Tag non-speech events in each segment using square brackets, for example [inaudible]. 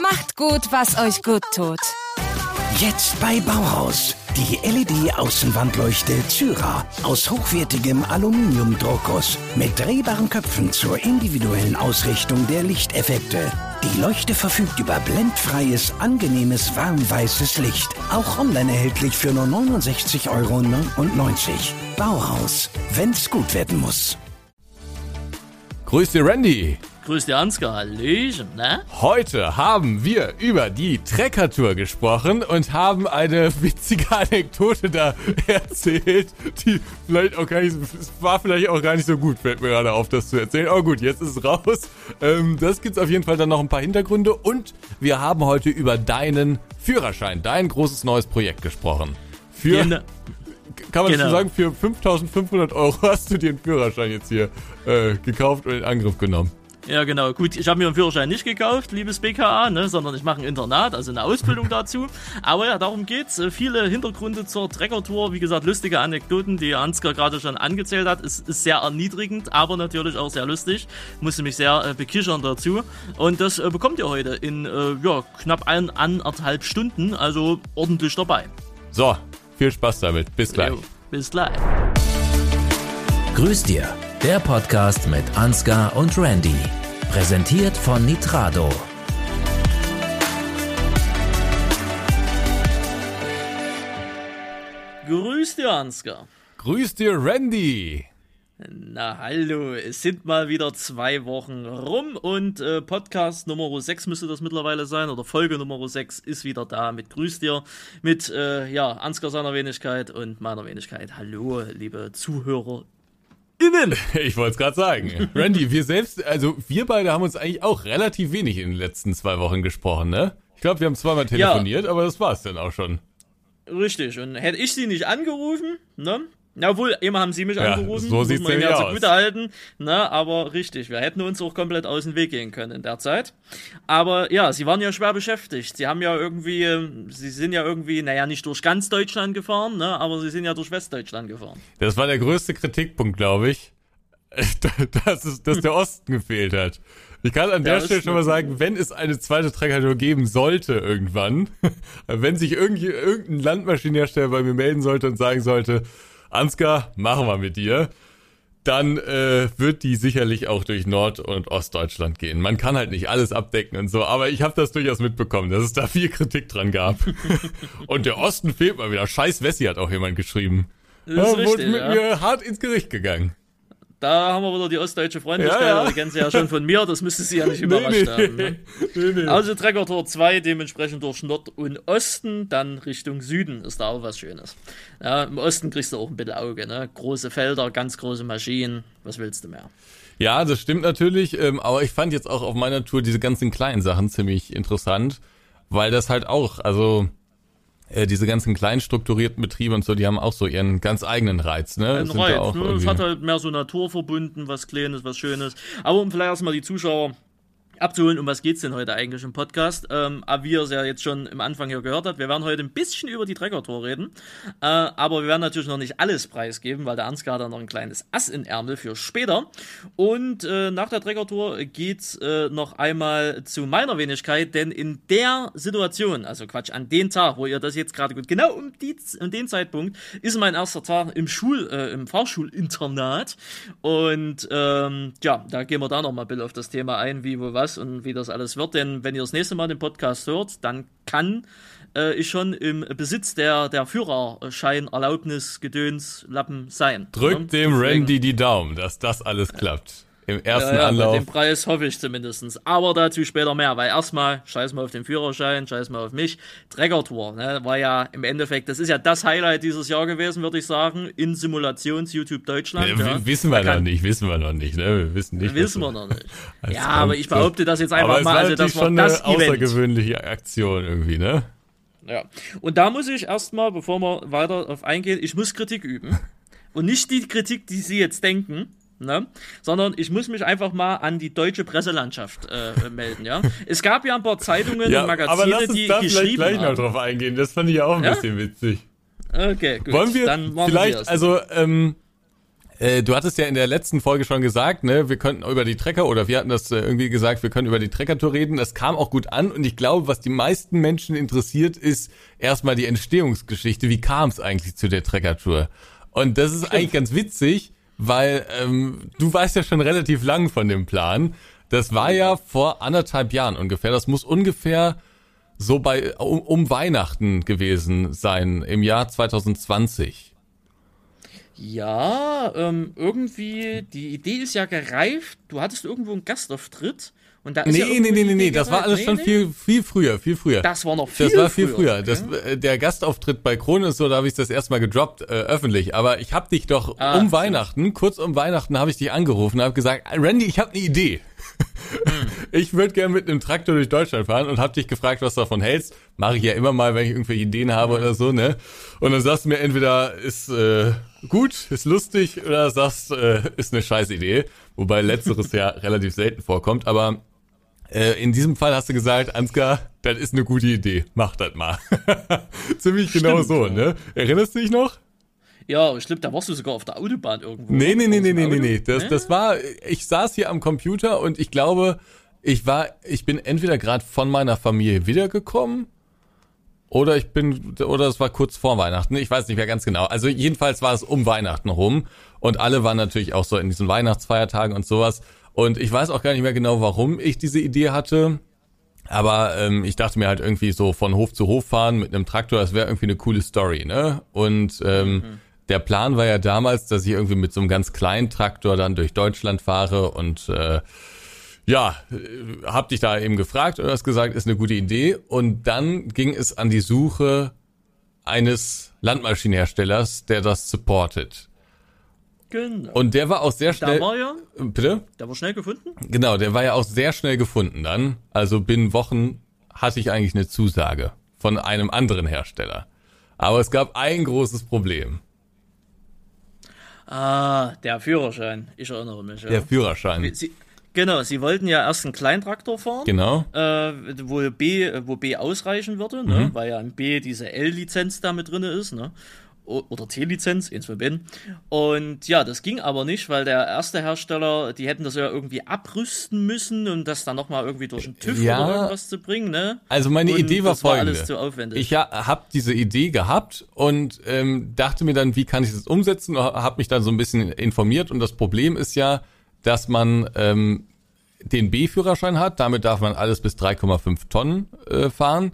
Macht gut, was euch gut tut. Jetzt bei Bauhaus. Die LED-Außenwandleuchte Zyra aus hochwertigem Aluminiumdruckguss mit drehbaren Köpfen zur individuellen Ausrichtung der Lichteffekte. Die Leuchte verfügt über blendfreies, angenehmes, warmweißes Licht. Auch online erhältlich für nur 69,99 Euro. Bauhaus, wenn's gut werden muss. Grüß dir, Randy. Grüß dir, Ansgar. Hallöchen, ne? Heute haben wir über die Treckertour gesprochen und haben eine witzige Anekdote da [laughs] erzählt, die vielleicht auch gar nicht, es war vielleicht auch gar nicht so gut, fällt mir gerade auf, das zu erzählen. Aber gut, jetzt ist es raus. Ähm, das gibt's auf jeden Fall dann noch ein paar Hintergründe und wir haben heute über deinen Führerschein, dein großes neues Projekt gesprochen. Für, Genau. kann man Genau. schon sagen, für 5500 Euro [laughs] hast du dir einen Führerschein jetzt hier äh, gekauft und in Angriff genommen. Ja, genau. Gut, ich habe mir einen Führerschein nicht gekauft, liebes BKA, ne, sondern ich mache ein Internat, also eine Ausbildung dazu. Aber ja, darum geht's. Äh, Viele Hintergründe zur Treckertour, wie gesagt, lustige Anekdoten, die Ansgar gerade schon angezählt hat. Es ist sehr erniedrigend, aber natürlich auch sehr lustig. Musste mich sehr äh, bekichern dazu. Und das äh, bekommt ihr heute in äh, ja, knapp ein, anderthalb Stunden, also ordentlich dabei. So, viel Spaß damit. Bis gleich. Jo, bis gleich. Grüß dir, der Podcast mit Ansgar und Randy. Präsentiert von Nitrado. Grüß dir, Ansgar. Grüß dir, Randy. Na hallo, es sind mal wieder zwei Wochen rum und äh, Podcast Nummer 6 müsste das mittlerweile sein oder Folge Nummer 6 ist wieder da mit Grüß dir, mit äh, ja, Ansgar seiner Wenigkeit und meiner Wenigkeit. Hallo, liebe Zuhörer. Innen. [laughs] Ich wollte es gerade sagen. Randy, wir selbst, also wir beide haben uns eigentlich auch relativ wenig in den letzten zwei Wochen gesprochen, ne? Ich glaube, wir haben zweimal telefoniert, aber das war's dann auch schon. Richtig, und hätte ich sie nicht angerufen, ne? Na wohl, immer haben sie mich Ja, angerufen, so muss sieht's man ihnen nämlich ja zugute halten, ne? Aber richtig, wir hätten uns auch komplett aus dem Weg gehen können in der Zeit. Aber ja, sie waren ja schwer beschäftigt. Sie haben ja irgendwie, sie sind ja irgendwie, naja, nicht durch ganz Deutschland gefahren, ne? Aber sie sind ja durch Westdeutschland gefahren. Das war der größte Kritikpunkt, glaube ich, [laughs] dass, es, dass der Osten gefehlt hat. Ich kann an der das Stelle schon mal sagen, wenn es eine zweite Treckertour geben sollte irgendwann, [laughs] wenn sich irgendein Landmaschinenhersteller bei mir melden sollte und sagen sollte, Ansgar, machen wir mit dir, dann äh, wird die sicherlich auch durch Nord- und Ostdeutschland gehen. Man kann halt nicht alles abdecken und so, aber ich habe das durchaus mitbekommen, dass es da viel Kritik dran gab. [laughs] und der Osten fehlt mal wieder. Scheiß Wessi hat auch jemand geschrieben. Das ist Ja, wurde richtig, mit ja. mir hart ins Gericht gegangen. Da haben wir wieder die ostdeutsche Freundlichkeit, Ja, ja. die kennen sie ja schon von mir, das müsste sie ja nicht überrascht haben. Ne? nee, nee. Also Treckertor 2 dementsprechend durch Nord und Osten, dann Richtung Süden ist da auch was Schönes. Ja, Im Osten kriegst du auch ein bisschen Auge, ne? Große Felder, ganz große Maschinen, was willst du mehr? Ja, das stimmt natürlich, ähm, aber ich fand jetzt auch auf meiner Tour diese ganzen kleinen Sachen ziemlich interessant, weil das halt auch, also äh, diese ganzen klein strukturierten Betriebe und so, die haben auch so ihren ganz eigenen Reiz, ne? Ein ja Reiz, auch ne? Es hat halt mehr so naturverbunden, was Kleines, was Schönes. Aber um vielleicht erstmal die Zuschauer abzuholen, um was geht's denn heute eigentlich im Podcast? Ähm, aber wie ihr es ja jetzt schon im Anfang hier gehört habt, wir werden heute ein bisschen über die Treckertour reden, äh, aber wir werden natürlich noch nicht alles preisgeben, weil der Ansgar hat da noch ein kleines Ass in Ärmel für später. Und äh, nach der Treckertour geht's äh, noch einmal zu meiner Wenigkeit, denn in der Situation, also Quatsch, an den Tag, wo ihr das jetzt gerade gut, genau um, die, um den Zeitpunkt, ist mein erster Tag im Schul, äh, im Fahrschulinternat und ähm, ja, da gehen wir da noch mal ein bisschen auf das Thema ein, wie, wo, was und wie das alles wird, denn wenn ihr das nächste Mal den Podcast hört, dann kann äh, ich schon im Besitz der, der Führerschein, Erlaubnis, Gedöns, Lappen sein. Drückt Ne? dem Randy die Daumen, dass das alles klappt. Im ersten ja, ja, Anlauf. Dem Preis hoffe ich zumindest. Aber dazu später mehr, weil erstmal, scheiß mal auf den Führerschein, scheiß mal auf mich. Treckertour, ne, war ja im Endeffekt, das ist ja das Highlight dieses Jahr gewesen, würde ich sagen, in Simulations-YouTube Deutschland. Ja, ja. w- Wissen wir noch nicht, wissen wir noch nicht, ne? Wir wissen nicht. Wissen wir noch nicht. [laughs] Ja, aber ich behaupte das jetzt einfach mal, also natürlich das war das eine Event. außergewöhnliche Aktion irgendwie, ne? Ja. Und da muss ich erstmal, bevor wir weiter auf eingehen, ich muss Kritik üben. [laughs] Und nicht die Kritik, die Sie jetzt denken, ne? sondern ich muss mich einfach mal an die deutsche Presselandschaft äh, melden. Ja? Es gab ja ein paar Zeitungen Ja, und aber Magazine, lass uns die da vielleicht gleich noch haben. drauf eingehen. Das fand ich ja auch ein Ja? bisschen witzig. Okay, gut. Wollen wir Dann vielleicht, wir also, ähm, Äh, du hattest ja in der letzten Folge schon gesagt, ne, wir könnten über die Trecker oder wir hatten das äh, irgendwie gesagt, wir können über die Treckertour reden. Das kam auch gut an und ich glaube, was die meisten Menschen interessiert, ist erstmal die Entstehungsgeschichte. Wie kam es eigentlich zu der Treckertour? Und das ist Stimmt. eigentlich ganz witzig, weil ähm, du weißt ja schon relativ lang von dem Plan. Das war ja vor anderthalb Jahren ungefähr. Das muss ungefähr so bei um, um Weihnachten gewesen sein im Jahr 2020. Ja, ähm, irgendwie, die Idee ist ja gereift. Du hattest irgendwo einen Gastauftritt. Und da ist nee, ja nee, nee, nee, nee, das war alles nee, schon nee. viel, viel früher, viel früher. Das war noch viel früher. Das war viel früher. früher. Das, äh, der Gastauftritt bei Krone ist so, da habe ich das erstmal gedroppt, äh, öffentlich. Aber ich habe dich doch ah, um Weihnachten, kurz um Weihnachten habe ich dich angerufen und habe gesagt, Randy, ich habe eine Idee. Hm. [laughs] Ich würde gerne mit einem Traktor durch Deutschland fahren und habe dich gefragt, was du davon hältst. Mache ich ja immer mal, wenn ich irgendwelche Ideen habe oder so, ne? Und dann sagst du mir entweder ist äh, gut, ist lustig oder sagst, äh, ist eine scheiß Idee. Wobei letzteres [laughs] ja relativ selten vorkommt. Aber äh, in diesem Fall hast du gesagt, Ansgar, das ist eine gute Idee. Mach das mal. [laughs] Ziemlich genau Stimmt, so, ja. ne? Erinnerst du dich noch? Ja, ich glaube, da warst du sogar auf der Autobahn irgendwo. Nee, nee, nee, nee, nee, nee, nee. Das, das war, ich saß hier am Computer und ich glaube, ich war, ich bin entweder gerade von meiner Familie wiedergekommen oder ich bin, oder es war kurz vor Weihnachten. Ich weiß nicht mehr ganz genau. Also jedenfalls war es um Weihnachten rum und alle waren natürlich auch so in diesen Weihnachtsfeiertagen und sowas. Und ich weiß auch gar nicht mehr genau, warum ich diese Idee hatte. Aber ähm, ich dachte mir halt irgendwie so von Hof zu Hof fahren mit einem Traktor, das wäre irgendwie eine coole Story, ne? Und ähm, mhm. der Plan war ja damals, dass ich irgendwie mit so einem ganz kleinen Traktor dann durch Deutschland fahre und äh, ja, äh, hab dich da eben gefragt und hast gesagt, ist eine gute Idee. Und dann ging es an die Suche eines Landmaschinenherstellers, der das supportet. Genau. Und der war auch sehr schnell. Da war ja. Bitte? Der war schnell gefunden? Genau, der war ja auch sehr schnell gefunden dann. Also binnen Wochen hatte ich eigentlich eine Zusage von einem anderen Hersteller. Aber es gab ein großes Problem. Ah, der Führerschein. Ich erinnere mich. Ja. Der Führerschein. Sie, genau, sie wollten ja erst einen Kleintraktor fahren. Genau. Äh, wo, B, wo B ausreichen würde, ne? mhm. weil ja in B diese L-Lizenz da mit drin ist. Ne? Oder T-Lizenz, eins von beiden. Und ja, das ging aber nicht, weil der erste Hersteller, die hätten das ja irgendwie abrüsten müssen, um das dann nochmal irgendwie durch den TÜV ja, oder irgendwas zu bringen, ne? Also meine und Idee war das folgende. War alles zu aufwendig. Ich ja, habe diese Idee gehabt und ähm, dachte mir dann, wie kann ich das umsetzen? Habe mich dann so ein bisschen informiert und das Problem ist ja, dass man ähm, den B-Führerschein hat, damit darf man alles bis 3,5 Tonnen äh, fahren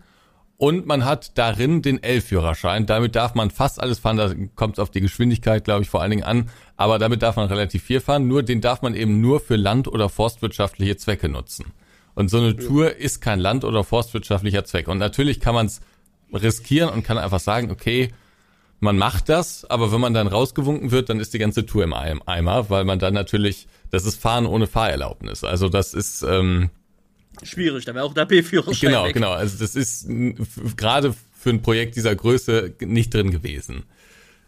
und man hat darin den L-Führerschein. Damit darf man fast alles fahren. Da kommt es auf die Geschwindigkeit, glaube ich, vor allen Dingen an. Aber damit darf man relativ viel fahren. Nur den darf man eben nur für land- oder forstwirtschaftliche Zwecke nutzen. Und so eine Tour ist kein land- oder forstwirtschaftlicher Zweck. Und natürlich kann man es riskieren und kann einfach sagen, okay, man macht das, aber wenn man dann rausgewunken wird, dann ist die ganze Tour im Eimer, weil man dann natürlich, das ist Fahren ohne Fahrerlaubnis. Also das ist, ähm, schwierig, da wäre auch der B-Führerschein. Genau, weg. genau. Also das ist gerade für ein Projekt dieser Größe nicht drin gewesen.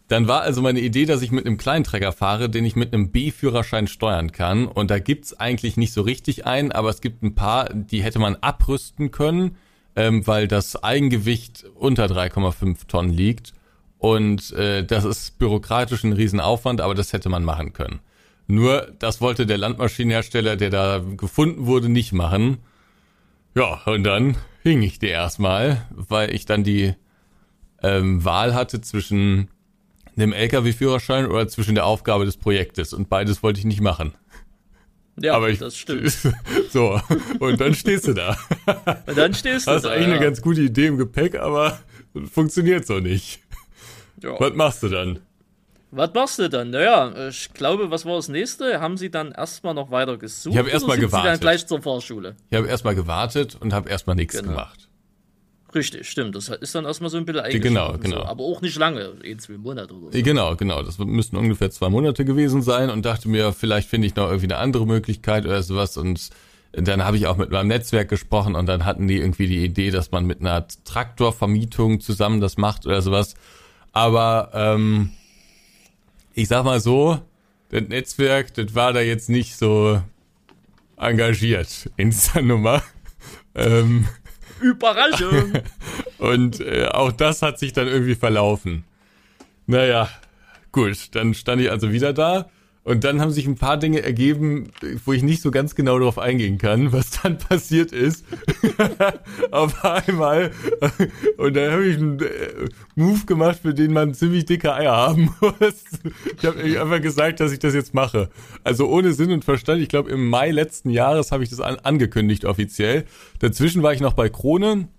Dann war also meine Idee, dass ich mit einem Kleinträger fahre, den ich mit einem B-Führerschein steuern kann. Und da gibt's eigentlich nicht so richtig einen, aber es gibt ein paar, die hätte man abrüsten können, ähm, weil das Eigengewicht unter 3,5 Tonnen liegt. Und äh, das ist bürokratisch ein Riesenaufwand, aber das hätte man machen können. Nur, das wollte der Landmaschinenhersteller, der da gefunden wurde, nicht machen. Ja, und dann hing ich dir erstmal, weil ich dann die ähm, Wahl hatte zwischen einem LKW-Führerschein oder zwischen der Aufgabe des Projektes. Und beides wollte ich nicht machen. Ja, aber ich, das stimmt. [laughs] So, und dann stehst du da. [laughs] Und dann stehst du Hast da. Hast eigentlich ja. eine ganz gute Idee im Gepäck, aber funktioniert so nicht. Ja. Was machst du dann? Was machst du dann? Naja, ich glaube, was war das nächste? Haben sie dann erstmal noch weiter gesucht? Ich habe erstmal gewartet. Sie dann gleich zur Fahrschule? Ich habe erstmal gewartet und habe erstmal nichts genau. gemacht. Richtig, stimmt. Das ist dann erstmal so ein bisschen. Genau, genau. So. Aber auch nicht lange, eh zwei Monate oder so. Genau, genau. Das müssten ungefähr zwei Monate gewesen sein und dachte mir, vielleicht finde ich noch irgendwie eine andere Möglichkeit oder sowas. Und dann habe ich auch mit meinem Netzwerk gesprochen und dann hatten die irgendwie die Idee, dass man mit einer Traktorvermietung zusammen das macht oder sowas. Aber ähm, ich sag mal so, das Netzwerk, das war da jetzt nicht so engagiert in dieser [laughs] Nummer. Ähm, Überraschung! [laughs] und äh, auch das hat sich dann irgendwie verlaufen. Naja, gut, dann stand ich also wieder da, Und dann haben sich ein paar Dinge ergeben, wo ich nicht so ganz genau darauf eingehen kann, was dann [laughs] passiert ist. [laughs] Auf einmal. Und dann habe ich einen äh, Move gemacht, für den man ziemlich dicke Eier haben [laughs] muss. Ich habe einfach gesagt, dass ich das jetzt mache. Also ohne Sinn und Verstand. Ich glaube, im Mai letzten Jahres habe ich das an angekündigt offiziell. Dazwischen war ich noch bei Krone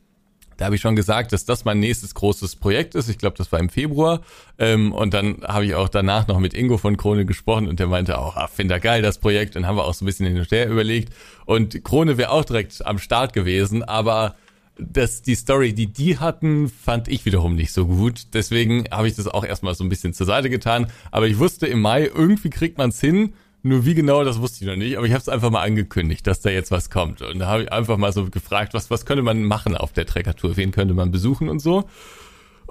da habe ich schon gesagt, dass das mein nächstes großes Projekt ist. Ich glaube, das war im Februar. Ähm, und dann habe ich auch danach noch mit Ingo von Krone gesprochen und der meinte auch, ah, finde geil, das Projekt. Und haben wir auch so ein bisschen hin und her überlegt. Und Krone wäre auch direkt am Start gewesen, aber das, die Story, die die hatten, fand ich wiederum nicht so gut. Deswegen habe ich das auch erstmal so ein bisschen zur Seite getan. Aber ich wusste im Mai, irgendwie kriegt man es hin, nur wie genau, das wusste ich noch nicht, aber ich habe es einfach mal angekündigt, dass da jetzt was kommt. Und da habe ich einfach mal so gefragt, was, was könnte man machen auf der Trekker-Tour, wen könnte man besuchen und so.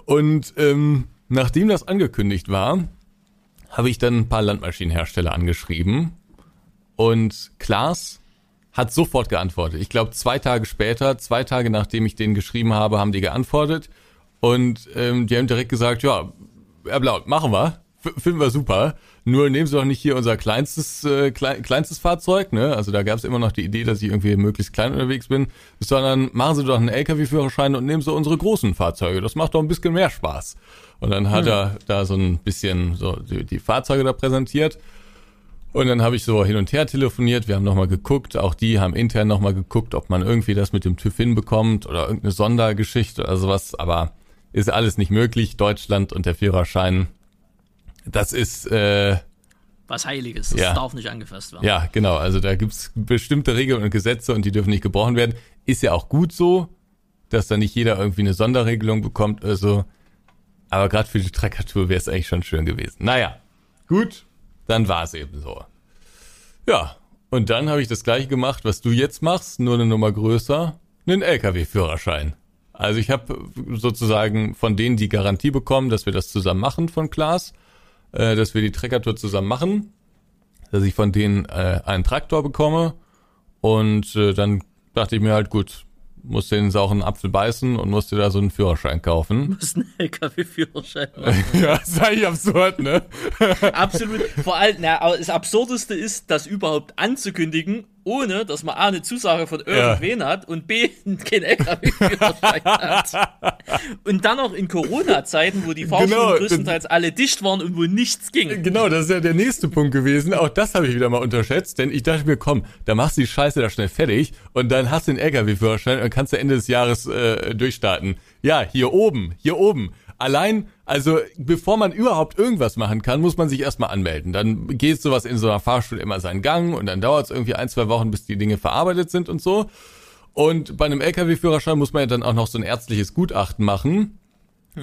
Und ähm, nachdem das angekündigt war, habe ich dann ein paar Landmaschinenhersteller angeschrieben. Und Klaas hat sofort geantwortet. Ich glaube, zwei Tage später, zwei Tage nachdem ich denen geschrieben habe, haben die geantwortet. Und ähm, die haben direkt gesagt, ja, Herr Blaut, machen wir. Finden wir super. Nur nehmen Sie doch nicht hier unser kleinstes, äh, klein, kleinstes Fahrzeug, ne? Also da gab es immer noch die Idee, dass ich irgendwie möglichst klein unterwegs bin, sondern machen Sie doch einen LKW-Führerschein und nehmen Sie unsere großen Fahrzeuge. Das macht doch ein bisschen mehr Spaß. Und dann hat hm. er da so ein bisschen so die, die Fahrzeuge da präsentiert. Und dann habe ich so hin und her telefoniert, wir haben nochmal geguckt, auch die haben intern nochmal geguckt, ob man irgendwie das mit dem TÜV hinbekommt oder irgendeine Sondergeschichte oder sowas, aber ist alles nicht möglich. Deutschland und der Führerschein das ist äh, was Heiliges. Das ja. darf nicht angefasst werden. Ja, genau. Also da gibt's bestimmte Regeln und Gesetze und die dürfen nicht gebrochen werden. Ist ja auch gut so, dass da nicht jeder irgendwie eine Sonderregelung bekommt oder so. Aber gerade für die Treckertour wäre es eigentlich schon schön gewesen. Naja, gut, dann war es eben so. Ja, und dann habe ich das gleiche gemacht, was du jetzt machst, nur eine Nummer größer, einen LKW-Führerschein. Also ich habe sozusagen von denen die Garantie bekommen, dass wir das zusammen machen von Klaas äh, dass wir die Treckertour zusammen machen, dass ich von denen äh, einen Traktor bekomme und äh, dann dachte ich mir halt, gut, musste den sauren Apfel beißen und musste da so einen Führerschein kaufen. [laughs] Du musst einen LKW-Führerschein [laughs] machen. ja, ist eigentlich absurd, ne? Absolut. Vor allem, na, das Absurdeste ist, das überhaupt anzukündigen ohne dass man A eine Zusage von irgendwen ja. hat und B [laughs] kein LKW-Führerschein hat. Und dann noch in Corona-Zeiten, wo die Fahrschulen genau, größtenteils alle dicht waren und wo nichts ging. Genau, das ist ja der nächste Punkt gewesen. Auch das habe ich wieder mal unterschätzt, denn ich dachte mir, komm, da machst du die Scheiße da schnell fertig und dann hast du den LKW-Führerschein und kannst du Ende des Jahres äh, durchstarten. Ja, hier oben, hier oben allein, also bevor man überhaupt irgendwas machen kann, muss man sich erstmal anmelden. Dann geht sowas in so einer Fahrschule immer seinen Gang und dann dauert es irgendwie ein, zwei Wochen, bis die Dinge verarbeitet sind und so. Und bei einem LKW-Führerschein muss man ja dann auch noch so ein ärztliches Gutachten machen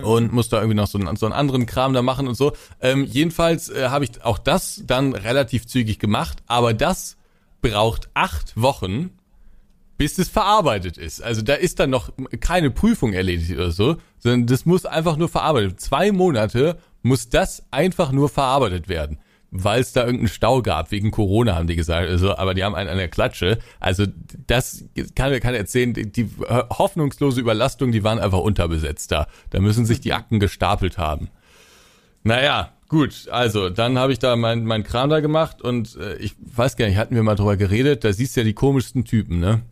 und muss da irgendwie noch so einen, so einen anderen Kram da machen und so. Ähm, jedenfalls äh, habe ich auch das dann relativ zügig gemacht, aber das braucht acht Wochen, bis es verarbeitet ist. Also da ist dann noch keine Prüfung erledigt oder so, sondern das muss einfach nur verarbeitet. Zwei Monate muss das einfach nur verarbeitet werden. Weil es da irgendeinen Stau gab, wegen Corona, haben die gesagt. Also, aber die haben einen an der Klatsche. Also das kann keiner erzählen. Die, die hoffnungslose Überlastung, die waren einfach unterbesetzt da. Da müssen sich die Akten gestapelt haben. Naja, Gut, also dann habe ich da mein, mein Kram da gemacht und äh, ich weiß gar nicht, hatten wir mal drüber geredet, da siehst du ja die komischsten Typen, ne?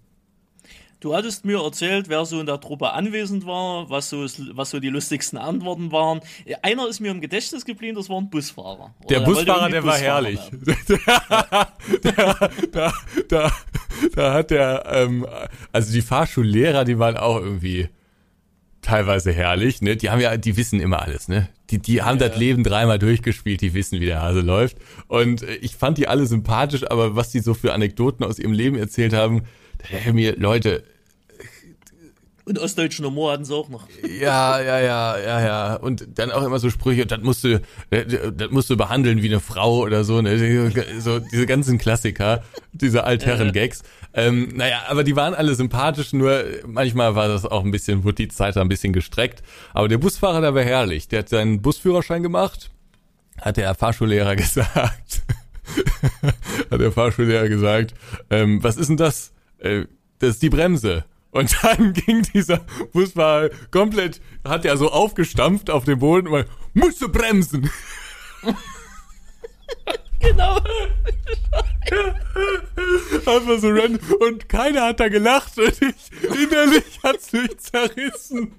Du hattest mir erzählt, wer so in der Truppe anwesend war, was so, was so die lustigsten Antworten waren. Einer ist mir im Gedächtnis geblieben, das war ein Busfahrer. der, der Busfahrer, der Busfahrer war herrlich. da, da, da, da hat der, ähm, also die Fahrschullehrer, die waren auch irgendwie teilweise herrlich, ne? Die haben ja, die wissen immer alles, ne? Die, die haben ja. das Leben dreimal durchgespielt, die wissen, wie der Hase läuft. Und äh, ich fand die alle sympathisch, aber was die so für Anekdoten aus ihrem Leben erzählt haben, da mir, Leute. Und ostdeutschen Humor hatten sie auch noch. Ja, ja, ja, ja, ja. Und dann auch immer so Sprüche, das musst du, das musst du behandeln wie eine Frau oder so, ne? So, diese ganzen Klassiker, diese Altherren-Gags. Ähm, naja, aber die waren alle sympathisch, nur manchmal war das auch ein bisschen, wurde die Zeit ein bisschen gestreckt. Aber der Busfahrer, der war herrlich. Der hat seinen Busführerschein gemacht, hat der Fahrschullehrer [laughs] gesagt. hat der Fahrschullehrer gesagt, ähm, was ist denn das? Äh, das ist die Bremse. Und [laughs] dann ging dieser Busfahrer komplett, hat er so aufgestampft auf dem Boden und musst du bremsen. [laughs] genau. [laughs] Einfach so random. Und keiner hat da gelacht und ich, innerlich hat's mich zerrissen.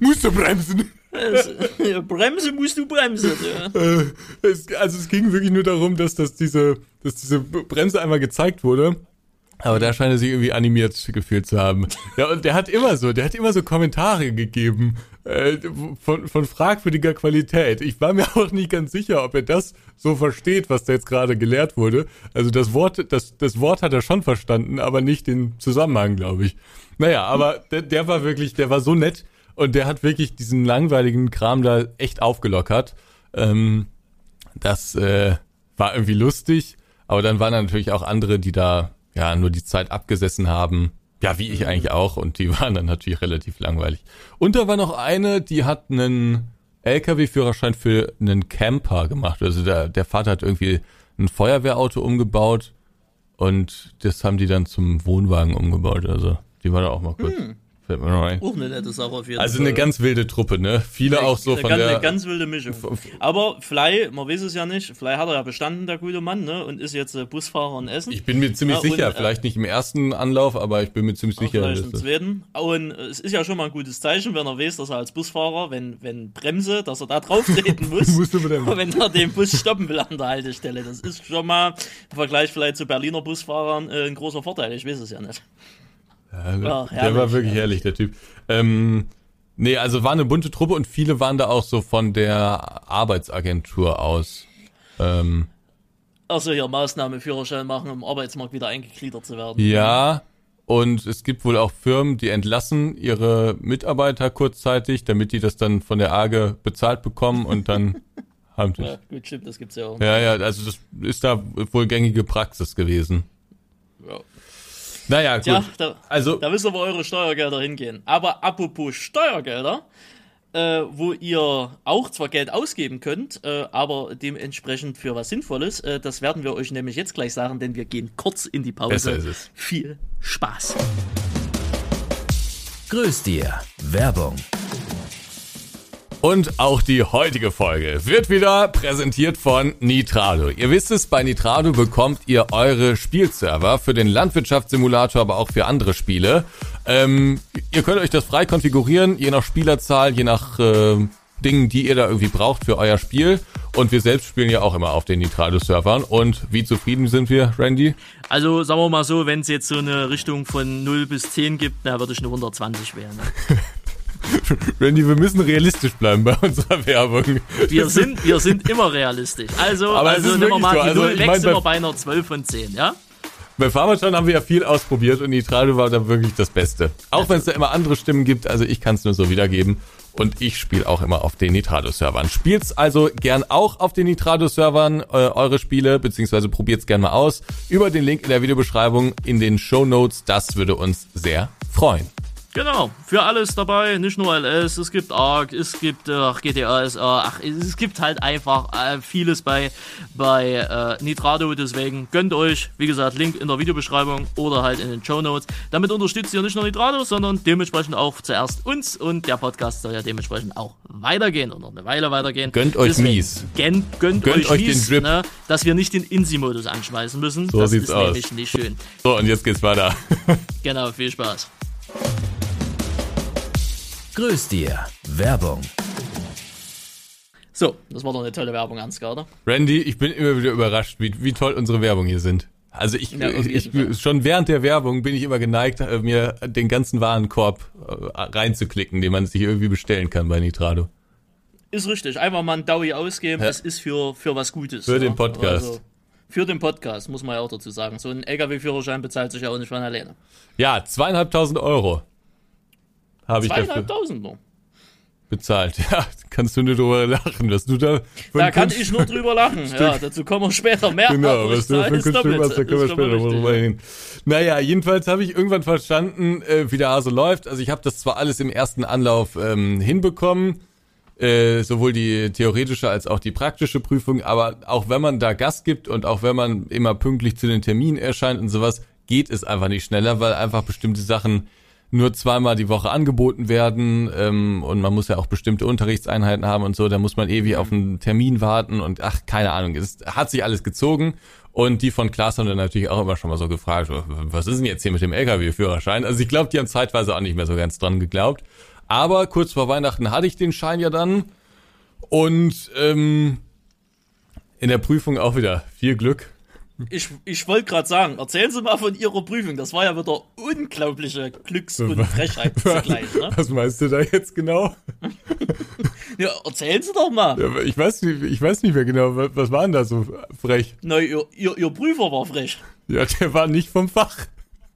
Musst du bremsen. Ja, Bremse musst du bremsen. Ja. Äh, es, also es ging wirklich nur darum, dass, dass, diese, dass diese Bremse einmal gezeigt wurde. Aber da scheint er sich irgendwie animiert gefühlt zu haben. Ja, und der hat immer so, der hat immer so Kommentare gegeben äh, von, von fragwürdiger Qualität. Ich war mir [laughs] auch nicht ganz sicher, ob er das so versteht, was da jetzt gerade gelehrt wurde. Also das Wort, das, das Wort hat er schon verstanden, aber nicht den Zusammenhang, glaube ich. Naja, aber der, der war wirklich, der war so nett und der hat wirklich diesen langweiligen Kram da echt aufgelockert. Ähm, das äh, war irgendwie lustig, aber dann waren da natürlich auch andere, die da ja nur die Zeit abgesessen haben. Ja, wie ich eigentlich auch. Und die [laughs] waren dann natürlich relativ langweilig. Und da war noch eine, die hat einen LKW-Führerschein für einen Camper gemacht. Also der, der Vater hat irgendwie ein Feuerwehrauto umgebaut und das haben die dann zum Wohnwagen umgebaut. Also die war da auch mal kurz. Fällt mir. Auch eine nette Sache auf jeden Also Fall. eine ganz wilde Truppe, ne? Viele auch so eine, von ganz, der. eine ganz wilde Mischung. Aber Fly, man weiß es ja nicht, Fly hat er ja bestanden, der gute Mann, ne? Und ist jetzt äh, Busfahrer in Essen. ich bin mir ziemlich Ja, und, sicher, äh, vielleicht nicht im ersten Anlauf, aber ich bin mir ziemlich sicher. Vielleicht im zweiten. Und äh, es ist ja schon mal ein gutes Zeichen, wenn er weiß, dass er als Busfahrer, wenn, wenn Bremse, dass er da [laughs] drauf treten muss. Musst du wenn er den Bus stoppen will an der Haltestelle. Das ist schon mal im Vergleich vielleicht zu Berliner Busfahrern äh, ein großer Vorteil. Ich weiß es ja nicht. Ja, Ja, der war wirklich herrlich, der Typ. Ähm, nee, also war eine bunte Truppe und viele waren da auch so von der Arbeitsagentur aus. Ähm, Also hier Maßnahme Führerschein machen, um im Arbeitsmarkt wieder eingegliedert zu werden. ja, und es gibt wohl auch Firmen, die entlassen ihre Mitarbeiter kurzzeitig, damit die das dann von der AGE bezahlt bekommen und dann [laughs] haben die. Ja, gut, stimmt, das gibt's ja auch. Ja, ja, also das ist da wohl gängige Praxis gewesen. Ja. Naja, gut. Tja, da, also, da wir, wo eure Steuergelder hingehen. Aber apropos Steuergelder, äh, wo ihr auch zwar Geld ausgeben könnt, äh, aber dementsprechend für was Sinnvolles, äh, das werden wir euch nämlich jetzt gleich sagen, denn wir gehen kurz in die Pause. Besser ist es. Viel Spaß. Grüß dir. Werbung. Und auch die heutige Folge wird wieder präsentiert von Nitrado. Ihr wisst es, bei Nitrado bekommt ihr eure Spielserver für den Landwirtschaftssimulator, aber auch für andere Spiele. Ähm, ihr könnt euch das frei konfigurieren, je nach Spielerzahl, je nach äh, Dingen, die ihr da irgendwie braucht für euer Spiel. Und wir selbst spielen ja auch immer auf den Nitrado-Servern. Und wie zufrieden sind wir, Randy? Also sagen wir mal so, wenn es jetzt so eine Richtung von 0 bis 10 gibt, na würde ich eine 120 wählen. Ne? [laughs] [laughs] Randy, wir müssen realistisch bleiben bei unserer Werbung. Wir sind, wir sind immer realistisch. Also, Aber also nehmen wir mal so. die Also, 0 ich weg, sind bei- wir bei einer 12 von 10, ja? Bei Pharmacon haben wir ja viel ausprobiert und Nitrado war da wirklich das Beste. Auch wenn es da immer andere Stimmen gibt, also ich kann es nur so wiedergeben. Und ich spiele auch immer auf den Nitrado-Servern. Spielt's also gern auch auf den Nitrado-Servern, äh, eure Spiele, beziehungsweise probiert's gern mal aus. Über den Link in der Videobeschreibung, in den Show Notes. Das würde uns sehr freuen. Genau, für alles dabei, nicht nur LS, es gibt ARC, es gibt ach, GTA SA, ach, es gibt halt einfach äh, vieles bei, bei äh, Nitrado, deswegen gönnt euch, wie gesagt, Link in der Videobeschreibung oder halt in den Show Notes. Damit unterstützt ihr nicht nur Nitrado, sondern dementsprechend auch zuerst uns und der Podcast soll ja dementsprechend auch weitergehen und noch eine Weile weitergehen. Gönnt euch mies. Gönnt, gönnt, Gönnt euch, euch den mies, Drip. Ne, dass wir nicht den Insi-Modus anschmeißen müssen. So das sieht's ist aus. nämlich nicht schön. So, und jetzt geht's weiter. [laughs] Genau, viel Spaß. Grüß dir. Werbung. So, das war doch eine tolle Werbung, Ansgar, oder? Randy, ich bin immer wieder überrascht, wie, wie toll unsere Werbung hier sind. Also ich, Ja, ich, schon während der Werbung bin ich immer geneigt, äh, mir den ganzen Warenkorb äh, reinzuklicken, den man sich irgendwie bestellen kann bei Nitrado. Ist richtig. Einfach mal ein Daui ausgeben. Ja. Es ist für, für was Gutes. Für den Podcast. Also, für den Podcast, muss man ja auch dazu sagen. So ein LKW-Führerschein bezahlt sich ja auch nicht von alleine. Ja, zweieinhalbtausend Euro habe ich dafür nur. bezahlt. [laughs] Ja, kannst du nur drüber lachen, was du da Da kann Kunst- ich nur drüber lachen. [laughs] ja, dazu kommen wir später mehr. Genau, was ich du für ein Kunststück machst, da können wir später mal richtig, drüber ja. hin. Naja, jedenfalls habe ich irgendwann verstanden, äh, wie der Hase läuft. Also ich habe das zwar alles im ersten Anlauf ähm, hinbekommen, äh, sowohl die theoretische als auch die praktische Prüfung, aber auch wenn man da Gas gibt und auch wenn man immer pünktlich zu den Terminen erscheint und sowas, geht es einfach nicht schneller, weil einfach bestimmte Sachen nur zweimal die Woche angeboten werden ähm, und man muss ja auch bestimmte Unterrichtseinheiten haben und so, da muss man ewig auf einen Termin warten und ach, keine Ahnung, es hat sich alles gezogen und die von Klaas haben dann natürlich auch immer schon mal so gefragt, was ist denn jetzt hier mit dem LKW-Führerschein? Also ich glaube, die haben zeitweise auch nicht mehr so ganz dran geglaubt. Aber kurz vor Weihnachten hatte ich den Schein ja dann und ähm, in der Prüfung auch wieder viel Glück. Ich, ich wollte gerade sagen, erzählen Sie mal von Ihrer Prüfung. Das war ja wieder unglaubliche Glücks- und [laughs] Frechheit zugleich. Ne? Was meinst du da jetzt genau? [laughs] Ja, erzählen Sie doch mal. Ja, ich weiß nicht, ich weiß nicht mehr genau, was, war denn da so frech? Na, ihr, ihr, ihr Prüfer war frech. Ja, der war nicht vom Fach.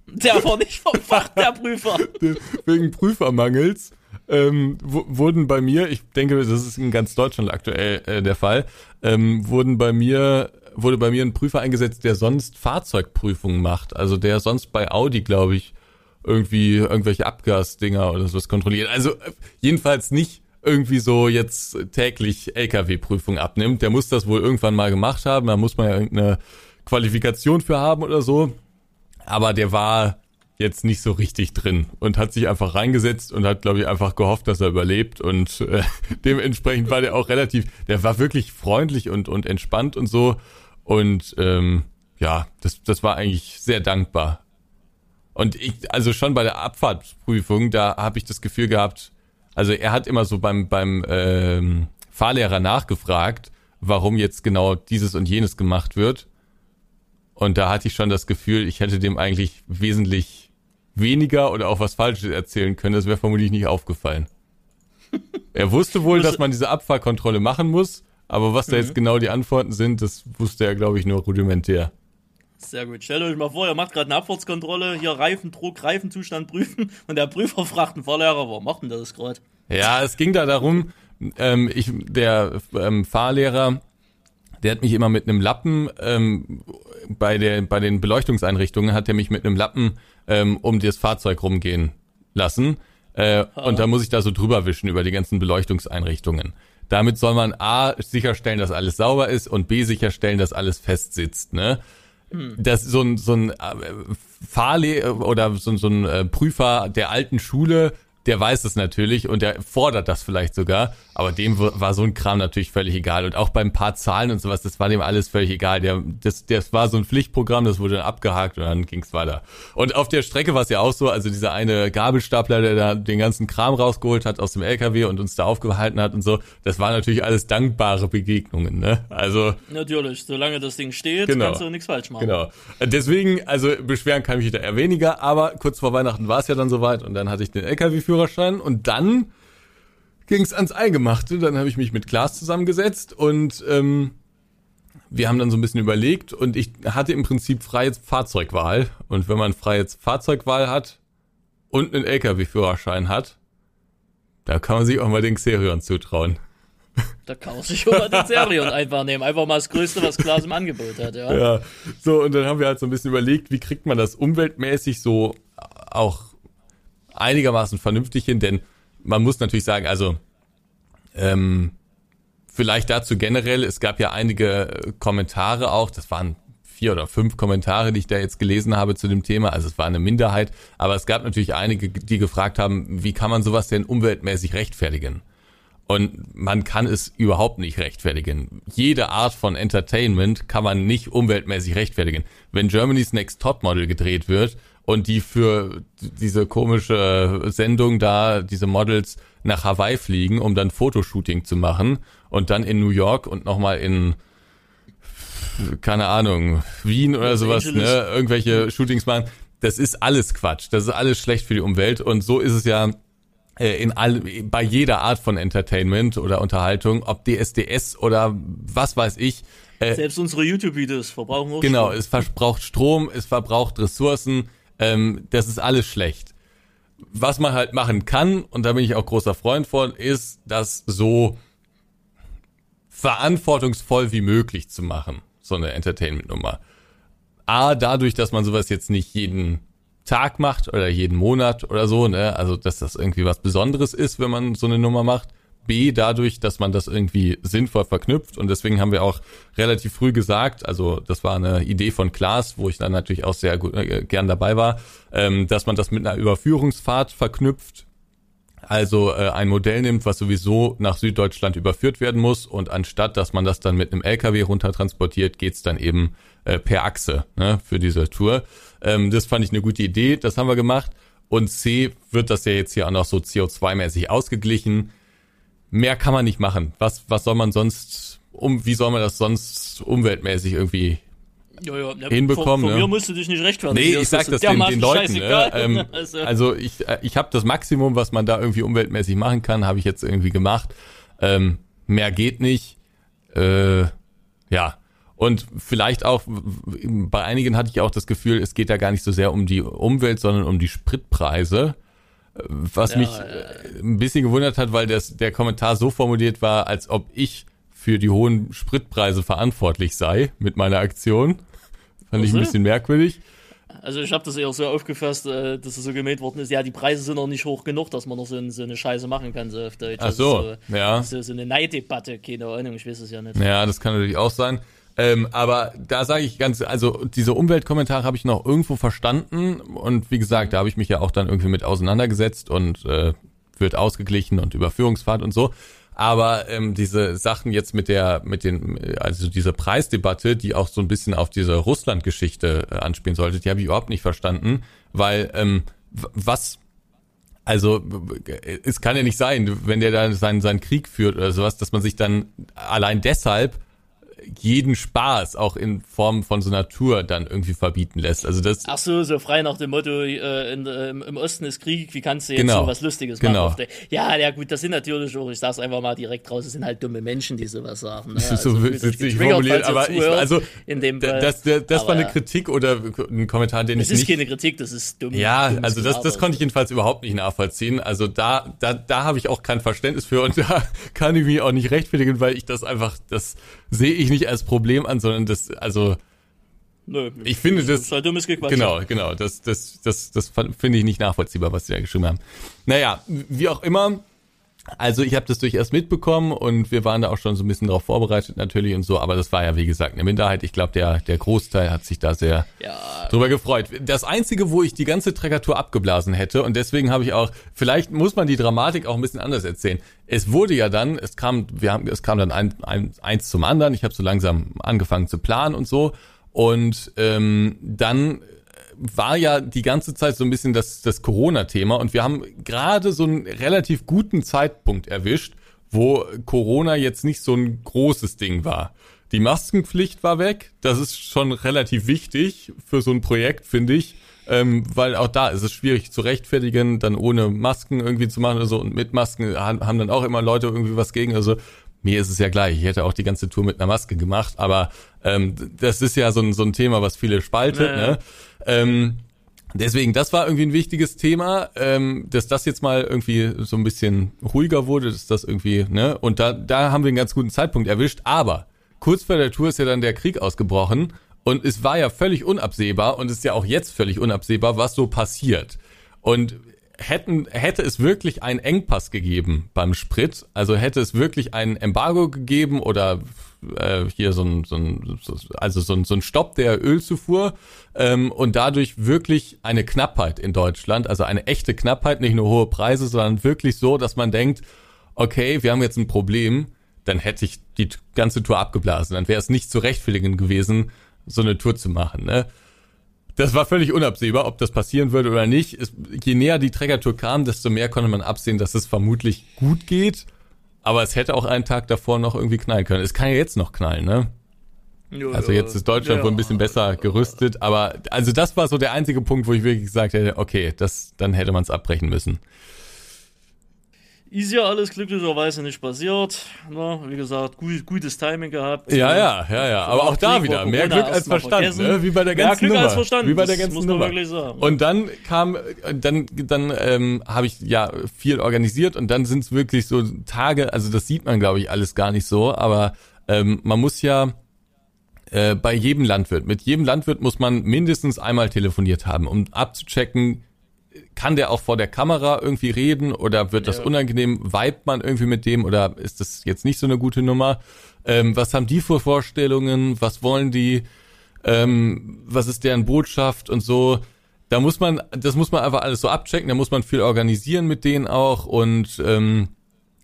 Der war nicht vom Fach, der Prüfer. [laughs] Wegen Prüfermangels ähm, wu- wurden bei mir, ich denke, das ist in ganz Deutschland aktuell äh, der Fall, ähm, wurden bei mir wurde bei mir ein Prüfer eingesetzt, der sonst Fahrzeugprüfungen macht. Also der sonst bei Audi, glaube ich, irgendwie irgendwelche Abgasdinger oder sowas kontrolliert. Also äh, jedenfalls nicht irgendwie so jetzt täglich LKW-Prüfung abnimmt. Der muss das wohl irgendwann mal gemacht haben. Da muss man ja irgendeine Qualifikation für haben oder so. Aber der war jetzt nicht so richtig drin und hat sich einfach reingesetzt und hat, glaube ich, einfach gehofft, dass er überlebt und äh, [laughs] dementsprechend war der auch relativ, der war wirklich freundlich und, und entspannt und so und ähm, ja, das, das war eigentlich sehr dankbar. Und ich, also schon bei der Abfahrtsprüfung, da habe ich das Gefühl gehabt, also er hat immer so beim, beim ähm, Fahrlehrer nachgefragt, warum jetzt genau dieses und jenes gemacht wird. Und da hatte ich schon das Gefühl, ich hätte dem eigentlich wesentlich weniger oder auch was Falsches erzählen können. Das wäre vermutlich nicht aufgefallen. Er wusste wohl, dass man diese Abfahrkontrolle machen muss, aber was da jetzt genau die Antworten sind, das wusste er, glaube ich, nur rudimentär. Sehr gut. Stellt euch mal vor, ihr macht gerade eine Abfahrtskontrolle, hier Reifendruck, Reifenzustand prüfen [laughs] und der Prüfer fragt den Fahrlehrer, warum macht denn das gerade? Ja, es ging da darum, ähm, ich, der ähm, Fahrlehrer, der hat mich immer mit einem Lappen ähm, bei der bei den Beleuchtungseinrichtungen hat er mich mit einem Lappen ähm, um das Fahrzeug rumgehen lassen äh, und da muss ich da so drüber wischen über die ganzen Beleuchtungseinrichtungen. Damit soll man a sicherstellen, dass alles sauber ist und b sicherstellen, dass alles fest sitzt. Ne? Das so ein so ein äh, Fahrle oder so, ein- so ein äh, Prüfer der alten Schule, der weiß es natürlich und der fordert das vielleicht sogar, aber dem war so ein Kram natürlich völlig egal und auch beim paar Zahlen und sowas, das war dem alles völlig egal. Der das das war so ein Pflichtprogramm, das wurde dann abgehakt und dann ging's weiter. Und auf der Strecke war es ja auch so, also dieser eine Gabelstapler, der da den ganzen Kram rausgeholt hat aus dem LKW und uns da aufgehalten hat und so, das waren natürlich alles dankbare Begegnungen, ne? Also Natürlich, solange das Ding steht, Genau. kannst du nichts falsch machen. Genau. Deswegen, also beschweren kann ich mich da eher weniger, aber kurz vor Weihnachten war es ja dann soweit und dann hatte ich den LKW-Führerschein und dann ging es ans Eingemachte. Dann habe ich mich mit Klaas zusammengesetzt und ähm, wir haben dann so ein bisschen überlegt und ich hatte im Prinzip freie Fahrzeugwahl. Und wenn man freie Fahrzeugwahl hat und einen LKW-Führerschein hat, da kann man sich auch mal den Xerion zutrauen. Da kann man sich schon mal den Serion einfach nehmen. Einfach mal das Größte, was Klaas im Angebot hat, ja. Ja, so, und dann haben wir halt so ein bisschen überlegt, wie kriegt man das umweltmäßig so auch einigermaßen vernünftig hin, denn man muss natürlich sagen, also ähm, vielleicht dazu generell, es gab ja einige äh, Kommentare auch, das waren vier oder fünf Kommentare, die ich da jetzt gelesen habe zu dem Thema, also es war eine Minderheit, aber es gab natürlich einige, die gefragt haben, wie kann man sowas denn umweltmäßig rechtfertigen? Und man kann es überhaupt nicht rechtfertigen. Jede Art von Entertainment kann man nicht umweltmäßig rechtfertigen. Wenn Germany's Next Topmodel gedreht wird und die für diese komische Sendung da, diese Models nach Hawaii fliegen, um dann Fotoshooting zu machen und dann in New York und nochmal in keine Ahnung, Wien oder sowas, Angeles. ne, irgendwelche Shootings machen. Das ist alles Quatsch. Das ist alles schlecht für die Umwelt. Und so ist es ja äh, in all, bei jeder Art von Entertainment oder Unterhaltung, ob DSDS oder was weiß ich. Äh, Selbst unsere YouTube-Videos verbrauchen auch genau, Strom. es verbraucht Strom, es verbraucht Ressourcen. Ähm, das ist alles schlecht. Was man halt machen kann, und da bin ich auch großer Freund von, ist, das so verantwortungsvoll wie möglich zu machen, so eine Entertainment-Nummer. A, dadurch, dass man sowas jetzt nicht jeden Tag macht oder jeden Monat oder so, ne, also dass das irgendwie was Besonderes ist, wenn man so eine Nummer macht. B dadurch, dass man das irgendwie sinnvoll verknüpft und deswegen haben wir auch relativ früh gesagt, also das war eine Idee von Klaas, wo ich dann natürlich auch sehr gut, äh, gern dabei war, ähm, dass man das mit einer Überführungsfahrt verknüpft, also äh, ein Modell nimmt, was sowieso nach Süddeutschland überführt werden muss und anstatt, dass man das dann mit einem LKW runtertransportiert, geht's dann eben äh, per Achse ne, für diese Tour. Ähm, das fand ich eine gute Idee, das haben wir gemacht. Und C wird das ja jetzt hier auch noch so CO2-mäßig ausgeglichen. Mehr kann man nicht machen. Was, was soll man sonst, um, wie soll man das sonst umweltmäßig irgendwie ja, ja, ne, hinbekommen? Von, von ne? mir musst du dich nicht rechtfertigen. Nee, Das ich sag ist das den, den Leuten. Ne? Ähm, [laughs] Also- also ich, äh, ich habe das Maximum, was man da irgendwie umweltmäßig machen kann, habe ich jetzt irgendwie gemacht. Ähm, mehr geht nicht. Äh, ja. Und vielleicht auch, bei einigen hatte ich auch das Gefühl, es geht da gar nicht so sehr um die Umwelt, sondern um die Spritpreise. Äh, Was Ja, mich äh, ein bisschen gewundert hat, weil das, der Kommentar so formuliert war, als ob ich für die hohen Spritpreise verantwortlich sei mit meiner Aktion. Fand ich ein so. bisschen merkwürdig. Also ich habe das eher so aufgefasst, äh, dass es so gemäht worden ist. Ja, die Preise sind noch nicht hoch genug, dass man noch so, ein- so eine Scheiße machen kann, so auf Deutsch. Ach Also so, ja. So, so eine Neiddebatte, keine Ahnung, ich weiß es ja nicht. Ja, das kann natürlich auch sein. Ähm, aber da sage ich ganz, also diese Umweltkommentare habe ich noch irgendwo verstanden und wie gesagt, da habe ich mich ja auch dann irgendwie mit auseinandergesetzt und äh, wird ausgeglichen und Überführungsfahrt und so. Aber ähm, diese Sachen jetzt mit der, mit den, also diese Preisdebatte, die auch so ein bisschen auf diese Russland-Geschichte äh, anspielen sollte, die habe ich überhaupt nicht verstanden, weil ähm, was also es kann ja nicht sein, wenn der da seinen, seinen Krieg führt oder sowas, dass man sich dann allein deshalb jeden Spaß auch in Form von so einer Tour dann irgendwie verbieten lässt. Also das Ach so, so frei nach dem Motto, äh, in, äh, im Osten ist Krieg, wie kannst du jetzt Genau. so was Lustiges Genau. machen? Ja, ja gut, das sind natürlich auch, ich sag's einfach mal direkt raus, das sind halt dumme Menschen, die sowas sagen. Ne? [laughs] Das ist so fühlt euch witzig formuliert, aber ich, also in dem Fall. das, das, das war Aber eine Kritik oder ein Kommentar, den Es ich ist nicht keine Kritik, das ist dumm. Ja, also das, das konnte ich jedenfalls überhaupt nicht nachvollziehen. Also da, da, da habe ich auch kein Verständnis für und [laughs] da kann ich mich auch nicht rechtfertigen, weil ich das einfach, das sehe ich nicht als Problem an, sondern das, also Nö, ich finde das, ist halt dummes Gequatsche. Genau, genau. Das, das, das, das finde ich nicht nachvollziehbar, was sie da geschrieben haben. Naja, wie auch immer. Also ich habe das durchaus mitbekommen und wir waren da auch schon so ein bisschen darauf vorbereitet natürlich und so, aber das war ja wie gesagt eine Minderheit. Ich glaube, der, der Großteil hat sich da sehr Ja, drüber gefreut. Das Einzige, wo ich die ganze Treckertour abgeblasen hätte und deswegen habe ich auch, vielleicht muss man die Dramatik auch ein bisschen anders erzählen. Es wurde ja dann, es kam, wir haben, es kam dann ein, ein, eins zum anderen. Ich habe so langsam angefangen zu planen und so und ähm, dann war ja die ganze Zeit so ein bisschen das, das Corona-Thema und wir haben gerade so einen relativ guten Zeitpunkt erwischt, wo Corona jetzt nicht so ein großes Ding war. Die Maskenpflicht war weg, das ist schon relativ wichtig für so ein Projekt, finde ich, ähm, weil auch da ist es schwierig zu rechtfertigen, dann ohne Masken irgendwie zu machen oder so und mit Masken haben dann auch immer Leute irgendwie was gegen, also mir ist es ja gleich, ich hätte auch die ganze Tour mit einer Maske gemacht, aber ähm, das ist ja so ein, so ein Thema, was viele spaltet, ja. ne? Ähm, deswegen, das war irgendwie ein wichtiges Thema, ähm, dass das jetzt mal irgendwie so ein bisschen ruhiger wurde, dass das irgendwie, ne? Und da, da haben wir einen ganz guten Zeitpunkt erwischt. Aber kurz vor der Tour ist ja dann der Krieg ausgebrochen und es war ja völlig unabsehbar und es ist ja auch jetzt völlig unabsehbar, was so passiert. Und hätten, hätte es wirklich einen Engpass gegeben beim Sprit, also hätte es wirklich ein Embargo gegeben oder äh, hier so ein, so ein so, also so ein, so ein Stopp der Ölzufuhr ähm, und dadurch wirklich eine Knappheit in Deutschland, also eine echte Knappheit, nicht nur hohe Preise, sondern wirklich so, dass man denkt, okay, wir haben jetzt ein Problem, dann hätte ich die ganze Tour abgeblasen, dann wäre es nicht zu rechtfertigen gewesen, so eine Tour zu machen, ne? Das war völlig unabsehbar, ob das passieren würde oder nicht. Es, je näher die Treckertour kam, desto mehr konnte man absehen, dass es vermutlich gut geht. Aber es hätte auch einen Tag davor noch irgendwie knallen können. Es kann ja jetzt noch knallen, ne? Ja, Also jetzt ist Deutschland ja. wohl ein bisschen besser gerüstet, aber also das war so der einzige Punkt, wo ich wirklich gesagt hätte, okay, das dann hätte man es abbrechen müssen. Ist ja alles glücklicherweise nicht passiert. Na, wie gesagt, gut, gutes Timing gehabt. Ja, ja, ja, ja. Aber auch da wieder mehr Corona Glück als Verstand, ne? Wie bei der ganzen Glück Nummer. als Verstand, Wie bei der das ganzen muss man Nummer. wirklich sagen. Und dann kam, dann, dann ähm, habe ich ja viel organisiert und dann sind es wirklich so Tage, also das sieht man, glaube ich, alles gar nicht so, aber ähm, man muss ja äh, bei jedem Landwirt, mit jedem Landwirt muss man mindestens einmal telefoniert haben, um abzuchecken, kann der auch vor der Kamera irgendwie reden oder wird das Ja. unangenehm? Weibt man irgendwie mit dem oder ist das jetzt nicht so eine gute Nummer? Ähm, was haben die für Vorstellungen? Was wollen die? Ähm, was ist deren Botschaft und so? Da muss man, das muss man einfach alles so abchecken. Da muss man viel organisieren mit denen auch und ähm,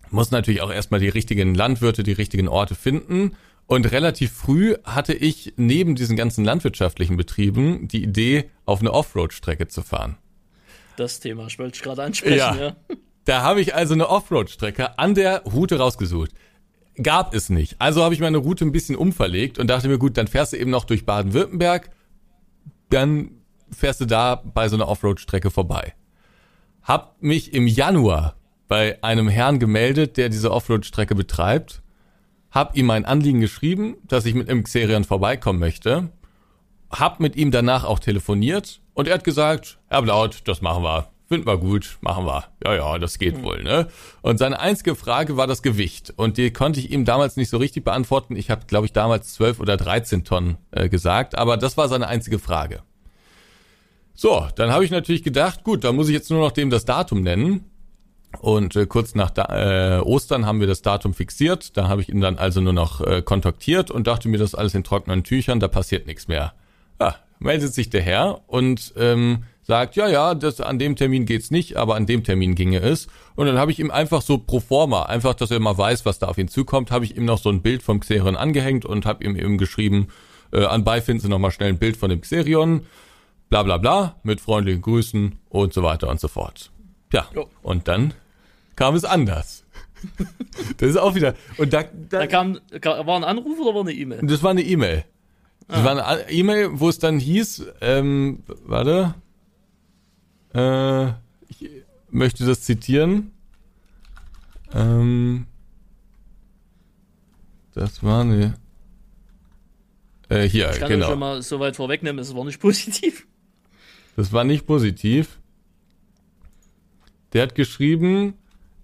muss natürlich auch erstmal die richtigen Landwirte, die richtigen Orte finden. Und relativ früh hatte ich neben diesen ganzen landwirtschaftlichen Betrieben die Idee, auf eine Offroad-Strecke zu fahren. Das Thema, ich wollte ich gerade ansprechen, Ja. ja. Da habe ich also eine Offroad-Strecke an der Route rausgesucht. Gab es nicht. Also habe ich meine Route ein bisschen umverlegt und dachte mir, gut, dann fährst du eben noch durch Baden-Württemberg, dann fährst du da bei so einer Offroad-Strecke vorbei. Hab mich im Januar bei einem Herrn gemeldet, der diese Offroad-Strecke betreibt, hab ihm mein Anliegen geschrieben, dass ich mit dem Xerion vorbeikommen möchte, hab mit ihm danach auch telefoniert und er hat gesagt, Herr Blaut, das machen wir. Finden wir gut, machen wir. Ja, ja, das geht wohl, ne? Und seine einzige Frage war das Gewicht. Und die konnte ich ihm damals nicht so richtig beantworten. Ich habe, glaube ich, damals 12 oder 13 Tonnen äh, gesagt, aber das war seine einzige Frage. So, dann habe ich natürlich gedacht, gut, da muss ich jetzt nur noch dem das Datum nennen. Und äh, kurz nach da, äh, Ostern haben wir das Datum fixiert. Da habe ich ihn dann also nur noch äh, kontaktiert und dachte mir, das ist alles in trockenen Tüchern, da passiert nichts mehr. Meldet sich der Herr und ähm, sagt, ja, ja, das, an dem Termin geht's nicht, aber an dem Termin ginge es. Und dann habe ich ihm einfach so pro forma, einfach, dass er mal weiß, was da auf ihn zukommt, habe ich ihm noch so ein Bild vom Xerion angehängt und habe ihm eben geschrieben, äh, anbei finden Sie nochmal schnell ein Bild von dem Xerion, bla bla bla, mit freundlichen Grüßen und so weiter und so fort. Ja, Jo. und dann kam es anders. [laughs] das ist auch wieder, und da, da, Da kam, ka- war ein Anruf oder war eine E-Mail? das war eine E-Mail. Das war eine E-Mail, wo es dann hieß, ähm, warte, äh, ich möchte das zitieren. Ähm, das war eine, äh, hier, Ich kann genau. schon mal so weit vorwegnehmen, es war nicht [laughs] positiv. Das war nicht positiv. Der hat geschrieben,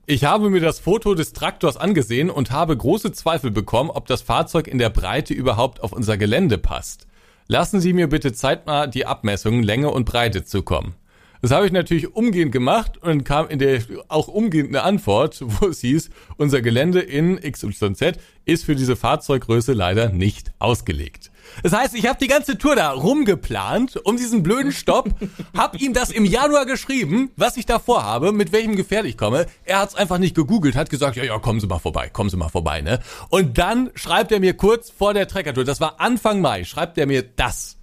ich habe mir das Foto des Traktors angesehen und habe große Zweifel bekommen, ob das Fahrzeug in der Breite überhaupt auf unser Gelände passt. Lassen Sie mir bitte zeitnah die Abmessungen Länge und Breite zukommen. Das habe ich natürlich umgehend gemacht und dann kam in der auch umgehend eine Antwort, [laughs] wo es hieß, unser Gelände in XYZ ist für diese Fahrzeuggröße leider nicht ausgelegt. Das heißt, ich habe die ganze Tour da rumgeplant um diesen blöden Stopp, [laughs] hab ihm das im Januar geschrieben, was ich da vorhabe, mit welchem Gefährt ich komme. Er hat's einfach nicht gegoogelt, hat gesagt, ja, ja, kommen Sie mal vorbei, kommen Sie mal vorbei, ne? Und dann schreibt er mir kurz vor der Treckertour, das war Anfang Mai, schreibt er mir das.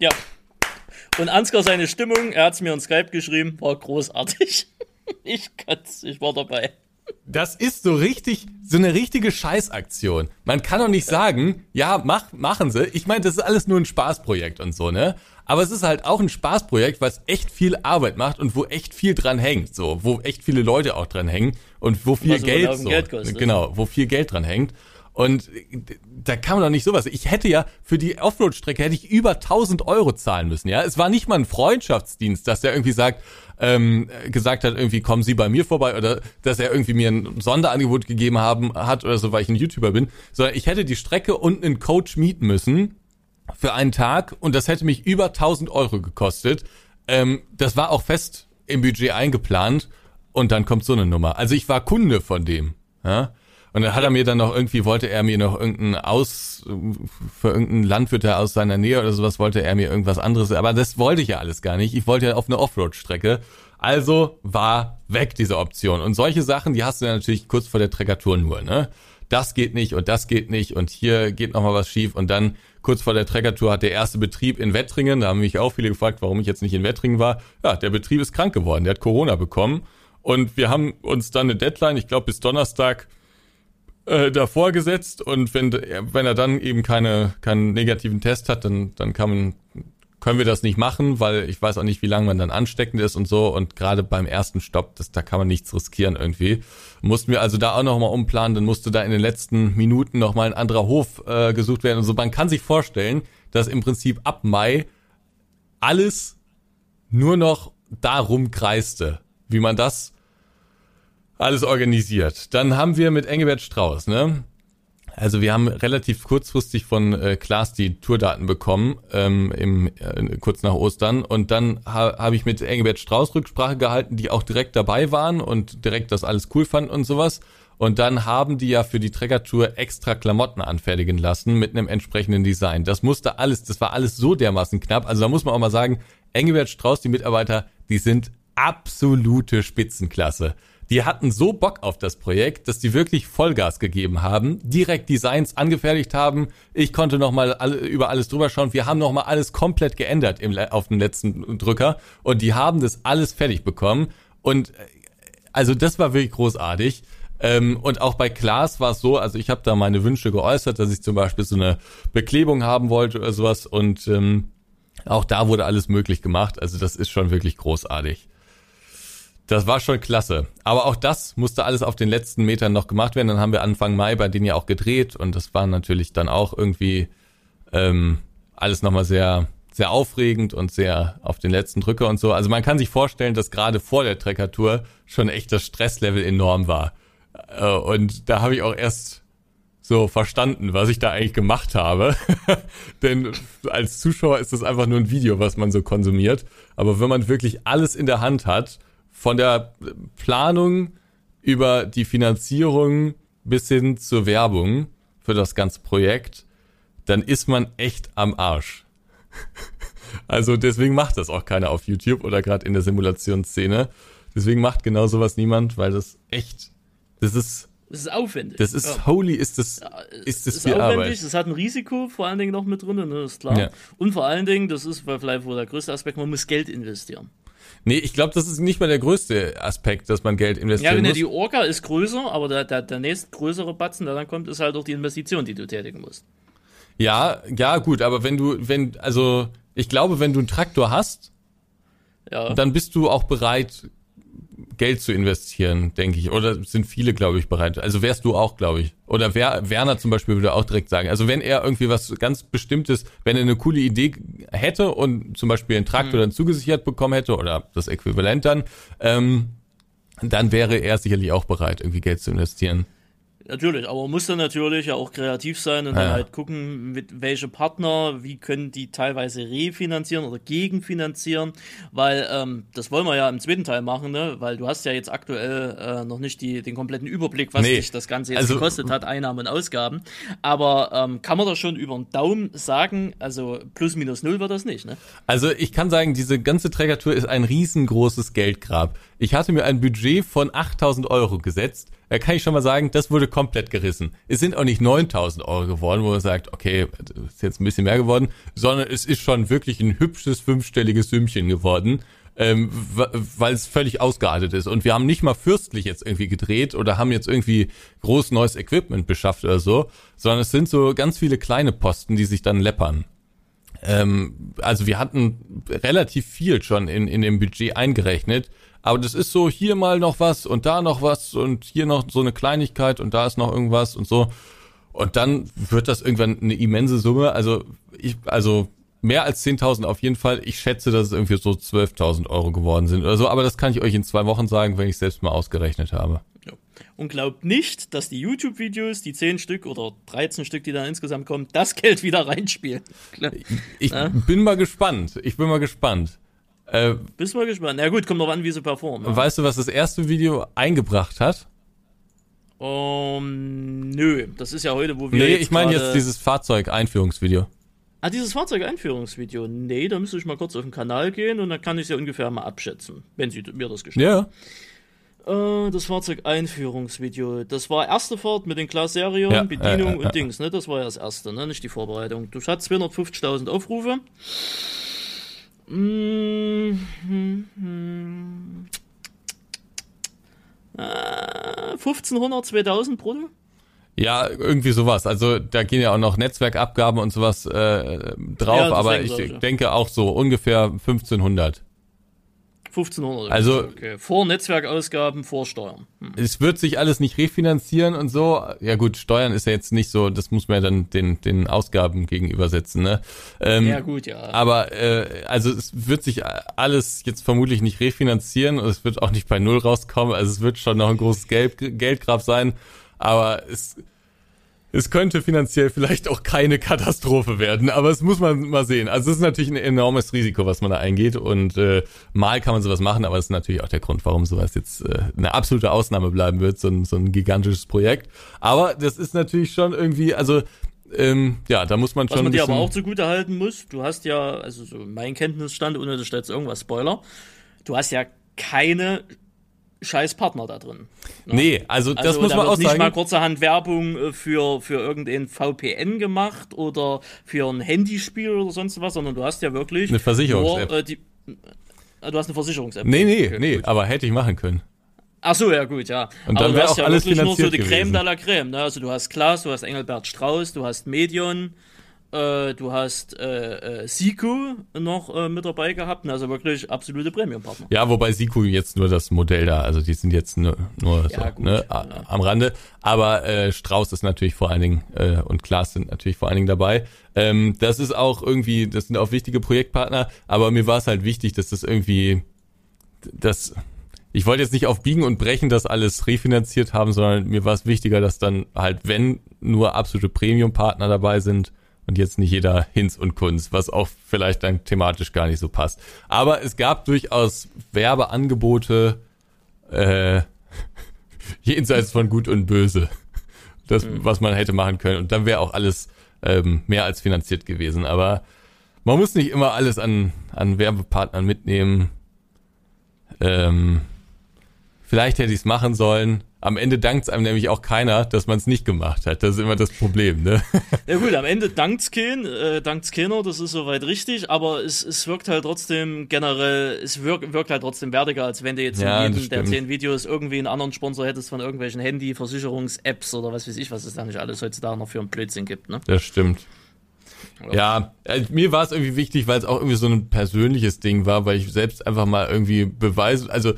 Ja. Und Ansgar, seine Stimmung, er hat es mir in Skype geschrieben, war großartig. [laughs] Ich kann's, ich war dabei. Das ist so richtig, so eine richtige Scheißaktion. Man kann doch nicht sagen, ja, mach, machen Sie. Ich meine, das ist alles nur ein Spaßprojekt und so, ne? Aber es ist halt auch ein Spaßprojekt, was echt viel Arbeit macht und wo echt viel dran hängt, so, wo echt viele Leute auch dran hängen und wo viel Was so Geld, so, Geld kostet. genau, wo viel Geld dran hängt. Und da kann man doch nicht sowas. Ich hätte ja für die Offroad-Strecke hätte ich über 1000 Euro zahlen müssen. Ja, es war nicht mal ein Freundschaftsdienst, dass der irgendwie sagt, ähm, gesagt hat, irgendwie kommen Sie bei mir vorbei oder dass er irgendwie mir ein Sonderangebot gegeben haben hat oder so, weil ich ein YouTuber bin, sondern ich hätte die Strecke und einen Coach mieten müssen für einen Tag und das hätte mich über 1000 Euro gekostet. Ähm, das war auch fest im Budget eingeplant und dann kommt so eine Nummer. Also ich war Kunde von dem. Ja? Und dann hat er mir dann noch irgendwie, wollte er mir noch irgendeinen Aus, für irgendeinen Landwirt aus seiner Nähe oder sowas, wollte er mir irgendwas anderes, aber das wollte ich ja alles gar nicht. Ich wollte ja auf eine Offroad-Strecke. Also war weg diese Option. Und solche Sachen, die hast du ja natürlich kurz vor der Treckertour nur, ne? Das geht nicht und das geht nicht und hier geht noch mal was schief und dann kurz vor der Treckertour hat der erste Betrieb in Wettringen, da haben mich auch viele gefragt, warum ich jetzt nicht in Wettringen war. Ja, der Betrieb ist krank geworden, der hat Corona bekommen und wir haben uns dann eine Deadline, ich glaube bis Donnerstag äh, davor gesetzt und wenn, wenn er dann eben keine, keinen negativen Test hat, dann, dann kann man, können wir das nicht machen, weil ich weiß auch nicht, wie lange man dann ansteckend ist und so und gerade beim ersten Stopp, das, da kann man nichts riskieren irgendwie. Mussten wir also da auch nochmal umplanen, dann musste da in den letzten Minuten nochmal ein anderer Hof äh, gesucht werden und so. Man kann sich vorstellen, dass im Prinzip ab Mai alles nur noch darum kreiste, wie man das alles organisiert. Dann haben wir mit Engelbert Strauß, ne? Also wir haben relativ kurzfristig von äh, Klaas die Tourdaten bekommen, ähm, im, äh, kurz nach Ostern. Und dann ha, habe ich mit Engelbert Strauß Rücksprache gehalten, die auch direkt dabei waren und direkt das alles cool fanden und sowas. Und dann haben die ja für die Treckertour extra Klamotten anfertigen lassen mit einem entsprechenden Design. Das musste alles, das war alles so dermaßen knapp. Also da muss man auch mal sagen, Engelbert Strauß, die Mitarbeiter, die sind absolute Spitzenklasse. Die hatten so Bock auf das Projekt, dass die wirklich Vollgas gegeben haben, direkt Designs angefertigt haben. Ich konnte noch mal alle, über alles drüber schauen. Wir haben noch mal alles komplett geändert im, auf dem letzten Drücker und die haben das alles fertig bekommen. Und äh, also das war wirklich großartig. Ähm, und auch bei Klaas war es so, also ich habe da meine Wünsche geäußert, dass ich zum Beispiel so eine Beklebung haben wollte oder sowas. Und ähm, auch da wurde alles möglich gemacht. Also das ist schon wirklich großartig. Das war schon klasse. Aber auch das musste alles auf den letzten Metern noch gemacht werden. Dann haben wir Anfang Mai bei denen ja auch gedreht und das war natürlich dann auch irgendwie ähm, alles nochmal sehr, sehr aufregend und sehr auf den letzten Drücker und so. Also man kann sich vorstellen, dass gerade vor der Treckertour schon echt das Stresslevel enorm war. Äh, und da habe ich auch erst so verstanden, was ich da eigentlich gemacht habe. [laughs] Denn als Zuschauer ist das einfach nur ein Video, was man so konsumiert. Aber wenn man wirklich alles in der Hand hat, von der Planung über die Finanzierung bis hin zur Werbung für das ganze Projekt, dann ist man echt am Arsch. [laughs] Also deswegen macht das auch keiner auf YouTube oder gerade in der Simulationsszene. Deswegen macht genau sowas niemand, weil das echt, das ist das ist aufwendig. Das ist ja. holy, ist das, ist das ist viel aufwendig, Arbeit. Das hat ein Risiko vor allen Dingen noch mit drin, ne, ist klar. Ja. Und vor allen Dingen, das ist vielleicht wohl der größte Aspekt, man muss Geld investieren. Nee, ich glaube, das ist nicht mal der größte Aspekt, dass man Geld investieren Ja, muss. nee, die Orga ist größer, aber der, der, der nächst größere Batzen, der dann kommt, ist halt auch die Investition, die du tätigen musst. Ja, ja, gut, aber wenn du, wenn, also, ich glaube, wenn du einen Traktor hast, Ja. dann bist du auch bereit, Geld zu investieren, denke ich. Oder sind viele, glaube ich, bereit. Also wärst du auch, glaube ich. Oder Wer, Werner zum Beispiel würde auch direkt sagen. Also wenn er irgendwie was ganz Bestimmtes, wenn er eine coole Idee hätte und zum Beispiel einen Traktor dann zugesichert bekommen hätte oder das Äquivalent dann, ähm, dann wäre er sicherlich auch bereit, irgendwie Geld zu investieren. Natürlich, aber man muss dann natürlich ja auch kreativ sein und dann Ja. halt gucken, mit welche Partner, wie können die teilweise refinanzieren oder gegenfinanzieren, weil ähm, das wollen wir ja im zweiten Teil machen, ne? weil du hast ja jetzt aktuell äh, noch nicht die, den kompletten Überblick, was Nee. dich das Ganze jetzt Also- gekostet hat, Einnahmen und Ausgaben. Aber ähm, kann man da schon über den Daumen sagen, also plus minus null wird das nicht, ne? Also ich kann sagen, diese ganze Trägertour ist ein riesengroßes Geldgrab. Ich hatte mir ein Budget von 8000 Euro gesetzt. Da kann ich schon mal sagen, das wurde komplett gerissen. Es sind auch nicht 9000 Euro geworden, wo man sagt, okay, ist jetzt ein bisschen mehr geworden, sondern es ist schon wirklich ein hübsches fünfstelliges Sümmchen geworden. Ähm, weil es völlig ausgeartet ist. Und wir haben nicht mal fürstlich jetzt irgendwie gedreht oder haben jetzt irgendwie groß neues Equipment beschafft oder so, sondern es sind so ganz viele kleine Posten, die sich dann läppern. Ähm, also wir hatten relativ viel schon in, in dem Budget eingerechnet, aber das ist so hier mal noch was und da noch was und hier noch so eine Kleinigkeit und da ist noch irgendwas und so. Und dann wird das irgendwann eine immense Summe. Also ich, also mehr als 10.000 auf jeden Fall. Ich schätze, dass es irgendwie so 12.000 Euro geworden sind oder so. Aber das kann ich euch in zwei Wochen sagen, wenn ich selbst mal ausgerechnet habe. Ja. Und glaubt nicht, dass die YouTube-Videos, die 10 Stück oder 13 Stück, die dann insgesamt kommen, das Geld wieder reinspielen. Ich bin mal gespannt. Ich bin mal gespannt. Äh, Bist mal gespannt. Na gut, kommt noch an, wie sie performen. Ja. weißt du, was das erste Video eingebracht hat? Um, nö, das ist ja heute, wo wir. Nee, ich meine jetzt dieses Fahrzeug-Einführungsvideo. Ah, dieses Fahrzeug-Einführungsvideo. Nee, da müsste ich mal kurz auf den Kanal gehen und dann kann ich es ja ungefähr mal abschätzen, wenn sie mir das gestatten. Ja. Äh, das Fahrzeug-Einführungsvideo. Das war erste Fahrt mit den Class Serion, Ja, Bedienung äh, und. Dings, ne? Das war ja das erste, ne? Nicht die Vorbereitung. Du hast 250.000 Aufrufe. Mm, hm, hm. Äh, 1500, 2000 brutto? Ja, irgendwie sowas. Also da gehen ja auch noch Netzwerkabgaben und sowas äh, drauf, Ja, aber ich denke auch so ungefähr 1500. 1500. Also- okay. Vor Netzwerkausgaben, vor Steuern. Hm. Es wird sich alles nicht refinanzieren und so. Ja gut, Steuern ist ja jetzt nicht so, das muss man ja dann den, den Ausgaben gegenübersetzen, ne? Ähm, Ja, gut, ja. Aber äh, also es wird sich alles jetzt vermutlich nicht refinanzieren und es wird auch nicht bei Null rauskommen. Also es wird schon noch ein großes Geld, Geldgrab sein. Aber es es könnte finanziell vielleicht auch keine Katastrophe werden, aber es muss man mal sehen. Also es ist natürlich ein enormes Risiko, was man da eingeht und äh, mal kann man sowas machen, aber das ist natürlich auch der Grund, warum sowas jetzt äh, eine absolute Ausnahme bleiben wird, so ein, so ein gigantisches Projekt. Aber das ist natürlich schon irgendwie, also ähm, ja, da muss man schon. Was man dir aber auch zugute halten muss, du hast ja, also so mein Kenntnisstand, ohne dass jetzt irgendwas Spoiler, du hast ja keine scheiß Partner da drin. Ne? Nee, also das also, muss da man auch nicht sagen. mal kurzerhand Werbung äh, für, für irgendein VPN gemacht oder für ein Handyspiel oder sonst was, sondern du hast ja wirklich eine Versicherungs-App. Äh, äh, du hast eine Versicherungs-App. Nee, nee, okay, nee, gut. aber hätte ich machen können. Ach so, ja gut, ja. Und dann wäre auch ja alles finanziert nur so die gewesen. Creme de la Creme. Ne? Also du hast Klaas, du hast Engelbert Strauß, du hast Medion, äh, du hast äh, äh, Siku noch äh, mit dabei gehabt, also wirklich absolute Premium-Partner. Ja, wobei Siku jetzt nur das Modell da, also die sind jetzt nur, nur ja, so, gut, ne, ja. am Rande. Aber äh, Strauß ist natürlich vor allen Dingen und Klaas sind natürlich vor allen Dingen dabei. Ähm, das ist auch irgendwie, das sind auch wichtige Projektpartner, aber mir war es halt wichtig, dass das irgendwie, das ich wollte jetzt nicht auf Biegen und Brechen das alles refinanziert haben, sondern mir war es wichtiger, dass dann halt, wenn nur absolute Premium-Partner dabei sind, und jetzt nicht jeder Hinz und Kunz, was auch vielleicht dann thematisch gar nicht so passt. Aber es gab durchaus Werbeangebote äh, [laughs] jenseits von Gut und Böse, das, mhm. was man hätte machen können. Und dann wäre auch alles ähm, mehr als finanziert gewesen. Aber man muss nicht immer alles an, an Werbepartnern mitnehmen. Ähm, vielleicht hätte ich es machen sollen, am Ende dankt es einem nämlich auch keiner, dass man es nicht gemacht hat. Das ist immer das Problem, ne? [laughs] Ja gut, am Ende dankt's kein, äh, dankt's keiner, das ist soweit richtig, aber es, es wirkt halt trotzdem generell, es wirkt, wirkt halt trotzdem wertiger, als wenn du jetzt ja, in jedem der zehn Videos irgendwie einen anderen Sponsor hättest von irgendwelchen Handy, Versicherungs-Apps oder was weiß ich, was es da nicht alles heutzutage noch für einen Blödsinn gibt, ne? Das stimmt. Ja, also mir war es irgendwie wichtig, weil es auch irgendwie so ein persönliches Ding war, weil ich selbst einfach mal irgendwie beweisen, also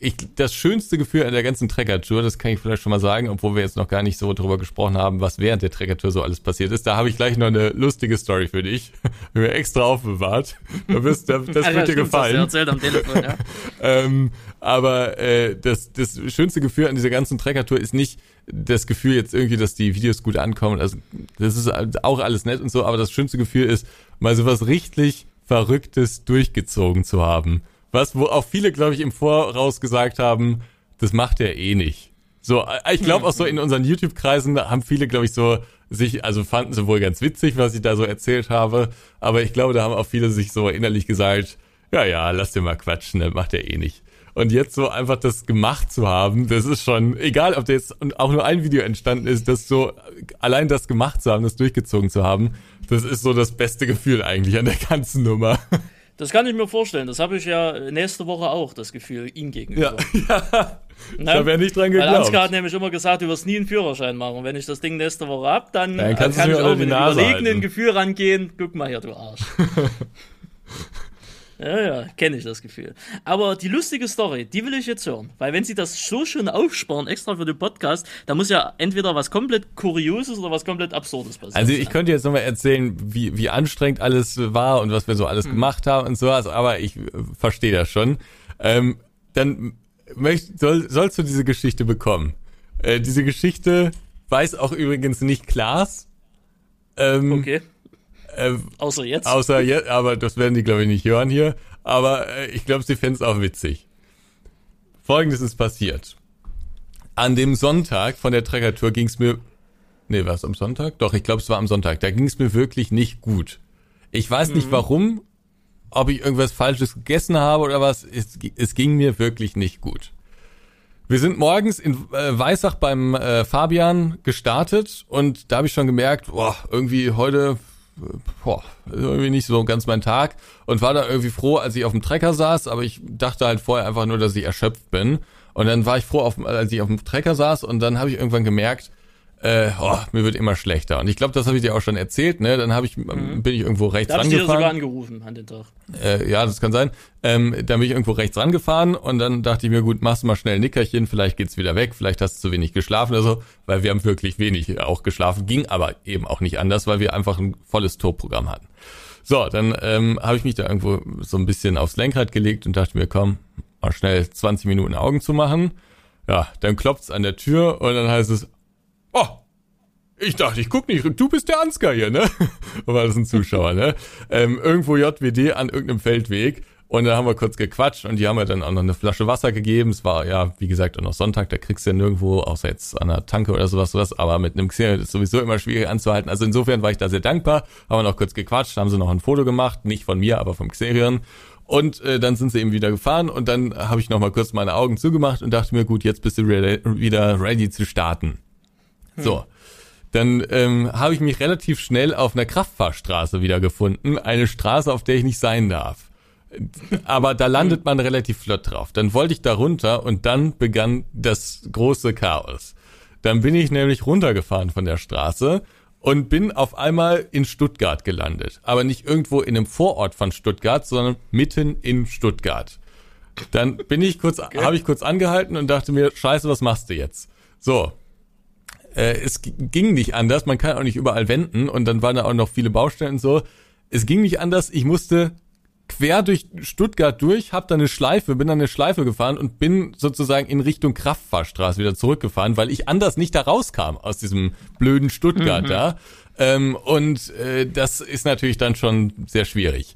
ich, das schönste Gefühl an der ganzen Trekker-Tour, das kann ich vielleicht schon mal sagen, obwohl wir jetzt noch gar nicht so drüber gesprochen haben, was während der Trekker-Tour so alles passiert ist. Da habe ich gleich noch eine lustige Story für dich. [laughs] mir extra aufbewahrt. Du wirst, das, das wird dir gefallen. Erzählt am Telefon, ja. [laughs] ähm, aber äh, das, das schönste Gefühl an dieser ganzen Trekker-Tour ist nicht das Gefühl jetzt irgendwie, dass die Videos gut ankommen. Also das ist auch alles nett und so, aber das schönste Gefühl ist, mal so was richtig Verrücktes durchgezogen zu haben was, wo auch viele, glaube ich, im Voraus gesagt haben, das macht er eh nicht. So, äh, ich glaube auch so in unseren YouTube-Kreisen haben viele, glaube ich, so sich, also fanden sie wohl ganz witzig, was ich da so erzählt habe, aber ich glaube, da haben auch viele sich so innerlich gesagt, ja, ja, lass dir mal quatschen, das macht er eh nicht. Und jetzt so einfach das gemacht zu haben, das ist schon, egal ob da jetzt auch nur ein Video entstanden ist, das so, allein das gemacht zu haben, das durchgezogen zu haben, das ist so das beste Gefühl eigentlich an der ganzen Nummer. [laughs] Das kann ich mir vorstellen. Das habe ich ja nächste Woche auch, das Gefühl, ihm gegenüber. Ja, [laughs] ja. Ne? Ich habe ja nicht dran geglaubt. Weil Ansgar hat nämlich immer gesagt, du wirst nie einen Führerschein machen. Und wenn ich das Ding nächste Woche hab, dann, dann kann ich auch mit einem überlegenen Gefühl rangehen. Guck mal hier, du Arsch. [laughs] Ja, ja, kenne ich das Gefühl. Aber die lustige Story, die will ich jetzt hören. Weil wenn sie das so schön aufsparen, extra für den Podcast, da muss ja entweder was komplett Kurioses oder was komplett Absurdes passieren. Also ich könnte jetzt nochmal erzählen, wie, wie anstrengend alles war und was wir so alles hm. gemacht haben und sowas, aber ich äh, verstehe das schon. Ähm, dann möcht, soll, sollst du diese Geschichte bekommen. Äh, diese Geschichte weiß auch übrigens nicht Klaas. Ähm, okay. Äh, außer jetzt. Außer jetzt, aber das werden die, glaube ich, nicht hören hier. Aber äh, ich glaube, sie fänden es auch witzig. Folgendes ist passiert. An dem Sonntag von der Treckertour ging es mir. Nee, war es am Sonntag? Doch, ich glaube, es war am Sonntag. Da ging es mir wirklich nicht gut. Ich weiß mhm. nicht warum, ob ich irgendwas Falsches gegessen habe oder was. Es, es ging mir wirklich nicht gut. Wir sind morgens in äh, Weissach beim äh, Fabian gestartet und da habe ich schon gemerkt, boah, irgendwie heute boah, irgendwie nicht so ganz mein Tag und war da irgendwie froh, als ich auf dem Trecker saß, aber ich dachte halt vorher einfach nur, dass ich erschöpft bin. Und dann war ich froh, auf, als ich auf dem Trecker saß und dann habe ich irgendwann gemerkt, äh, oh, mir wird immer schlechter. Und ich glaube, das habe ich dir auch schon erzählt, ne? Dann habe ich, mhm. bin ich irgendwo rechts da rangefahren. Da sogar angerufen an den Tag. Äh, ja, das kann sein. Ähm, dann bin ich irgendwo rechts rangefahren und dann dachte ich mir, gut, machst du mal schnell ein Nickerchen, vielleicht geht's wieder weg, vielleicht hast du zu wenig geschlafen oder so, weil wir haben wirklich wenig auch geschlafen, ging aber eben auch nicht anders, weil wir einfach ein volles Torprogramm hatten. So, dann ähm, habe ich mich da irgendwo so ein bisschen aufs Lenkrad gelegt und dachte mir, komm, mal schnell 20 Minuten Augen zu machen. Ja, dann klopft's an der Tür und dann heißt es, ich dachte, ich guck nicht, du bist der Ansgar hier, ne? [laughs] War das ein Zuschauer, ne? Ähm, irgendwo JWD an irgendeinem Feldweg. Und dann haben wir kurz gequatscht und die haben mir dann auch noch eine Flasche Wasser gegeben. Es war ja, wie gesagt, auch noch Sonntag, da kriegst du ja nirgendwo, außer jetzt an der Tanke oder sowas, sowas, aber mit einem Xenon ist sowieso immer schwierig anzuhalten. Also insofern war ich da sehr dankbar, haben wir noch kurz gequatscht, haben sie noch ein Foto gemacht, nicht von mir, aber vom Xerion. Und äh, dann sind sie eben wieder gefahren und dann habe ich noch mal kurz meine Augen zugemacht und dachte mir, gut, jetzt bist du wieder ready zu starten. Hm. So. Dann ähm, habe ich mich relativ schnell auf einer Kraftfahrstraße wiedergefunden, eine Straße, auf der ich nicht sein darf. Aber da landet man relativ flott drauf. Dann wollte ich da runter und dann begann das große Chaos. Dann bin ich nämlich runtergefahren von der Straße und bin auf einmal in Stuttgart gelandet. Aber nicht irgendwo in einem Vorort von Stuttgart, sondern mitten in Stuttgart. Dann bin ich kurz, okay. habe ich kurz angehalten und dachte mir, scheiße, was machst du jetzt? So. Äh, es ging nicht anders, man kann auch nicht überall wenden und dann waren da auch noch viele Baustellen so. Es ging nicht anders, ich musste quer durch Stuttgart durch, hab dann eine Schleife, bin dann eine Schleife gefahren und bin sozusagen in Richtung Kraftfahrstraße wieder zurückgefahren, weil ich anders nicht da rauskam aus diesem blöden Stuttgart mhm. da. Ähm, und äh, das ist natürlich dann schon sehr schwierig.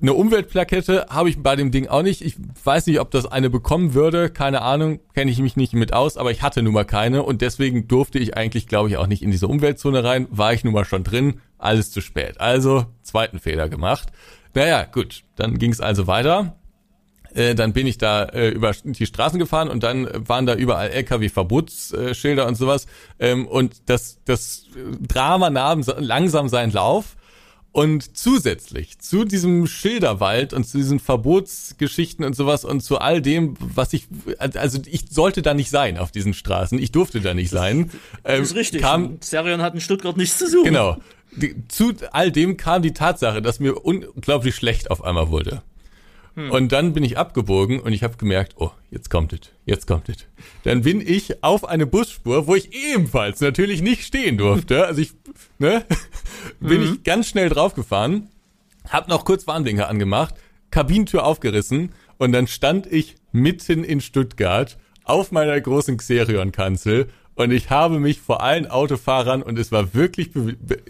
Eine Umweltplakette habe ich bei dem Ding auch nicht. Ich weiß nicht, ob das eine bekommen würde. Keine Ahnung, kenne ich mich nicht mit aus, aber ich hatte nun mal keine und deswegen durfte ich eigentlich, glaube ich, auch nicht in diese Umweltzone rein. War ich nun mal schon drin, alles zu spät. Also zweiten Fehler gemacht. Naja, gut, dann ging es also weiter. Äh, dann bin ich da äh, über die Straßen gefahren und dann waren da überall LKW-Verbotsschilder und sowas. Ähm, und das, das Drama nahm langsam seinen Lauf. Und zusätzlich zu diesem Schilderwald und zu diesen Verbotsgeschichten und sowas und zu all dem, was ich, also ich sollte da nicht sein auf diesen Straßen, ich durfte da nicht sein. Ähm, das ist richtig. Kam, Serion hat in Stuttgart nichts zu suchen. Genau zu all dem kam die Tatsache, dass mir unglaublich schlecht auf einmal wurde. Hm. Und dann bin ich abgebogen und ich habe gemerkt, oh, jetzt kommt es, jetzt kommt es. Dann bin ich auf eine Busspur, wo ich ebenfalls natürlich nicht stehen durfte. [laughs] Also ich, ne, bin mhm. ich ganz schnell draufgefahren, hab noch kurz Warnblinker angemacht, Kabinentür aufgerissen und dann stand ich mitten in Stuttgart auf meiner großen Xerion-Kanzel und ich habe mich vor allen Autofahrern und es war wirklich,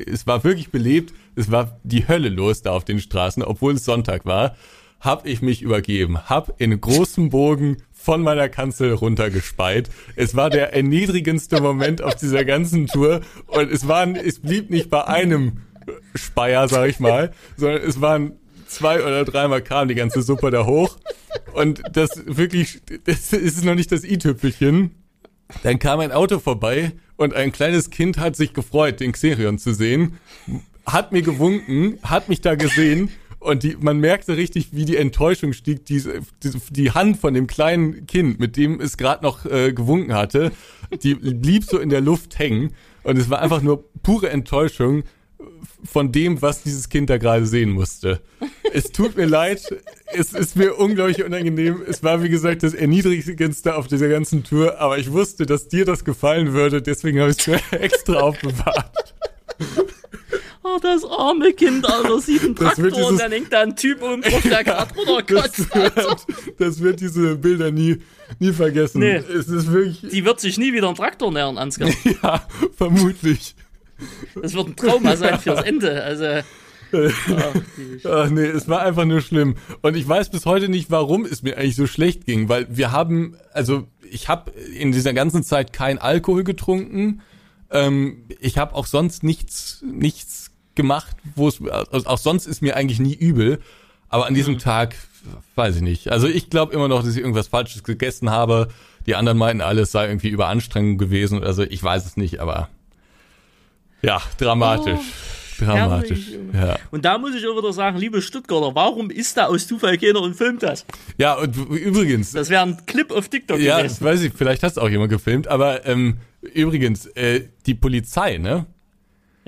es war wirklich belebt, es war die Hölle los da auf den Straßen, obwohl es Sonntag war, habe ich mich übergeben, hab in großem Bogen von meiner Kanzel runtergespeit. Es war der erniedrigendste Moment auf dieser ganzen Tour und es war, es blieb nicht bei einem Speier, sag ich mal, sondern es waren zwei oder dreimal kam die ganze Suppe da hoch und das wirklich, das ist noch nicht das i-Tüpfelchen. Dann kam ein Auto vorbei und ein kleines Kind hat sich gefreut, den Xerion zu sehen, hat mir gewunken, hat mich da gesehen und die, man merkte richtig, wie die Enttäuschung stieg. Die, die, die Hand von dem kleinen Kind, mit dem es gerade noch äh, gewunken hatte, die blieb so in der Luft hängen und es war einfach nur pure Enttäuschung von dem, was dieses Kind da gerade sehen musste. Es tut mir leid, es ist mir unglaublich unangenehm. Es war, wie gesagt, das Erniedrigendste auf dieser ganzen Tour, aber ich wusste, dass dir das gefallen würde, deswegen habe ich es [laughs] extra aufbewahrt. Oh, das arme Kind, Alter, sieht einen [laughs] Traktor dieses, und dann hängt da ein Typ um drauf, der gerade runterkotzt. Das [laughs] wird, das wird diese Bilder nie, nie vergessen. Nee, es ist wirklich, die wird sich nie wieder einen Traktor nähern, Ansgar. [laughs] ja, vermutlich. Das wird ein Trauma sein fürs Ende. Also. Ach, Ach nee, es war einfach nur schlimm. Und ich weiß bis heute nicht, warum es mir eigentlich so schlecht ging, weil wir haben, also ich habe in dieser ganzen Zeit kein Alkohol getrunken. Ähm, ich habe auch sonst nichts, nichts gemacht, wo es, also auch sonst ist mir eigentlich nie übel. Aber an diesem mhm. Tag, weiß ich nicht. Also ich glaube immer noch, dass ich irgendwas Falsches gegessen habe. Die anderen meinten, alles sei irgendwie Überanstrengung gewesen. Also ich weiß es nicht, aber ja, dramatisch. Oh, dramatisch. Ja. Und da muss ich auch wieder sagen, liebe Stuttgarter, warum ist da aus Zufall keiner und filmt das? Ja, und übrigens. Das wäre ein Clip auf TikTok ja, gewesen. Ja, weiß ich, vielleicht hast auch jemand gefilmt, aber ähm, übrigens, äh, die Polizei, ne?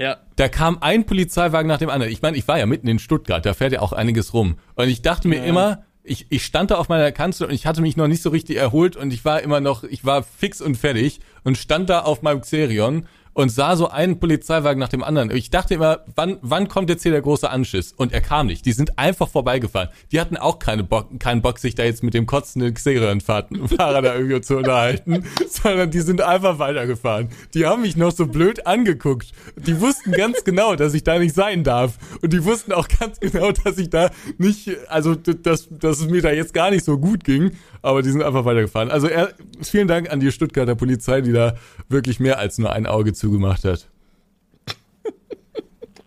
Ja. Da kam ein Polizeiwagen nach dem anderen. Ich meine, ich war ja mitten in Stuttgart, da fährt ja auch einiges rum. Und ich dachte mir ja. immer, ich, ich stand da auf meiner Kanzel und ich hatte mich noch nicht so richtig erholt und ich war immer noch, ich war fix und fertig und stand da auf meinem Xerion und sah so einen Polizeiwagen nach dem anderen. Ich dachte immer, wann, wann kommt jetzt hier der große Anschiss? Und er kam nicht. Die sind einfach vorbeigefahren. Die hatten auch keine Bock, keinen Bock, sich da jetzt mit dem kotzenden Xerion-Fahrer da irgendwie zu unterhalten, [laughs] sondern die sind einfach weitergefahren. Die haben mich noch so blöd angeguckt. Die wussten ganz genau, dass ich da nicht sein darf. Und die wussten auch ganz genau, dass ich da nicht, also, dass, dass es mir da jetzt gar nicht so gut ging. Aber die sind einfach weitergefahren. Also er, vielen Dank an die Stuttgarter Polizei, die da wirklich mehr als nur ein Auge zugemacht hat. [laughs]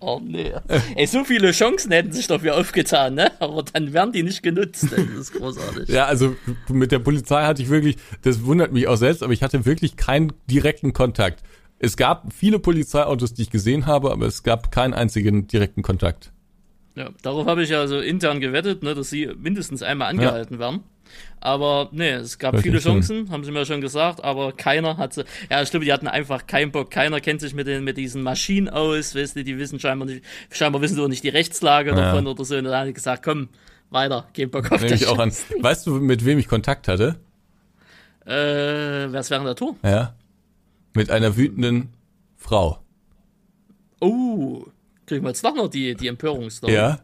Oh nee. Ey, so viele Chancen hätten sich dafür aufgetan, ne? Aber dann werden die nicht genutzt. Ey. Das ist großartig. Ja, also mit der Polizei hatte ich wirklich, das wundert mich auch selbst, aber ich hatte wirklich keinen direkten Kontakt. Es gab viele Polizeiautos, die ich gesehen habe, aber es gab keinen einzigen direkten Kontakt. Ja, darauf habe ich ja so intern gewettet, ne, dass sie mindestens einmal angehalten ja. werden. Aber nee, es gab viele Chancen, haben sie mir schon gesagt, aber keiner hat sie. Ja, ich glaube, die hatten einfach keinen Bock. Keiner kennt sich mit, den, mit diesen Maschinen aus, weißt du, die wissen scheinbar nicht, scheinbar wissen sie auch nicht die Rechtslage ja. davon oder so. Und dann haben die gesagt, komm, weiter, geh Bock auf das. auch an. [laughs] Weißt du, mit wem ich Kontakt hatte? Äh, wer ist während der Tour? Ja. Mit einer wütenden Frau. Oh, kriegen wir jetzt doch noch die, die Empörungsstory. Ja.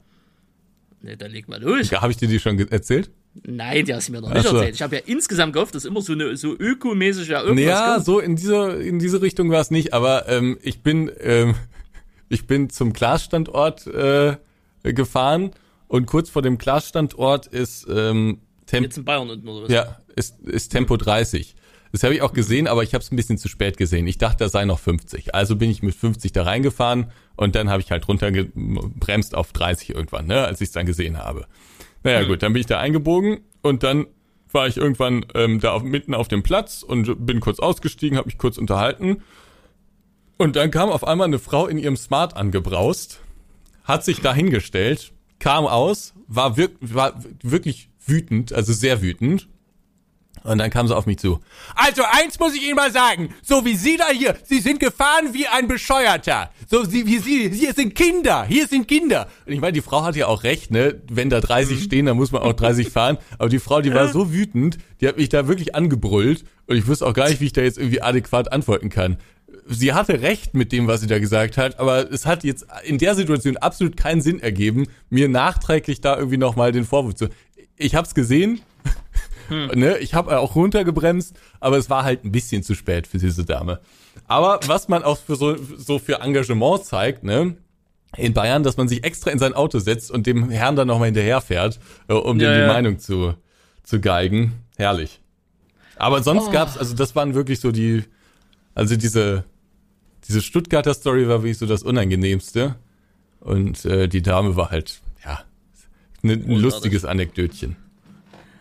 Ne, dann leg mal los. Habe ich dir die schon erzählt? Nein, die hast du mir noch nicht so. erzählt. Ich habe ja insgesamt gehofft, dass immer so eine so ökomäßig ja irgendwas Ja, kommt. so in dieser in diese Richtung war es nicht, aber ähm, ich bin ähm, [laughs] ich bin zum Glasstandort äh, gefahren und kurz vor dem Glasstandort ist ähm, Tempo Jetzt in Bayern unten oder was? Ja, ist ist Tempo 30. Das habe ich auch gesehen, aber ich habe es ein bisschen zu spät gesehen. Ich dachte, da sei noch 50. Also bin ich mit 50 da reingefahren und dann habe ich halt runtergebremst auf 30 irgendwann, ne, als ich es dann gesehen habe. Naja, mhm. gut, dann bin ich da eingebogen und dann war ich irgendwann ähm, da auf, mitten auf dem Platz und bin kurz ausgestiegen, habe mich kurz unterhalten. Und dann kam auf einmal eine Frau in ihrem Smart angebraust, hat sich da hingestellt, kam aus, war, wirk war wirklich wütend, also sehr wütend und dann kam sie auf mich zu. Also eins muss ich Ihnen mal sagen, so wie Sie da hier, Sie sind gefahren wie ein Bescheuerter. So Sie, wie Sie, hier sind Kinder, hier sind Kinder. Und ich meine, die Frau hat ja auch recht, ne? Wenn da 30 mhm. stehen, dann muss man auch 30 [laughs] fahren. Aber die Frau, die war so wütend, die hat mich da wirklich angebrüllt. Und ich wusste auch gar nicht, wie ich da jetzt irgendwie adäquat antworten kann. Sie hatte recht mit dem, was sie da gesagt hat, aber es hat jetzt in der Situation absolut keinen Sinn ergeben, mir nachträglich da irgendwie nochmal den Vorwurf zu. Ich hab's gesehen, hm. Ne? Ich habe auch runtergebremst, aber es war halt ein bisschen zu spät für diese Dame. Aber was man auch für so, so für Engagement zeigt, ne? in Bayern, dass man sich extra in sein Auto setzt und dem Herrn dann nochmal hinterherfährt, äh, um ja, dem die ja. Meinung zu, zu geigen. Herrlich. Aber sonst oh. gab's, also das waren wirklich so die, also diese, diese Stuttgarter Story war wirklich so das Unangenehmste. Und äh, die Dame war halt, ja, ne, ein lustiges Anekdötchen.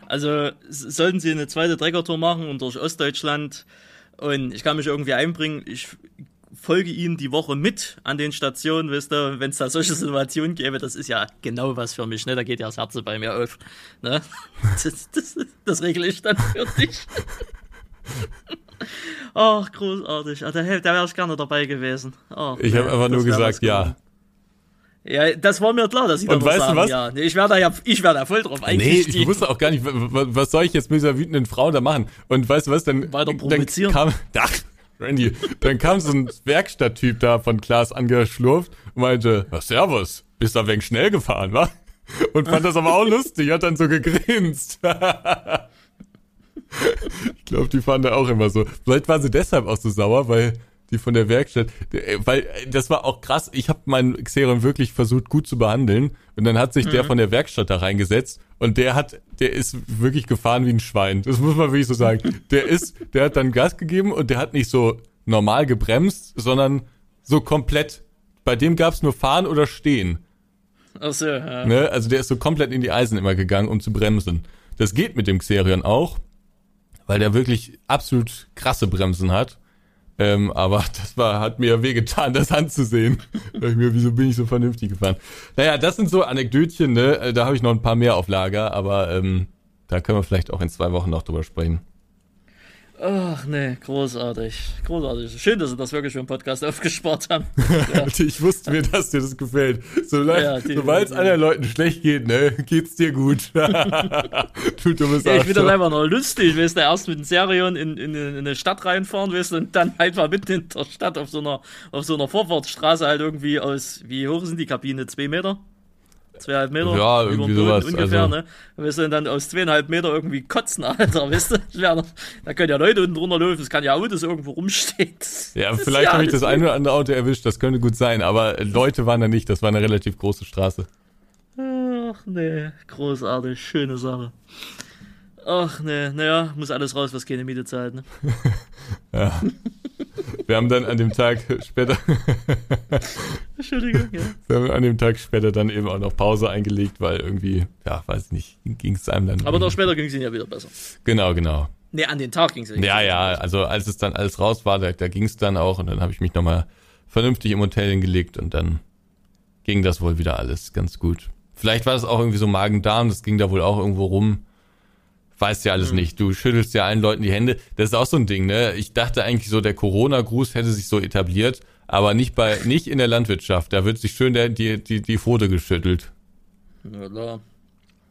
Also sollten sie eine zweite Treckertour machen und durch Ostdeutschland und ich kann mich irgendwie einbringen, ich folge ihnen die Woche mit an den Stationen, wisst ihr, wenn es da solche Situationen gäbe, das ist ja genau was für mich, ne? Da geht ja das Herz bei mir auf. Ne? [laughs] Das, das, das regle ich dann für dich. [laughs] Ach, großartig. Ah, da, da wäre ich gerne dabei gewesen. Oh, ich habe einfach nur gesagt, ja. Ja, das war mir klar, dass sie da weißt sagen, was? ja. Ich wäre da ja, ich wäre da voll drauf eigentlich. Nee, ich wusste auch gar nicht, was soll ich jetzt mit dieser wütenden Frau da machen? Und weißt du was, dann, Weiter provozieren. dann kam, [laughs] ach, Randy, dann kam so ein Werkstatttyp da von Klaas angeschlurft und meinte, was servus, bist da wenig schnell gefahren, wa? Und fand das aber auch [laughs] lustig, hat dann so gegrinst. [laughs] ich glaube, die fand er auch immer so. Vielleicht war sie deshalb auch so sauer, weil die von der Werkstatt, äh, weil äh, das war auch krass. Ich habe meinen Xeron wirklich versucht gut zu behandeln und dann hat sich mhm. der von der Werkstatt da reingesetzt und der hat, der ist wirklich gefahren wie ein Schwein. Das muss man wirklich so sagen. Der ist, der hat dann Gas gegeben und der hat nicht so normal gebremst, sondern so komplett. Bei dem gab's nur fahren oder stehen. Ach so, ja. Ne? Also der ist so komplett in die Eisen immer gegangen, um zu bremsen. Das geht mit dem Xerion auch, weil der wirklich absolut krasse Bremsen hat. Ähm, aber [laughs] das war, hat mir wehgetan, das anzusehen. ich mir, wieso bin ich so vernünftig gefahren? Naja, das sind so Anekdötchen, ne? Äh, da habe ich noch ein paar mehr auf Lager, aber ähm, da können wir vielleicht auch in zwei Wochen noch drüber sprechen. Ach nee, großartig. Großartig. Schön, dass Sie das wirklich für den Podcast aufgespart haben. [laughs] Ja. ich wusste mir, dass dir das gefällt. Ja, sobald es anderen Leuten schlecht geht, ne, geht's dir gut. [laughs] du dummes ja, Ich finde das einfach noch lustig, weißt du, erst mit dem Serion in, in, in eine Stadt reinfahren, du, und dann einfach mitten in der Stadt auf so einer, auf so einer Vorfahrtsstraße halt irgendwie aus, wie hoch sind die Kabine? Zwei Meter? Zweieinhalb Meter. Ja, irgendwie sowas. Ungefähr, also. ne? Weißt du, dann aus zweieinhalb Meter irgendwie kotzen, [laughs] Alter, weißt du? Da können ja Leute unten drunter laufen, es kann ja Autos irgendwo rumstehen. [laughs] Ja, vielleicht ja habe ich das eine oder andere Auto erwischt, das könnte gut sein, aber Leute waren da nicht, das war eine relativ große Straße. Ach nee, großartig, schöne Sache. Ach nee, naja, muss alles raus, was keine Miete zahlt, ne? [laughs] ja. Wir haben dann an dem Tag später. Entschuldigung, ja. Wir haben an dem Tag später dann eben auch noch Pause eingelegt, weil irgendwie, ja, weiß ich nicht, ging es einem dann. Aber noch später ging es ihnen ja wieder besser. Genau, genau. Nee, an den Tag ging es Ja, ja, also als es dann alles raus war, da, da ging es dann auch und dann habe ich mich nochmal vernünftig im Hotel hingelegt und dann ging das wohl wieder alles ganz gut. Vielleicht war das auch irgendwie so Magen-Darm, das ging da wohl auch irgendwo rum. Weißt ja alles mhm. nicht. Du schüttelst ja allen Leuten die Hände. Das ist auch so ein Ding, ne? Ich dachte eigentlich so, der Corona-Gruß hätte sich so etabliert, aber nicht bei, [laughs] nicht in der Landwirtschaft. Da wird sich schön der, die, die, die Pfote geschüttelt. Ja, klar.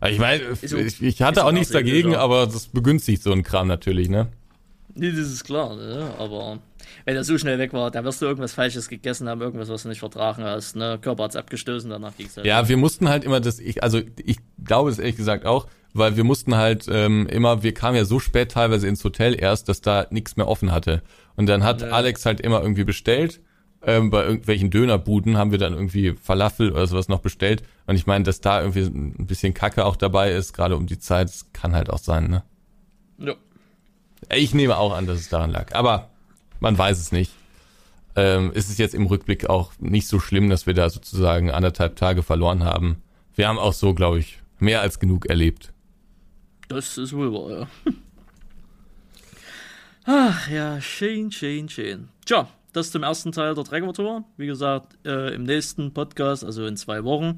Ich meine, ich, ich hatte auch nichts dagegen, aber das begünstigt so ein Kram natürlich, ne? Nee, das ist klar, ne? aber wenn er so schnell weg war, da wirst du irgendwas Falsches gegessen haben, irgendwas, was du nicht vertragen hast, ne? Körper hat's abgestoßen, danach ging's halt. Ja, wir mussten halt immer das, ich, also ich glaube es ehrlich gesagt auch, weil wir mussten halt ähm, immer, wir kamen ja so spät teilweise ins Hotel erst, dass da nichts mehr offen hatte. Und dann hat ja. Alex halt immer irgendwie bestellt. Ähm, bei irgendwelchen Dönerbuden haben wir dann irgendwie Falafel oder sowas noch bestellt. Und ich meine, dass da irgendwie ein bisschen Kacke auch dabei ist, gerade um die Zeit, das kann halt auch sein, ne? Ja. Ich nehme auch an, dass es daran lag. Aber man weiß es nicht. Ähm, ist es jetzt im Rückblick auch nicht so schlimm, dass wir da sozusagen anderthalb Tage verloren haben. Wir haben auch so, glaube ich, mehr als genug erlebt. Das ist wohl wahr, ja. [laughs] Ach ja, schön, schön, schön. Tja, das zum ersten Teil der Treckertour. Wie gesagt, äh, im nächsten Podcast, also in zwei Wochen,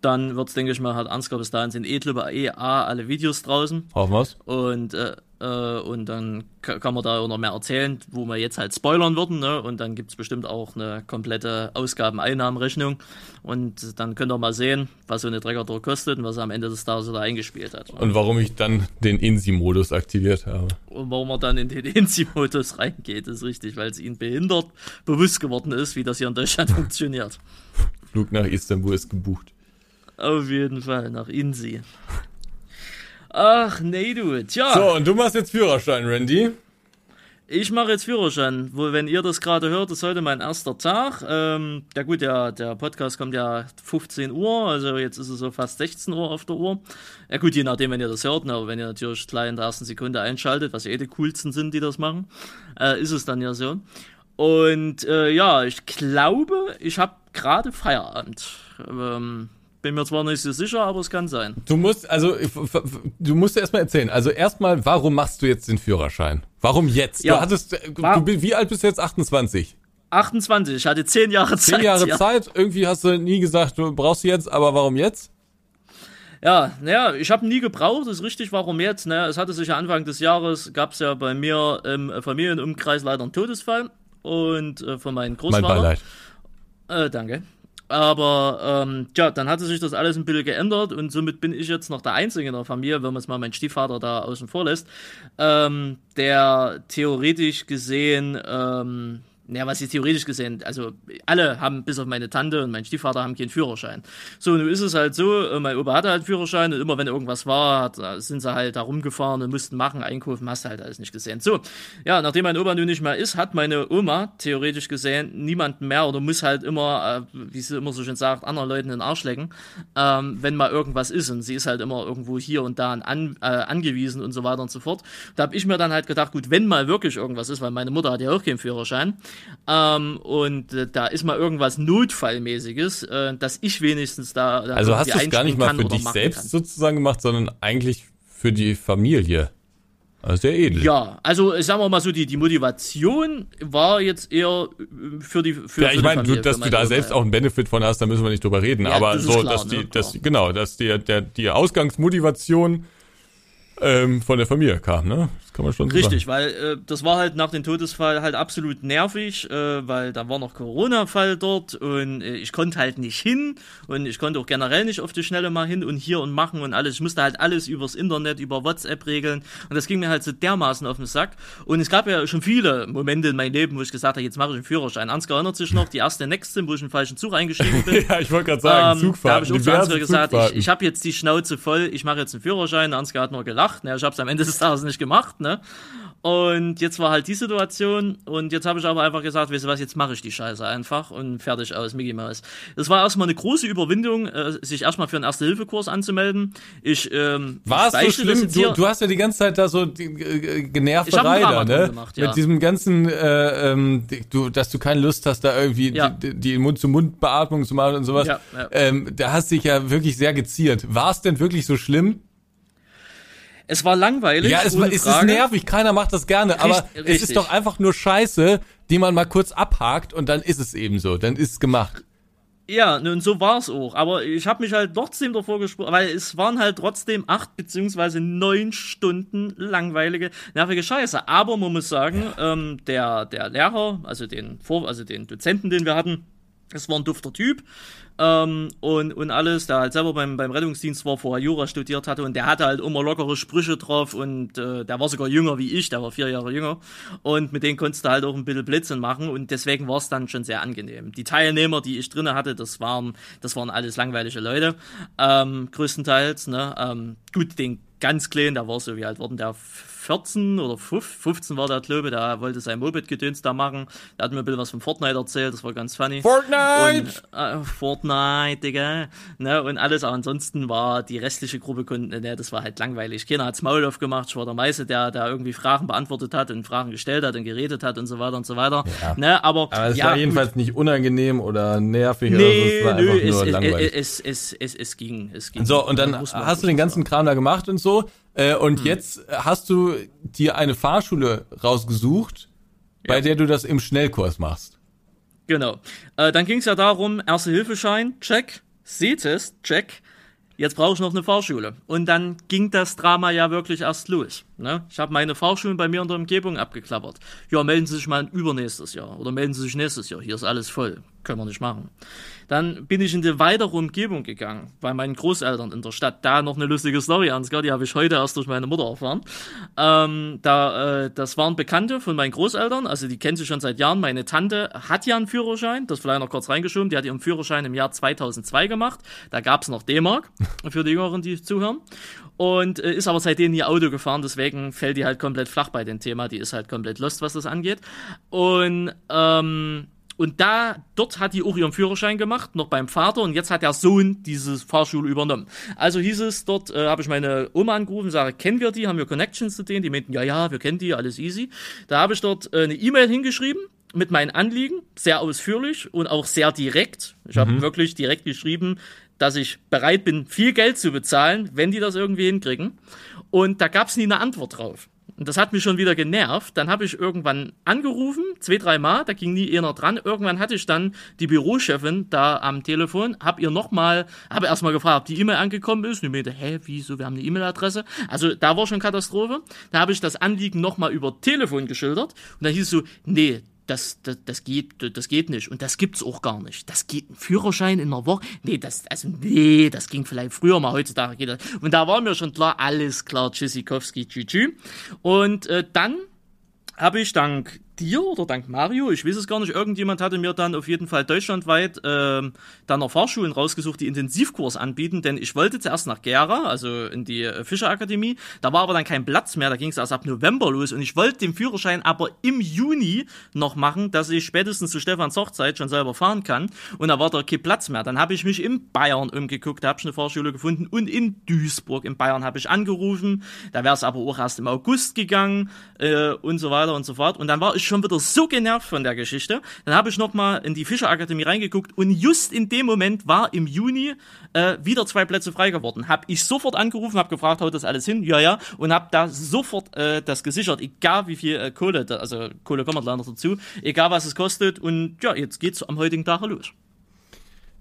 dann wird es, denke ich mal, hat Ansgar bis dahin sind edle bei EA alle Videos draußen. Hoffen wir's. Und äh, äh, und dann kann man da auch noch mehr erzählen, wo wir jetzt halt spoilern würden. Ne? Und dann gibt es bestimmt auch eine komplette Ausgabeneinnahmenrechnung. Und dann könnt ihr mal sehen, was so eine Treckertour kostet und was er am Ende des Tages da eingespielt hat. Ne? Und warum ich dann den INSI-Modus aktiviert habe. Und warum er dann in den [laughs] INSI-Modus reingeht, ist richtig, weil es ihn behindert bewusst geworden ist, wie das hier in Deutschland [laughs] funktioniert. Flug nach Istanbul ist gebucht. Auf jeden Fall, nach INSI. Ach, nee, du. Tja. So, und du machst jetzt Führerschein, Randy. Ich mache jetzt Führerschein. Wo, wenn ihr das gerade hört, ist heute mein erster Tag. Ähm, ja gut, der, der Podcast kommt ja 15 Uhr, also jetzt ist es so fast 16 Uhr auf der Uhr. Ja gut, je nachdem, wenn ihr das hört, ne, aber wenn ihr natürlich gleich in der ersten Sekunde einschaltet, was ja eh die coolsten sind, die das machen, äh, ist es dann ja so. Und äh, ja, ich glaube, ich habe gerade Feierabend. Ähm, bin mir zwar nicht so sicher, aber es kann sein. Du musst, also, du musst erstmal erzählen. Also erstmal, warum machst du jetzt den Führerschein? Warum jetzt? Ja, du hattest, du, wie alt bist du jetzt? 28? 28, ich hatte 10 Jahre Zeit. 10 Jahre ja. Zeit, irgendwie hast du nie gesagt, du brauchst sie jetzt, aber warum jetzt? Ja, naja, ich habe nie gebraucht, ist richtig, warum jetzt? Naja, es hatte sich ja Anfang des Jahres, gab es ja bei mir im Familienumkreis leider einen Todesfall und äh, von meinem Großvater. Mein Beileid. Äh, danke. Aber ähm, ja, dann hatte sich das alles ein bisschen geändert und somit bin ich jetzt noch der Einzige in der Familie, wenn man es mal meinen Stiefvater da außen vor lässt, ähm, der theoretisch gesehen ähm, naja, was ist theoretisch gesehen, also alle haben, bis auf meine Tante und mein Stiefvater, haben keinen Führerschein. So, nun ist es halt so, äh, mein Opa hatte halt Führerschein und immer wenn irgendwas war, äh, sind sie halt da rumgefahren und mussten machen, einkaufen, hast halt alles nicht gesehen. So, ja, nachdem mein Opa nun nicht mehr ist, hat meine Oma theoretisch gesehen niemanden mehr oder muss halt immer, äh, wie sie immer so schön sagt, anderen Leuten den Arsch lecken, ähm, wenn mal irgendwas ist und sie ist halt immer irgendwo hier und da an, äh, angewiesen und so weiter und so fort. Da habe ich mir dann halt gedacht, gut, wenn mal wirklich irgendwas ist, weil meine Mutter hat ja auch keinen Führerschein, ähm, und äh, da ist mal irgendwas Notfallmäßiges, äh, dass ich wenigstens da. da also hast du es gar nicht mal für dich selbst kann. sozusagen gemacht, sondern eigentlich für die Familie. Also sehr edel. Ja, also sagen wir mal so, die, die Motivation war jetzt eher äh, für die für Ja, ich meine, du, dass du da selbst auch einen Benefit von hast, da müssen wir nicht drüber reden. Ja, aber das so, klar, dass die, ne? dass, genau, dass die, der, die Ausgangsmotivation ähm, von der Familie kam, ne? Kann man schon so Richtig, sagen. weil äh, das war halt nach dem Todesfall halt absolut nervig, äh, weil da war noch Corona-Fall dort und äh, ich konnte halt nicht hin und ich konnte auch generell nicht auf die Schnelle mal hin und hier und machen und alles. Ich musste halt alles übers Internet, über WhatsApp regeln und das ging mir halt so dermaßen auf den Sack. Und es gab ja schon viele Momente in meinem Leben, wo ich gesagt habe, jetzt mache ich einen Führerschein. Ansgar erinnert sich noch, die erste Next wo ich einen falschen Zug eingestiegen [laughs] bin. ja, ich wollte gerade sagen, Ähm, da Zugfahrten. habe ich auch zu Ansgar gesagt, ich, ich habe jetzt die Schnauze voll, ich mache jetzt einen Führerschein. Ansgar hat nur gelacht, ne? ich habe es am Ende des Tages nicht gemacht. Ne? Und jetzt war halt die Situation und jetzt habe ich aber einfach gesagt, weißt du was, jetzt mache ich die Scheiße einfach und fertig aus, Mickey Mouse. Das war erstmal eine große Überwindung, äh, sich erstmal für einen Erste-Hilfe-Kurs anzumelden. Ich ähm, War es so schlimm? Du, du hast ja die ganze Zeit da so die, äh, genervte Reiter, ne? gemacht, ja. Mit diesem ganzen, äh, ähm, du, dass du keine Lust hast, da irgendwie Ja. die, die Mund-zu-Mund-Beatmung zu machen und sowas. Ja, ja. Ähm, da hast dich ja wirklich sehr geziert. War es denn wirklich so schlimm? Es war langweilig. Ja, es, es ist nervig, keiner macht das gerne, aber es richtig. ist doch einfach nur Scheiße, die man mal kurz abhakt und dann ist es eben so, dann ist es gemacht. Ja, und so war es auch. Aber ich habe mich halt trotzdem davor gesprochen, weil es waren halt trotzdem acht beziehungsweise neun Stunden langweilige, nervige Scheiße. Aber man muss sagen, ähm, der, der Lehrer, also den, Vor also den Dozenten, den wir hatten, das war ein dufter Typ. Ähm, und, und alles, der halt selber beim, beim Rettungsdienst war, vorher Jura studiert hatte und der hatte halt immer lockere Sprüche drauf und äh, der war sogar jünger wie ich, der war vier Jahre jünger und mit denen konntest du halt auch ein bisschen Blitzen machen und deswegen war es dann schon sehr angenehm. Die Teilnehmer, die ich drinne hatte, das waren, das waren alles langweilige Leute, ähm, größtenteils, ne, ähm, gut, den ganz kleinen, der war so wie alt worden, der 14 oder 15 war der, ich, der wollte sein Moped-Gedöns da machen. Der hat mir ein bisschen was von Fortnite erzählt, das war ganz funny. Fortnite! Und, äh, Fortnite, Digga. Ne, und alles, aber ansonsten war die restliche Gruppe, ne, das war halt langweilig. Keiner hat's Maul aufgemacht, ich war der Meiste, der da irgendwie Fragen beantwortet hat und Fragen gestellt hat und geredet hat und so weiter und so weiter. Ja. Ne, aber, Aber es ja, war gut. jedenfalls nicht unangenehm oder nervig Nee, oder so, es war nö, einfach es, nur es, langweilig. es, es, es, es ging, es ging. So, und dann hast du den ganzen Kram da gemacht und so. Äh, und Hm. jetzt hast du dir eine Fahrschule rausgesucht, bei Ja. der du das im Schnellkurs machst. Genau. Äh, dann ging es ja darum, Erste-Hilfeschein, check, Sehtest, check. Jetzt brauche ich noch eine Fahrschule. Und dann ging das Drama ja wirklich erst los. Ne? Ich habe meine Fahrschulen bei mir in der Umgebung abgeklappert. Ja, melden Sie sich mal übernächstes Jahr oder melden Sie sich nächstes Jahr. Hier ist alles voll. Können wir nicht machen. Dann bin ich in die weitere Umgebung gegangen, bei meinen Großeltern in der Stadt. Da noch eine lustige Story, Ansgar, die habe ich heute erst durch meine Mutter erfahren. Ähm, da, äh, das waren Bekannte von meinen Großeltern, also die kennt sie schon seit Jahren. Meine Tante hat ja einen Führerschein, das vielleicht noch kurz reingeschoben, die hat ihren Führerschein im Jahr 2002 gemacht. Da gab's noch D-Mark, [laughs] für die Jüngeren, die zuhören. Und äh, ist aber seitdem nie Auto gefahren, deswegen fällt die halt komplett flach bei dem Thema. Die ist halt komplett lost, was das angeht. Und ähm, und da, dort hat die auch ihren Führerschein gemacht, noch beim Vater, und jetzt hat der Sohn diese Fahrschule übernommen. Also hieß es, dort äh, habe ich meine Oma angerufen, sage, kennen wir die, haben wir Connections zu denen? Die meinten, ja, ja, wir kennen die, alles easy. Da habe ich dort äh, eine E-Mail hingeschrieben mit meinen Anliegen, sehr ausführlich und auch sehr direkt. Ich habe wirklich direkt geschrieben, dass ich bereit bin, viel Geld zu bezahlen, wenn die das irgendwie hinkriegen. Und da gab es nie eine Antwort drauf. Und das hat mich schon wieder genervt. Dann habe ich irgendwann angerufen, zwei, drei Mal, da ging nie einer dran. Irgendwann hatte ich dann die Bürochefin da am Telefon, hab ihr nochmal, habe erstmal gefragt, ob die E-Mail angekommen ist. Und die meinte, hä, wieso, wir haben eine E-Mail-Adresse. Also da war schon Katastrophe. Da habe ich das Anliegen nochmal über Telefon geschildert. Und da hieß es so, nee, das, das, das geht, das geht nicht. Und das gibt's auch gar nicht. Das geht ein Führerschein in einer Woche. Nee, das, also, nee, das ging vielleicht früher mal, heutzutage geht das. Und da war mir schon klar, alles klar, Tschüssikowski, tschü Und äh, dann habe ich dank dir oder dank Mario, ich weiß es gar nicht, irgendjemand hatte mir dann auf jeden Fall deutschlandweit ähm, dann noch Fahrschulen rausgesucht, die Intensivkurs anbieten, denn ich wollte zuerst nach Gera, also in die äh, Fischerakademie, da war aber dann kein Platz mehr, da ging es erst ab November los und ich wollte den Führerschein aber im Juni noch machen, dass ich spätestens zu Stefans Hochzeit schon selber fahren kann und da war da kein Platz mehr. Dann habe ich mich in Bayern umgeguckt, da habe ich eine Fahrschule gefunden und in Duisburg in Bayern habe ich angerufen, da wäre es aber auch erst im August gegangen äh, und so weiter und so fort. Und dann war ich schon wieder so genervt von der Geschichte. Dann habe ich noch mal in die Fischerakademie reingeguckt und just in dem Moment war im Juni äh, wieder zwei Plätze frei geworden. Habe ich sofort angerufen, habe gefragt, haut das alles hin? Ja, ja. Und habe da sofort äh, das gesichert, egal wie viel äh, Kohle, da, also Kohle kommt leider dazu, egal was es kostet. Und ja, jetzt geht's am heutigen Tag los.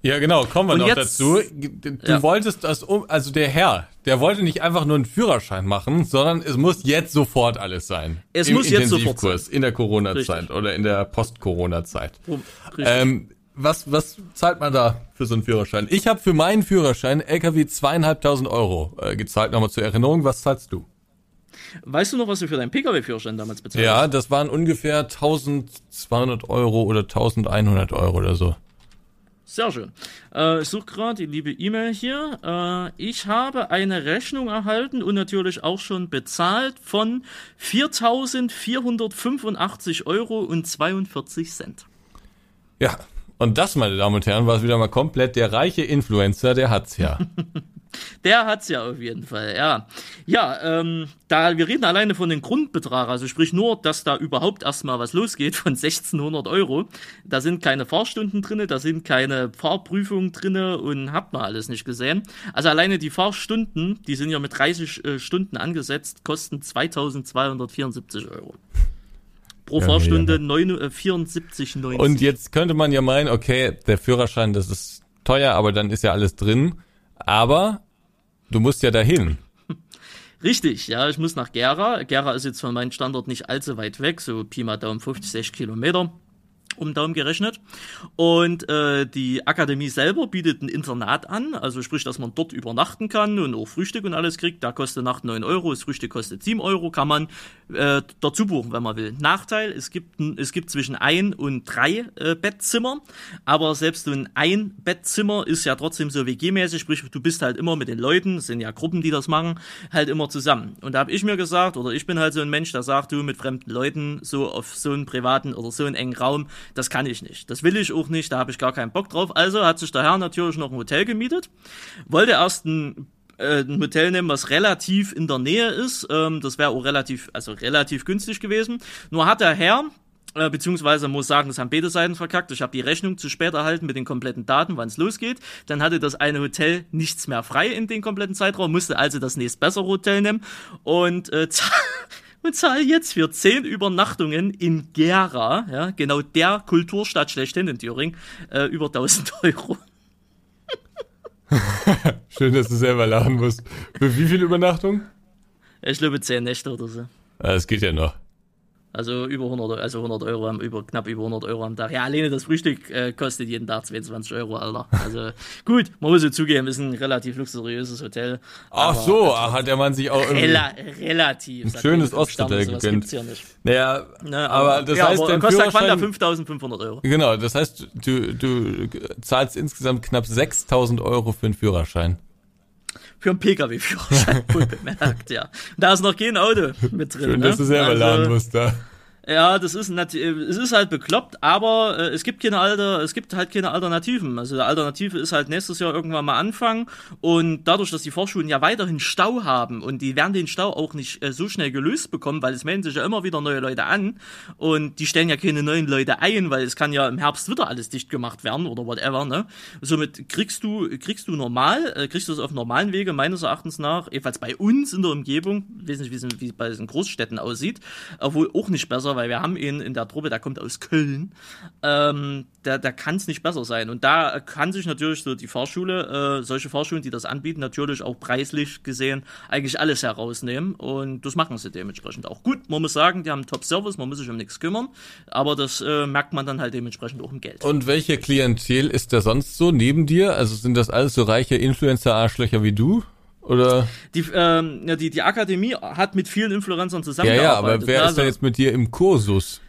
Ja, genau, kommen wir Und noch jetzt- dazu. Du Ja. wolltest das um, also der Herr, der wollte nicht einfach nur einen Führerschein machen, sondern es muss jetzt sofort alles sein. Es Im muss jetzt sofort Intensivkurs, In der Corona-Zeit oder in der Post-Corona-Zeit. Ähm, was, was zahlt man da für so einen Führerschein? Ich habe für meinen Führerschein LKW zweieinhalbtausend Euro äh, gezahlt. Nochmal zur Erinnerung, was zahlst du? weißt du noch, was du für deinen Pkw-Führerschein damals bezahlt Ja, hast? das waren ungefähr 1200 Euro oder 1100 Euro oder so. Sehr schön. Äh, ich suche gerade die liebe E-Mail hier. Äh, ich habe eine Rechnung erhalten und natürlich auch schon bezahlt von 4.485 Euro und 42 Cent. Ja, und das, meine Damen und Herren, war wieder mal komplett der reiche Influencer, der hat's ja. [laughs] Der hat's ja auf jeden Fall, ja. Ja, ähm, da wir reden alleine von dem Grundbetrag, also sprich nur, dass da überhaupt erstmal was losgeht von 1600 Euro. Da sind keine Fahrstunden drinne, da sind keine Fahrprüfungen drinne und habt man alles nicht gesehen. Also alleine die Fahrstunden, die sind ja mit 30 äh, Stunden angesetzt, kosten 2274 Euro. Pro Ja, Fahrstunde ja. äh, 74,90. Und jetzt könnte man ja meinen, okay, der Führerschein, das ist teuer, aber dann ist ja alles drin. Aber du musst ja dahin. [laughs] Richtig, ja, ich muss nach Gera. Gera ist jetzt von meinem Standort nicht allzu weit weg, so Pi mal Daumen 50, 60 Kilometer um Daumen gerechnet. Und äh, die Akademie selber bietet ein Internat an, also sprich, dass man dort übernachten kann und auch Frühstück und alles kriegt. Da kostet Nacht 9 Euro, das Frühstück kostet 7 Euro, kann man äh, dazu buchen, wenn man will. Nachteil, es gibt, ein- es gibt zwischen ein und drei äh, Bettzimmer, aber selbst so ein Ein-Bettzimmer ist ja trotzdem so WG-mäßig, sprich, du bist halt immer mit den Leuten, es sind ja Gruppen, die das machen, halt immer zusammen. Und da habe ich mir gesagt, oder ich bin halt so ein Mensch, der sagt, du mit fremden Leuten so auf so einen privaten oder so einen engen Raum, das kann ich nicht. Das will ich auch nicht, da habe ich gar keinen Bock drauf. Also hat sich der Herr natürlich noch ein Hotel gemietet, wollte erst ein äh, ein Hotel nehmen, was relativ in der Nähe ist. Ähm, das wäre auch relativ, also relativ günstig gewesen. Nur hat der Herr, äh, beziehungsweise muss sagen, das haben beide Seiten verkackt. Ich habe die Rechnung zu spät erhalten mit den kompletten Daten, wann es losgeht. Dann hatte das eine Hotel nichts mehr frei in den kompletten Zeitraum, musste also das nächstbessere Hotel nehmen und äh, [laughs] und zahle jetzt für 10 Übernachtungen in Gera, ja, genau der Kulturstadt schlechthin in Thüringen, äh, über 1000 [laughs] Euro. [laughs] Schön, dass du selber lachen musst. Für wie viel Übernachtung? Ich glaube 10 Nächte oder so. Ah, Das geht ja noch. Also über 100, also 100 Euro, am, über, knapp über 100 Euro am Tag. Ja, alleine das Frühstück äh, kostet jeden Tag 22 Euro, Alter. Also [laughs] gut, man muss ja zugeben, ist ein relativ luxuriöses Hotel. Ach aber so, ach, hat der Mann sich auch irgendwie... Rela relativ. Sagt schönes Osthotel gegönnt. Naja, Ne, aber das ja, heißt, aber dein kostet Quanta Führerschein... 5500 Euro. Genau, das heißt, du, du zahlst insgesamt knapp 6000 Euro für einen Führerschein. Für einen Pkw-Führerschein, wohl bemerkt, ja. Da ist noch kein Auto mit drin. Schön, ne? dass du selber Also, laden musst da. Ja, das ist äh, es ist halt bekloppt, aber äh, es gibt keine Alter, es gibt halt keine Alternativen. Also die Alternative ist halt nächstes Jahr irgendwann mal anfangen und dadurch, dass die Vorschulen ja weiterhin Stau haben und die werden den Stau auch nicht äh, so schnell gelöst bekommen, weil es melden sich ja immer wieder neue Leute an und die stellen ja keine neuen Leute ein, weil es kann ja im Herbst wieder alles dicht gemacht werden oder whatever, ne? Somit kriegst du kriegst du normal, äh, kriegst du es auf normalen Wege meines Erachtens nach, jedenfalls bei uns in der Umgebung, ich weiß nicht, wie es bei diesen Großstädten aussieht, obwohl auch nicht besser, weil wir haben ihn in der Truppe, der kommt aus Köln, ähm, da, da kann es nicht besser sein. Und da kann sich natürlich so die Fahrschule, äh, solche Fahrschulen, die das anbieten, natürlich auch preislich gesehen eigentlich alles herausnehmen. Und das machen sie dementsprechend auch. Gut, man muss sagen, die haben Top-Service, man muss sich um nichts kümmern, aber das äh, merkt man dann halt dementsprechend auch im Geld. Und welche Klientel ist da sonst so neben dir? Also sind das alles so reiche Influencer-Arschlöcher wie du? Oder? Die, ähm, ja, die, die Akademie hat mit vielen Influencern Ja, zusammengearbeitet. ja, aber wer ne? ist da Also- jetzt mit dir im Kursus?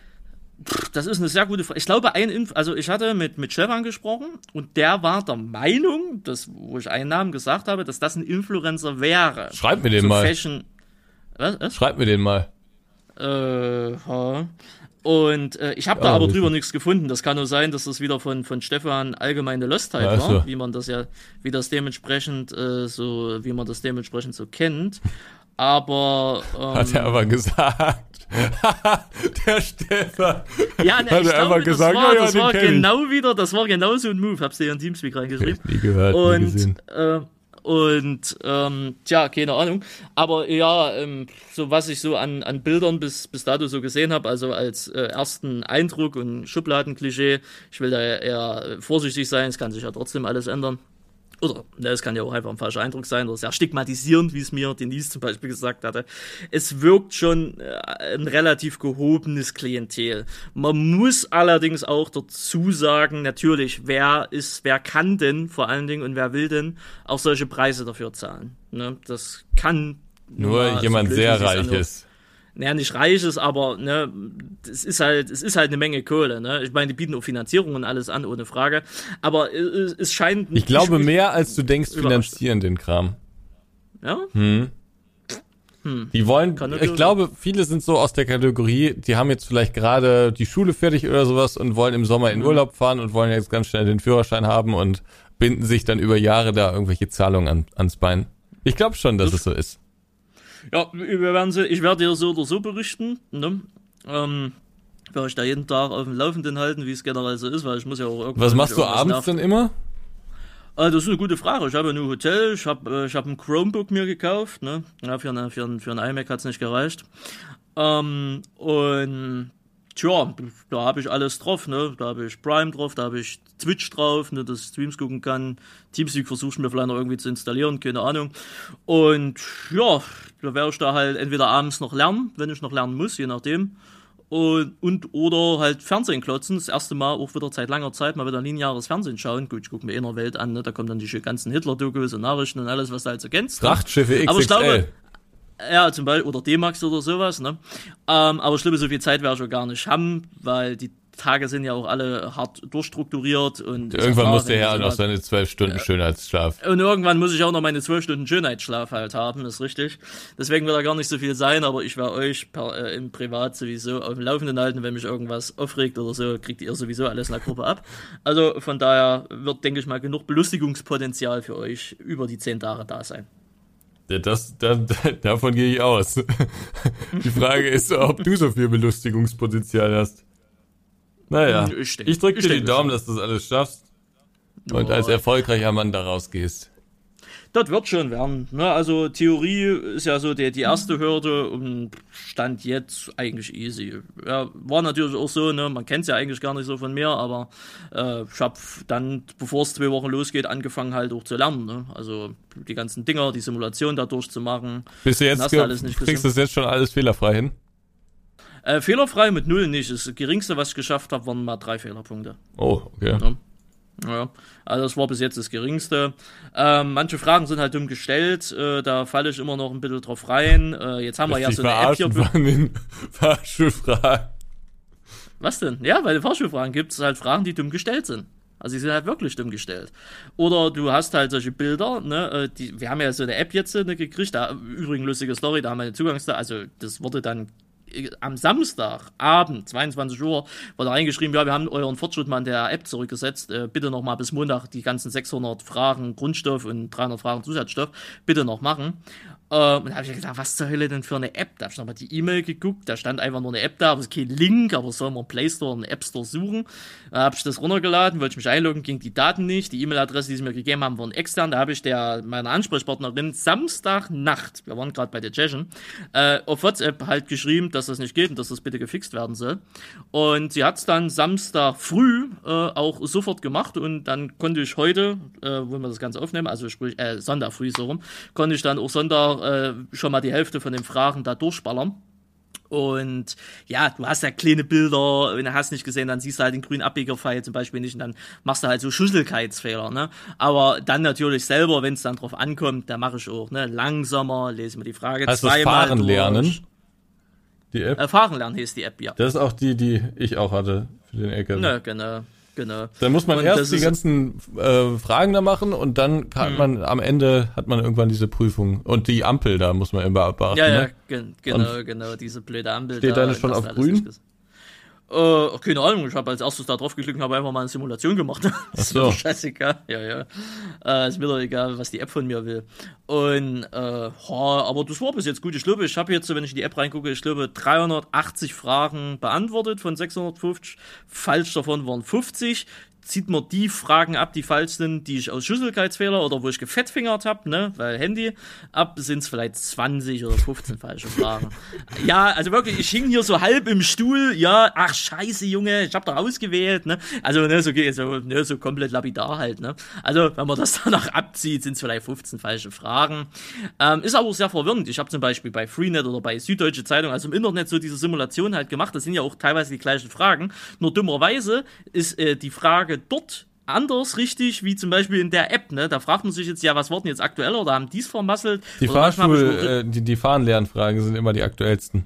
Das ist eine sehr gute Frage. Ich glaube, ein Inf also ich hatte mit, mit Stefan gesprochen und der war der Meinung, dass, wo ich einen Namen gesagt habe, dass das ein Influencer wäre. Schreib mir den so mal. Fashion. Was? was? Schreib mir den mal. Äh, ha. Und äh, ich habe da aber drüber nichts gefunden. Das kann nur sein, dass das wieder von, von Stefan allgemeine Lostheit Ach so. war, wie man das ja, wie das dementsprechend äh, so, wie man das dementsprechend so kennt. Aber ähm, Hat er aber gesagt. [laughs] der Stefan. Ja, ne, Hat er glaube, einfach das gesagt, war, ja, das war kenn ich. genau wieder, das war genau so ein Move. Hab's dir in Teamspeak reingeschrieben. Nie gehört, nie Und gesehen. äh, Und ähm, tja, keine Ahnung. Aber ja, ähm, so was ich so an, an Bildern bis, bis dato so gesehen habe, also als äh, ersten Eindruck und Schubladenklischee, ich will da eher vorsichtig sein, es kann sich ja trotzdem alles ändern oder ne, es kann ja auch einfach ein falscher Eindruck sein oder sehr stigmatisierend, wie es mir Denise zum Beispiel gesagt hatte. Es wirkt schon äh, ein relativ gehobenes Klientel. Man muss allerdings auch dazu sagen, natürlich, wer ist, wer kann denn vor allen Dingen und wer will denn auch solche Preise dafür zahlen? Ne? Das kann nur jemand so sehr reich ist naja, nicht reich ist, aber ne, es ist halt, es ist halt eine Menge Kohle. Ne? Ich meine, die bieten auch Finanzierung und alles an, ohne Frage. Aber es, es scheint. Ich glaube, mehr als du denkst, finanzieren den Kram. Ja? Hm. Hm. Die wollen, ich glaube, viele sind so aus der Kategorie, die haben jetzt vielleicht gerade die Schule fertig oder sowas und wollen im Sommer in mhm. Urlaub fahren und wollen jetzt ganz schnell den Führerschein haben und binden sich dann über Jahre da irgendwelche Zahlungen an, ans Bein. Ich glaube schon, dass das es so ist. Ja, wir werden sie, ich werde dir so oder so berichten. Ne? Ähm, werde ich da jeden Tag auf dem Laufenden halten, wie es generell so ist, weil ich muss ja auch irgendwas. Was machst du abends nerven. denn immer? Ah, das ist eine gute Frage. Ich habe ja nur Hotel, ich habe äh, ich hab ein Chromebook mir gekauft. Ne? Ja, für, eine, für, ein, für ein iMac hat es nicht gereicht. Ähm, und Tja, da habe ich alles drauf, ne? Da habe ich Prime drauf, da habe ich Twitch drauf, ne, dass ich Streams gucken kann. Teamspeak versuche ich mir vielleicht noch irgendwie zu installieren, keine Ahnung. Und ja, da werde ich da halt entweder abends noch lernen, wenn ich noch lernen muss, je nachdem. Und, und oder halt Fernsehen klotzen. Das erste Mal auch wieder seit langer Zeit mal wieder lineares Fernsehen schauen. Gut, ich gucke mir in der Welt an, ne? da kommen dann die ganzen Hitler-Dokus und Nachrichten und alles, was du halt so kennst. Frachtschiffe XXL. Aber ich glaube, ja, zum Beispiel, oder D-Max oder sowas, ne? Ähm, aber schlimm, so viel Zeit werde ich auch gar nicht haben, weil die Tage sind ja auch alle hart durchstrukturiert und irgendwann muss der Herr noch seine zwölf Stunden ja. Schönheitsschlaf. Und irgendwann muss ich auch noch meine zwölf Stunden Schönheitsschlaf halt haben, ist richtig. Deswegen wird da gar nicht so viel sein, aber ich werde euch per, äh, im Privat sowieso auf dem Laufenden halten, wenn mich irgendwas aufregt oder so, kriegt ihr sowieso alles in der Gruppe ab. Also von daher wird, denke ich mal, genug Belustigungspotenzial für euch über die zehn Tage da sein. Das, das, davon gehe ich aus. Die Frage ist, ob du so viel Belustigungspotenzial hast. Naja, ich, ich drücke dir die Daumen, dass du das alles schaffst und als erfolgreicher Mann da rausgehst das wird schon werden. Ne? Also Theorie ist ja so der, die erste Hürde und Stand jetzt eigentlich easy. Ja, war natürlich auch so, ne? man kennt es ja eigentlich gar nicht so von mir, aber äh, ich habe dann, bevor es zwei Wochen losgeht, angefangen halt auch zu lernen. Ne? Also die ganzen Dinger, die Simulation da durchzumachen. Bist du jetzt, du alles nicht kriegst du das jetzt schon alles fehlerfrei hin? Äh, fehlerfrei mit null nicht. Das geringste, was ich geschafft habe, waren mal drei Fehlerpunkte. Oh, okay. Ja. Ja, also das war bis jetzt das Geringste. Ähm, manche Fragen sind halt dumm gestellt, äh, da falle ich immer noch ein bisschen drauf rein. Äh, jetzt haben wir ja so eine App hier. Von den [laughs] Fahrschulfragen. Was denn? Ja, bei den Fahrschulfragen gibt es halt Fragen, die dumm gestellt sind. Also die sind halt wirklich dumm gestellt. Oder du hast halt solche Bilder, ne, äh, die, wir haben ja so eine App jetzt ne, gekriegt, da übrigens lustige Story, da haben wir eine Zugangsdaten, also das wurde dann am Samstagabend, 22 Uhr, wurde reingeschrieben, ja, wir haben euren Fortschritt mal in der App zurückgesetzt. Äh, bitte noch mal bis Montag die ganzen 600 Fragen Grundstoff und 300 Fragen Zusatzstoff bitte noch machen. Äh, und da habe ich gedacht, was zur Hölle denn für eine App? Da habe ich nochmal die E-Mail geguckt, da stand einfach nur eine App da, aber es ist kein Link, aber soll man Play Store und App Store suchen. Da habe ich das runtergeladen, wollte ich mich einloggen, ging die Daten nicht. Die E-Mail-Adresse, die sie mir gegeben haben, waren extern. Da habe ich der meiner Ansprechpartnerin Samstagnacht, wir waren gerade bei der Session, äh, auf WhatsApp halt geschrieben, dass das nicht geht und dass das bitte gefixt werden soll. Und sie hat es dann Samstag früh äh, auch sofort gemacht und dann konnte ich heute, äh, wo wir das Ganze aufnehmen, also sprich äh, Sonntag früh so rum, konnte ich dann auch Sonntag äh, schon mal die Hälfte von den Fragen da durchballern. Und ja, du hast ja kleine Bilder, wenn du hast nicht gesehen, dann siehst du halt den grünen Abbiegerpfeil zum Beispiel nicht und dann machst du halt so Schusseligkeitsfehler, ne? Aber dann natürlich selber, wenn es dann drauf ankommt, da mache ich auch, ne? Langsamer, lese mir die Frage heißt zweimal. Das Fahren durch. lernen? Die App? Äh, Fahren lernen hieß die App, ja. Das ist auch die, die ich auch hatte für den LKW. Ne, genau. Genau. Dann muss man und erst die ganzen äh, Fragen da machen und dann hat mhm. man am Ende hat man irgendwann diese Prüfung und die Ampel da muss man immer beachten. Ja, ja, ne? gen genau, und genau, diese blöde Ampel. Steht da, deine schon auf grün? Äh, keine Ahnung, ich habe als erstes da drauf geklickt und habe einfach mal eine Simulation gemacht. [laughs] Ach so. ist scheißegal. Ja, ja. Äh, ist mir doch egal, was die App von mir will. Und, äh, ha, aber das war bis jetzt gut. Ich glaube, ich habe jetzt, wenn ich in die App reingucke, ich glaube, 380 Fragen beantwortet von 650. Falsch davon waren 50 zieht man die Fragen ab, die falsch sind, die ich aus Schüsselkeitsfehler oder wo ich gefettfingert habe, ne, weil Handy, ab sind es vielleicht 20 oder 15 falsche Fragen. [laughs] ja, also wirklich, ich hing hier so halb im Stuhl, ja, ach scheiße, Junge, ich habe doch ausgewählt, ne, also ne, so, so, ne, so komplett lapidar halt, ne, also wenn man das [laughs] danach abzieht, sind es vielleicht 15 falsche Fragen. Ähm, ist aber sehr verwirrend. Ich habe zum Beispiel bei Freenet oder bei Süddeutsche Zeitung, also im Internet so diese Simulation halt gemacht, das sind ja auch teilweise die gleichen Fragen, nur dummerweise ist äh, die Frage dort anders richtig, wie zum Beispiel in der App, ne? Da fragt man sich jetzt, ja, was wurden jetzt aktueller oder haben dies vermasselt? Die Fahrstuhl, äh, die, die Fahrenlernfragen sind immer die aktuellsten.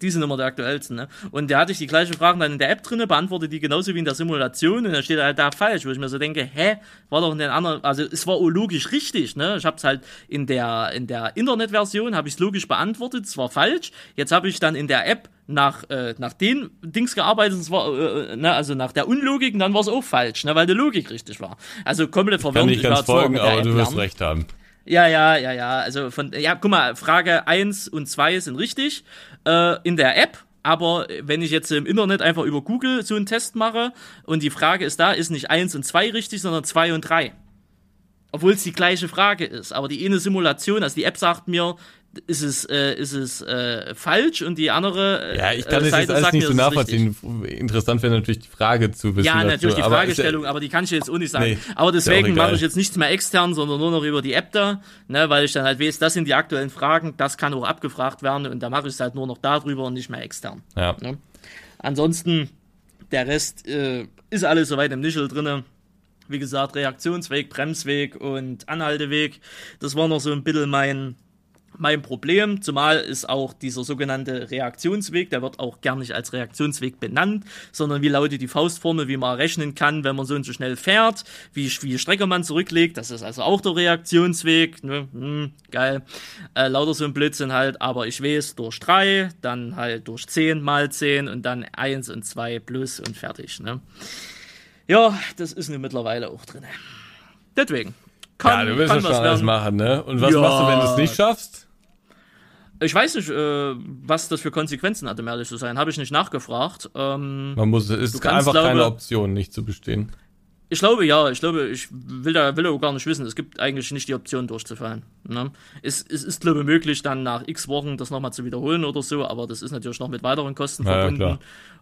Die sind immer die aktuellsten, ne? Und der hatte ich die gleichen Fragen dann in der App drinne, beantwortet die genauso wie in der Simulation und dann steht halt da falsch, wo ich mir so denke, hä, war doch in den anderen, also es war logisch richtig, ne? Ich hab's halt in der in der Internetversion habe ich logisch beantwortet, es war falsch. Jetzt habe ich dann in der App nach, äh, nach den Dings gearbeitet, es war, äh, ne, also nach der Unlogik, und dann war es auch falsch, ne, weil die Logik richtig war. Also komplett verwirrend. Kann nicht ganz folgen, aber du wirst recht haben. Ja, ja, ja, ja. Also von, ja, guck mal, Frage 1 und 2 sind richtig äh, in der App. Aber wenn ich jetzt im Internet einfach über Google so einen Test mache und die Frage ist da, ist nicht 1 und 2 richtig, sondern 2 und 3. Obwohl es die gleiche Frage ist. Aber die eine Simulation, also die App sagt mir, ist es, äh, ist es äh, falsch und die andere äh, Ja, ich kann das jetzt alles nicht so nachvollziehen. Interessant wäre natürlich die Frage zu wissen. Ja, natürlich dazu. die Fragestellung, aber, aber, die kann ich jetzt auch nicht sagen. Nee, aber deswegen mache ich jetzt nichts mehr extern, sondern nur noch über die App da, ne, weil ich dann halt weiß, das sind die aktuellen Fragen, das kann auch abgefragt werden und da mache ich es halt nur noch darüber und nicht mehr extern. Ja. Ne? Ansonsten, der Rest äh, ist alles soweit im Nischel drinne. Wie gesagt, Reaktionsweg, Bremsweg und Anhalteweg. Das war noch so ein bisschen mein mein Problem, zumal ist auch dieser sogenannte Reaktionsweg, der wird auch gar nicht als Reaktionsweg benannt, sondern wie lautet die Faustformel, wie man rechnen kann, wenn man so und so schnell fährt, wie viel Strecke man zurücklegt, das ist also auch der Reaktionsweg, ne? hm, geil, äh, lauter so ein Blödsinn halt, aber ich weiß, durch 3, dann halt durch 10 mal 10 und dann 1 und 2 plus und fertig, ne. Ja, das ist nun mittlerweile auch drin. Deswegen. Kann, ja, du willst ja schon alles machen, ne? Und was ja. machst du, wenn du es nicht schaffst? Ich weiß nicht, äh, was das für Konsequenzen hat, um ehrlich zu sein. Habe ich nicht nachgefragt. Ähm, Man muss, es ist einfach glaube, keine Option, nicht zu bestehen. Ich glaube ja, ich glaube, ich will da will auch gar nicht wissen. Es gibt eigentlich nicht die Option durchzufallen. Ne? Es, es ist, glaube ich, möglich, dann nach x Wochen das nochmal zu wiederholen oder so, aber das ist natürlich noch mit weiteren Kosten ja, verbunden. Ja,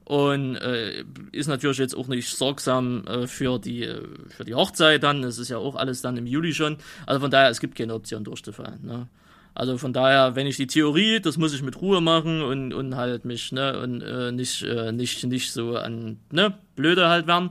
und äh, ist natürlich jetzt auch nicht sorgsam äh, für die äh, für die Hochzeit dann. Es ist ja auch alles dann im Juli schon. Also von daher, es gibt keine Option durchzufallen. Ne? Also von daher, wenn ich die Theorie, das muss ich mit Ruhe machen und, und halt mich, ne, und äh, nicht, äh, nicht, nicht so an, ne, blöde halt werden.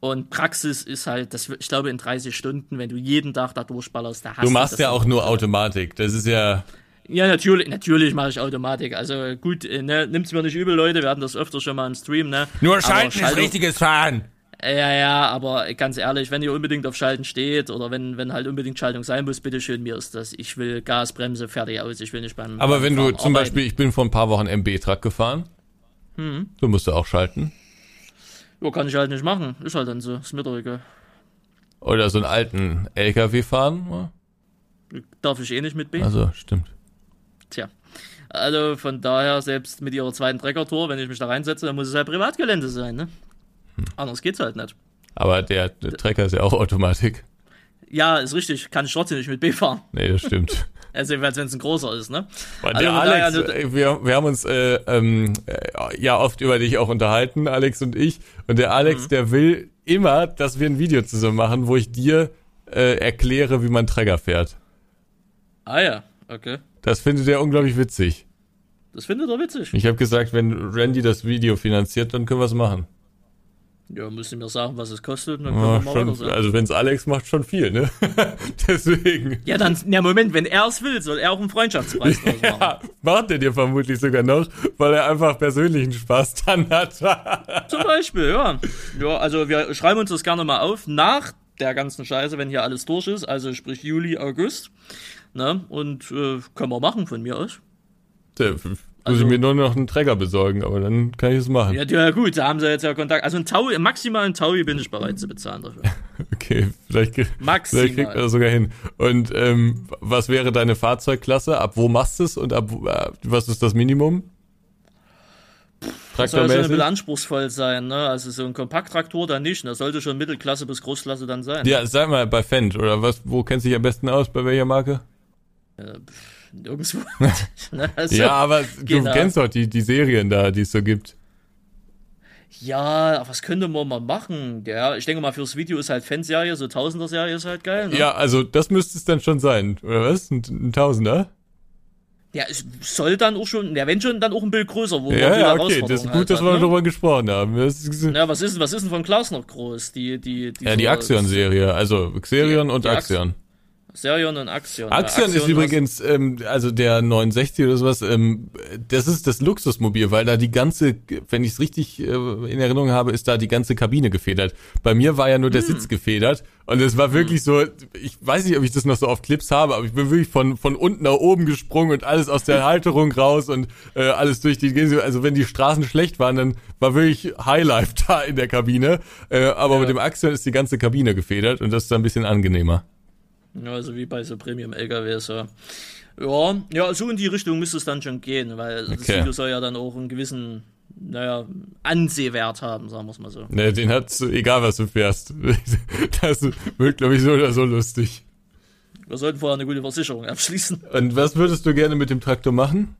Und Praxis ist halt, das, ich glaube, in 30 Stunden, wenn du jeden Tag da durchballerst, da hast du. Du machst ja auch nur Automatik. Das ist ja. Ja, natürlich, natürlich mache ich Automatik. Also gut, äh, ne, nimmt's mir nicht übel, Leute, wir hatten das öfter schon mal im Stream, ne? Nur Schalten ist richtiges Fahren. Ja, ja, aber ganz ehrlich, wenn ihr unbedingt auf Schalten steht oder wenn, wenn halt unbedingt Schaltung sein muss, bitteschön, mir ist das. Ich will Gasbremse, fertig aus. Ich will nicht beim. Aber wenn Fahren du zum arbeiten. Beispiel, ich bin vor ein paar Wochen MB-Truck gefahren, hm. du musst du auch schalten. Ja, kann ich halt nicht machen. Ist halt dann so, ist mir doch egal. Oder so einen alten LKW fahren? Darf ich eh nicht mit B. Also, stimmt. Tja. Also von daher, selbst mit ihrer zweiten Treckertour, wenn ich mich da reinsetze, dann muss es halt Privatgelände sein, ne? Hm. Anders geht's halt nicht. Aber der, der Trecker ist ja auch Automatik. Ja, ist richtig. Kann ich trotzdem nicht mit B fahren. Nee, das stimmt. [laughs] also, wenn es ein großer ist, ne? Der also, Alex, daher, äh, wir, wir haben uns äh, ähm, äh, ja oft über dich auch unterhalten, Alex und ich. Und der Alex, mhm. der will immer, dass wir ein Video zusammen machen, wo ich dir äh, erkläre, wie man Träger fährt. Ah ja, okay. Das findet er unglaublich witzig. Das findet er witzig. Ich habe gesagt, wenn Randy das Video finanziert, dann können wir es machen. Ja, müsst ihr mir sagen, was es kostet, dann können ja, wir mal schon, Also wenn es Alex macht, schon viel, ne? [laughs] Deswegen. Ja, dann, ja Moment, wenn er es will, soll er auch einen Freundschaftspreis draus [laughs] machen. ja, macht er dir vermutlich sogar noch, weil er einfach persönlichen Spaß dann hat. [laughs] Zum Beispiel, ja. Ja, also wir schreiben uns das gerne mal auf, nach der ganzen Scheiße, wenn hier alles durch ist, also sprich Juli, August, ne? Und äh, können wir machen von mir aus. Also, muss ich mir nur noch einen Träger besorgen, aber dann kann ich es machen. Ja, ja, gut, da haben sie jetzt ja Kontakt. Also ein Taui, maximal ein Taui bin ich bereit zu bezahlen dafür. [laughs] okay, vielleicht, maximal. vielleicht kriegt man das sogar hin. Und ähm, was wäre deine Fahrzeugklasse? Ab wo machst du es und ab äh, was ist das Minimum? Das soll ja schon ein bisschen anspruchsvoll sein, ne? Also so ein Kompakttraktor dann nicht. Das sollte schon Mittelklasse bis Großklasse dann sein. Ja, sag mal, bei Fendt oder was, wo kennst du dich am besten aus? Bei welcher Marke? Nirgendwo. [laughs] [laughs] Ne, also, ja, aber genau. du kennst doch die, die Serien da, die es so gibt. Ja, aber was könnte man mal machen? Ja, ich denke mal, fürs Video ist halt Fanserie, so Tausender-Serie ist halt geil. Ne? Ja, also das müsste es dann schon sein, oder was? Ein, ein Tausender? Ja, es soll dann auch schon, ja, wenn schon, dann auch ein Bild größer, wo Ja, ja, okay, das ist gut, halt dass hat, wir ne? darüber gesprochen haben. Ja, was ist, was ist denn von Klaus noch groß? Die, die, die, ja, die Axion-Serie, also Xerion und die Ax- Axion. Serion und Axion. Axion Ja, ist was- übrigens, ähm, also der 69 oder sowas, ähm, das ist das Luxusmobil, weil da die ganze, wenn ich es richtig äh, in Erinnerung habe, ist da die ganze Kabine gefedert. Bei mir war ja nur der Hm. Sitz gefedert und es war wirklich so, ich weiß nicht, ob ich das noch so auf Clips habe, aber ich bin wirklich von, von unten nach oben gesprungen und alles aus der [laughs] Halterung raus und äh, alles durch die, also wenn die Straßen schlecht waren, dann war wirklich Highlife [laughs] da in der Kabine, äh, aber Ja. mit dem Axion ist die ganze Kabine gefedert und das ist dann ein bisschen angenehmer. Also wie bei so Premium-LKWs, ja. Ja, ja, so in die Richtung müsste es dann schon gehen, weil das Okay. Video soll ja dann auch einen gewissen, naja, Ansehwert haben, sagen wir es mal so. Ne, den hat's, egal was du fährst. [laughs] Das wird, glaube ich, so oder so lustig. Wir sollten vorher eine gute Versicherung abschließen. Und was würdest du gerne mit dem Traktor machen?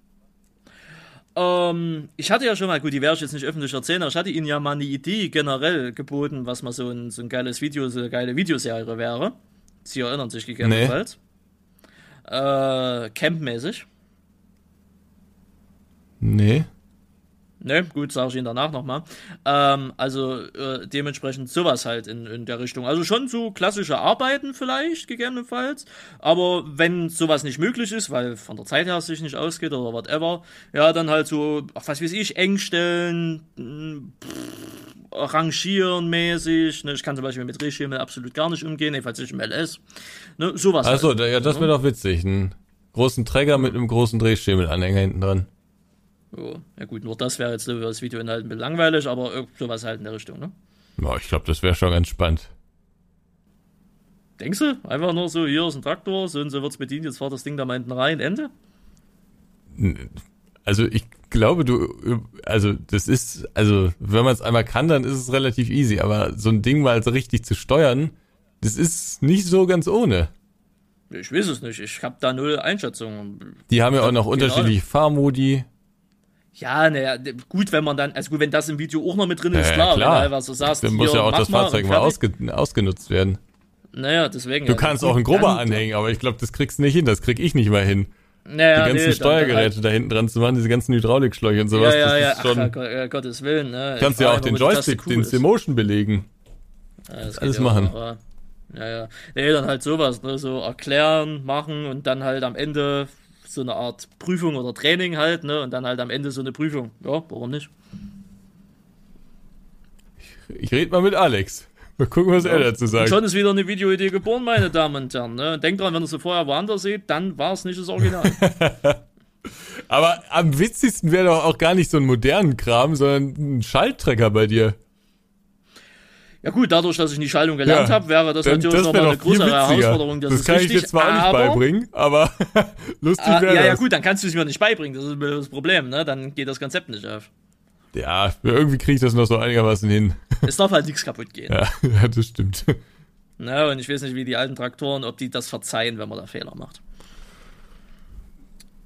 Ähm, ich hatte ja schon mal, gut, die werde ich jetzt nicht öffentlich erzählen, aber ich hatte Ihnen ja mal eine Idee generell geboten, was mal so ein, so ein geiles Video, so eine geile Videoserie wäre. Sie erinnern sich gegebenenfalls. Äh, campmäßig. Nee. Ne, gut, sage ich Ihnen danach nochmal. Ähm, also äh, dementsprechend sowas halt in, in der Richtung. Also schon so klassische Arbeiten vielleicht, gegebenenfalls. Aber wenn sowas nicht möglich ist, weil von der Zeit her es sich nicht ausgeht oder whatever, ja, dann halt so, ach, was weiß ich, engstellen, mh, pff, rangieren mäßig. Ne? Ich kann zum Beispiel mit Drehschemel absolut gar nicht umgehen, jedenfalls nicht im LS. Ne? Sowas Achso, halt. ja, das wäre doch witzig. Einen großen Träger mit einem großen Drehschemelanhänger hinten dran. Ja gut, nur das wäre jetzt so für das Videoinhalt ein bisschen langweilig, aber sowas halt in der Richtung, ne? Ja, ich glaube, das wäre schon ganz spannend. Denkst du? Einfach nur so, hier ist ein Traktor, so und so wird's bedient, jetzt fahrt das Ding da mal hinten rein, Ende? Also ich glaube, du, also das ist, also wenn man es einmal kann, dann ist es relativ easy. Aber so ein Ding mal so richtig zu steuern, das ist nicht so ganz ohne. Ich weiß es nicht, ich habe da null Einschätzung. Die haben ja auch noch Keine unterschiedliche Fahrmodi. Ja, naja, gut, wenn man dann, also gut, wenn das im Video auch noch mit drin ist, Ja, klar, klar. wenn du einfach so sagst, Dann muss ja auch das Fahrzeug mal ausge ausgenutzt werden. Naja, deswegen. Du also kannst auch ein grober dann- anhängen, aber ich glaube, das kriegst du nicht hin. Das krieg ich nicht mal hin. Naja, Die ganzen nee, Steuergeräte da hinten dran zu machen, diese ganzen Hydraulikschläuche und sowas. ja, ja, ja, das ist ach, schon. ja, Gott- ja, Gottes Willen. Ne? kannst Ich ja auch den Joystick, cool den ist. C-Motion belegen. Ja, das alles ja auch machen. noch, Ja, ja. ja. Nee, dann halt sowas, ne? so erklären, machen und dann halt am Ende so eine Art Prüfung oder Training halt, ne? Und dann halt am Ende so eine Prüfung. Ja, warum nicht? Ich rede mal mit Alex. Mal gucken, was er dazu Und sagt. schon ist wieder eine Videoidee geboren, meine Damen und Herren. Ne? Denkt dran, wenn ihr sie vorher woanders seht, dann war es nicht das Original. [laughs] Aber am witzigsten wäre doch auch gar nicht so ein modernen Kram, sondern ein Schalttrecker bei dir. ja gut, dadurch, dass ich die Schaltung gelernt Ja, habe, wäre das natürlich nochmal eine größere. Herausforderung. Das, Das kann ich richtig, dir zwar auch nicht beibringen, aber [laughs] lustig Ah, wäre ja, ja das. gut, dann kannst du es mir nicht beibringen. Das ist das Problem, ne? Dann geht das Konzept nicht auf. Ja, irgendwie kriege ich das noch so einigermaßen hin. [laughs] Es darf halt nichts kaputt gehen. Ja, [laughs] ja, das stimmt. Ne? Und ich weiß nicht, wie die alten Traktoren, ob die das verzeihen, wenn man da Fehler macht.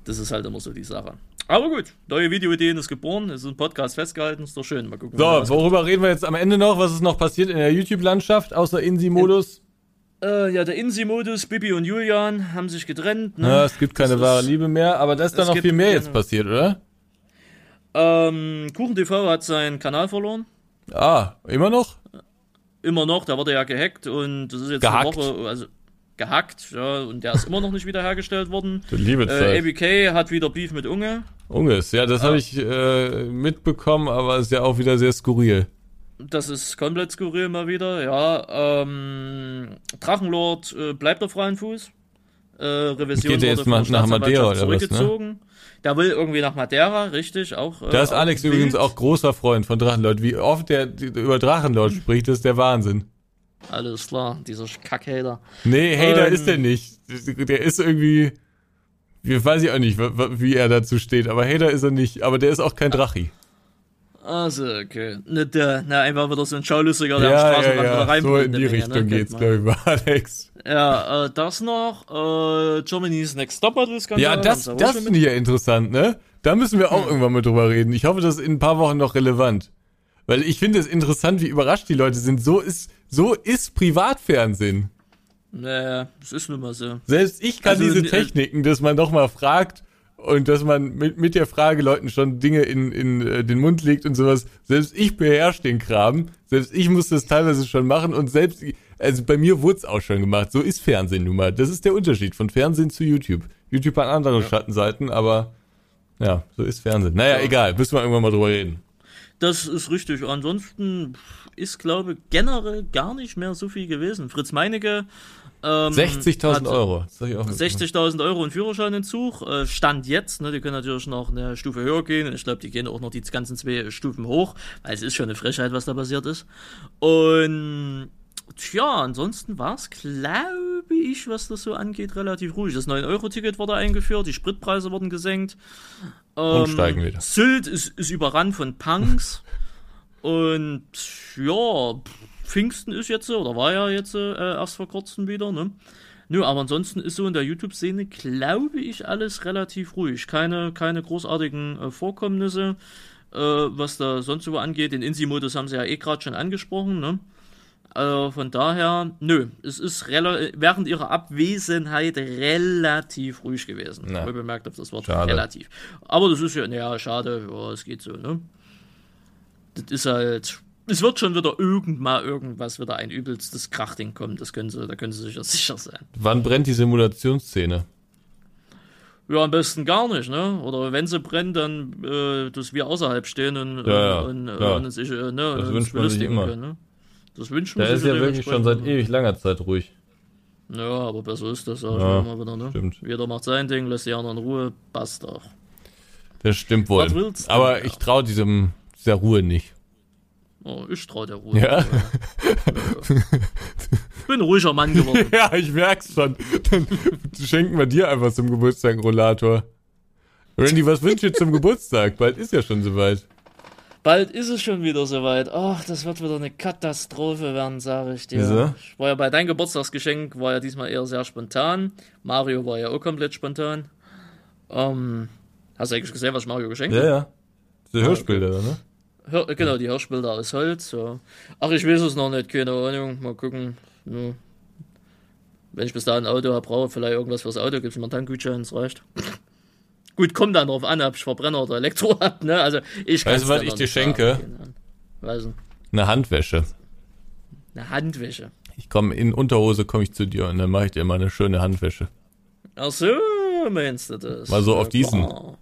Das ist halt immer so die Sache. Aber gut, neue Videoideen ist geboren, es ist ein Podcast festgehalten, ist doch schön. Mal gucken. So, worüber reden wir jetzt am Ende noch? Was ist noch passiert in der YouTube-Landschaft, außer Insi-Modus? Äh, ja, der Insi-Modus, Bibi und Julian haben sich getrennt. Ne? Ja, es gibt keine Das wahre ist- Liebe mehr, aber da ist dann es noch viel mehr jetzt passiert, oder? Ähm, KuchenTV hat seinen Kanal verloren. Ah, immer noch? Immer noch, da wurde ja gehackt und das ist jetzt Gehackt. eine Woche, also gehackt, ja, und der ist immer noch nicht wiederhergestellt worden. [laughs] Du liebe Äh. ABK hat wieder Beef mit Unge. Unges, ja, das habe ich äh, mitbekommen, aber ist ja auch wieder sehr skurril. Das ist komplett skurril mal wieder, ja. Ähm, Drachenlord äh, bleibt auf freien Fuß. Äh, Revision Geht der wurde jetzt mal nach Madeira oder was, ne? Der will irgendwie nach Madeira, richtig, auch. äh, Da ist Alex übrigens auch großer Freund von Drachenlord. Wie oft der über Drachenlord spricht, ist der Wahnsinn. Alles klar, dieser Kackhater. Nee, Hater Ähm. ist der nicht. Der ist irgendwie, wie, weiß ich auch nicht, wie er dazu steht, aber Hater ist er nicht. Aber der ist auch kein Drachi. Also, okay. Ne, der, na, einfach wieder so ein Schaulustiger, der am Ja, Straßenrand ja, ja. rein So in die Richtung geht's, glaube ich, bei [laughs] Alex. Ja, äh, das noch, äh, Germany's Next Topmodel Skandal. Ja, das, das finde ich ja interessant, ne? Da müssen wir auch irgendwann mal drüber reden. Ich hoffe, das ist in ein paar Wochen noch relevant. Weil ich finde es interessant, wie überrascht die Leute sind. So ist, so ist Privatfernsehen. Naja, das ist nun mal so. Selbst ich kann Also, diese äh, Techniken, dass man doch mal fragt und dass man mit, mit der Frage Leuten schon Dinge in, in äh, den Mund legt und sowas. Selbst ich beherrsche den Kram. Selbst ich muss das teilweise schon machen und selbst, also bei mir wurde es auch schon gemacht. So ist Fernsehen nun mal. Das ist der Unterschied von Fernsehen zu YouTube. YouTube hat andere Schattenseiten, aber ja, so ist Fernsehen. Naja, egal, müssen wir irgendwann mal drüber reden. Das ist richtig. Ansonsten ist, glaube ich, generell gar nicht mehr so viel gewesen. Fritz Meinecke. Ähm, 60.000 hat Euro. Das sag ich auch 60.000 Euro in Führerscheinentzug. Äh, Stand jetzt. Ne, die können natürlich noch eine Stufe höher gehen. Und ich glaube, die gehen auch noch die ganzen zwei Stufen hoch. Weil es ist schon eine Frechheit, was da passiert ist. Und Tja, ansonsten war es, glaube ich, was das so angeht, relativ ruhig. Das 9-Euro-Ticket wurde eingeführt, die Spritpreise wurden gesenkt. Ähm, Und steigen wieder. Sylt ist, ist überrannt von Punks. [laughs] Und ja, Pfingsten ist jetzt, so, oder war ja jetzt äh, erst vor kurzem wieder, ne? Nö, aber ansonsten ist so in der YouTube-Szene, glaube ich, alles relativ ruhig. Keine, keine großartigen äh, Vorkommnisse, äh, was da sonst so angeht. Den Insi-Modus haben sie ja eh gerade schon angesprochen, ne? Also von daher, nö, es ist während ihrer Abwesenheit relativ ruhig gewesen. Na. Ich bemerkt auf das Wort Schade. relativ. Aber das ist ja, naja, schade, ja, es geht so, ne? Das ist halt. Es wird schon wieder irgendwann irgendwas wieder ein übelstes Krachding kommen, das können sie, da können sie sich ja sicher sein. Wann brennt die Simulationsszene? Ja, am besten gar nicht, ne? Oder wenn sie brennt, dann, äh, dass wir außerhalb stehen und, Ja, ja, und, ja. und sich, äh, ne, Das uns wünscht man sich immer. können, ne? Das wünscht man Der sich ist ja wirklich schon seit ewig langer Zeit ruhig. Ja, aber besser ist das, sag ich Ja, mal wieder, ne? stimmt. Jeder macht sein Ding, lässt die anderen in Ruhe, passt doch. Das stimmt wohl. Aber ich traue diesem dieser Ruhe nicht. Oh, ich trau der Ruhe. Ja? Bin ein ruhiger Mann geworden. [laughs] Ja, ich merk's schon. Dann schenken wir dir einfach zum Geburtstag einen Rollator. Randy, was wünschst du zum Geburtstag? Bald ist ja schon soweit. Bald ist es schon wieder soweit. Ach, das wird wieder eine Katastrophe werden, sage ich dir. Wieso? Ich war ja bei deinem Geburtstagsgeschenk, war ja diesmal eher sehr spontan. Mario war ja auch komplett spontan. Ähm, hast du eigentlich gesehen, was Mario geschenkt Ja, habe? ja. Diese Hörspiele da, ne? Genau, die Hirschbilder aus Holz. So. Ach, ich weiß es noch nicht, keine Ahnung. Mal gucken. Ja. Wenn ich bis dahin ein Auto habe, brauche ich vielleicht irgendwas fürs Auto, gibt es mir einen Tankgutschein, das reicht. [laughs] Gut, kommt dann drauf an, ob ich Verbrenner oder Elektro [laughs] hab, ne? Also ich Weißt du, was ich dir schenke? Weiß nicht. Eine Handwäsche. Eine Handwäsche. Ich komme in Unterhose, komme ich zu dir und dann mache ich dir mal eine schöne Handwäsche. Ach so, meinst du das? Mal so auf diesen. klar.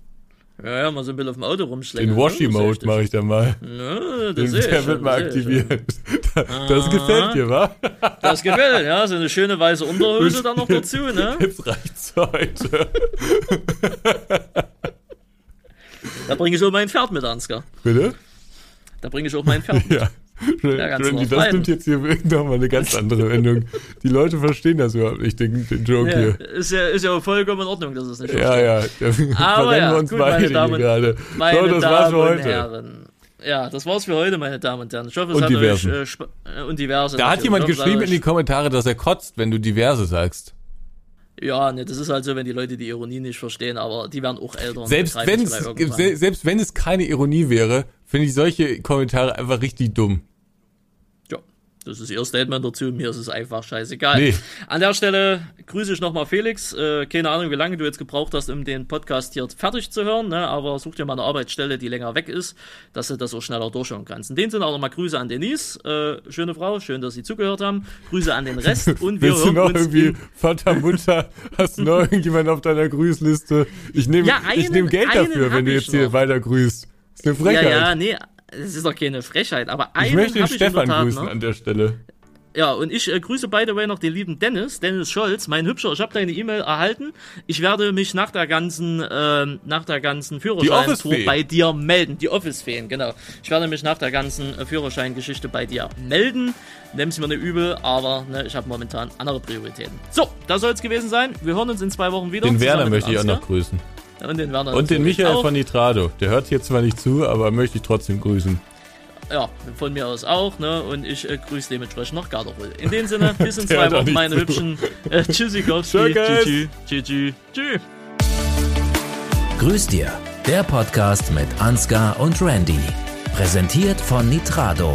Ja, ja, mal so ein bisschen auf dem Auto rumschlägen. Den Washi-Mode mache ich dann mal. [laughs] Ja, Den, das der schon, wird mal das aktiviert. [laughs] Das gefällt dir, wa? [laughs] Das gefällt, ja. So eine schöne weiße Unterhose dann noch dazu, ne? Jetzt reicht's heute. Da bringe ich auch mein Pferd mit, Ansgar. Bitte? Da bringe ich auch mein Pferd mit. Ja. Ja, Randy, das nimmt jetzt hier [laughs] nochmal eine ganz andere Wendung. Die Leute verstehen das überhaupt nicht, den, den Joke Ja, hier. ist, ja, ist ja vollkommen in Ordnung, dass es nicht Ja, ja, [laughs] da Aber ja, wir uns gut, beide Damen- gerade. Meine So, das Damen war's für und heute. Herren. Ja, das war's für heute, meine Damen und Herren. Ich hoffe, es Und hat diversen. euch äh, äh, und diverse. Da hat natürlich. jemand Ich hoffe, es geschrieben hat in die Kommentare, dass er kotzt, wenn du diverse sagst. Ja, ne, das ist halt so, wenn die Leute die Ironie nicht verstehen, aber die werden auch älter. und Selbst begreifen wenn es es, vielleicht irgendwann. se- selbst wenn es keine Ironie wäre, finde ich solche Kommentare einfach richtig dumm. Ja, das ist ihr Statement dazu. Mir ist es einfach scheißegal. Nee. An der Stelle grüße ich nochmal Felix. Äh, keine Ahnung, wie lange du jetzt gebraucht hast, um den Podcast hier fertig zu hören, ne? aber such dir mal eine Arbeitsstelle, die länger weg ist, dass du das auch schneller durchschauen kannst. In dem Sinne auch nochmal Grüße an Denise. Äh, schöne Frau, schön, dass Sie zugehört haben. Grüße an den Rest [laughs] und wir Willst du hören noch uns irgendwie Vater, Mutter, hast du noch [laughs] irgendjemand auf deiner Grüßliste? Ich nehme Ja, ich nehm Geld dafür, wenn du jetzt hier noch. weiter grüßt. Eine Ja, Frechheit. ja, nee, es ist doch keine Frechheit, aber einen ich möchte den Stefan Tat grüßen noch. an der Stelle. Ja, und ich äh, grüße by the way noch den lieben Dennis, Dennis Scholz, mein Hübscher. Ich habe deine E-Mail erhalten. Ich werde mich nach der ganzen, ähm, nach der ganzen Führerscheintour bei dir melden. Die Office-Feen, genau. Ich werde mich nach der ganzen äh, Führerscheingeschichte bei dir melden. Nimm's mir nicht übel, aber ne, ich habe momentan andere Prioritäten. So, das soll es gewesen sein. Wir hören uns in zwei Wochen wieder. Den Werner möchte ich auch noch grüßen. Und den Werner. Und den Michael auch. von Nitrado. Der hört hier zwar nicht zu, aber möchte ich trotzdem grüßen. Ja, von mir aus auch, ne? Und ich äh, grüße dementsprechend noch Garderol. In dem Sinne, [laughs] bis in zwei Wochen, meine zu. hübschen äh, Tschüssikowski. Tschüss. Tschüss. Tschüss. Tschüss. Tschüss. Grüß dir, der Podcast mit Ansgar und Randy. Präsentiert von Nitrado.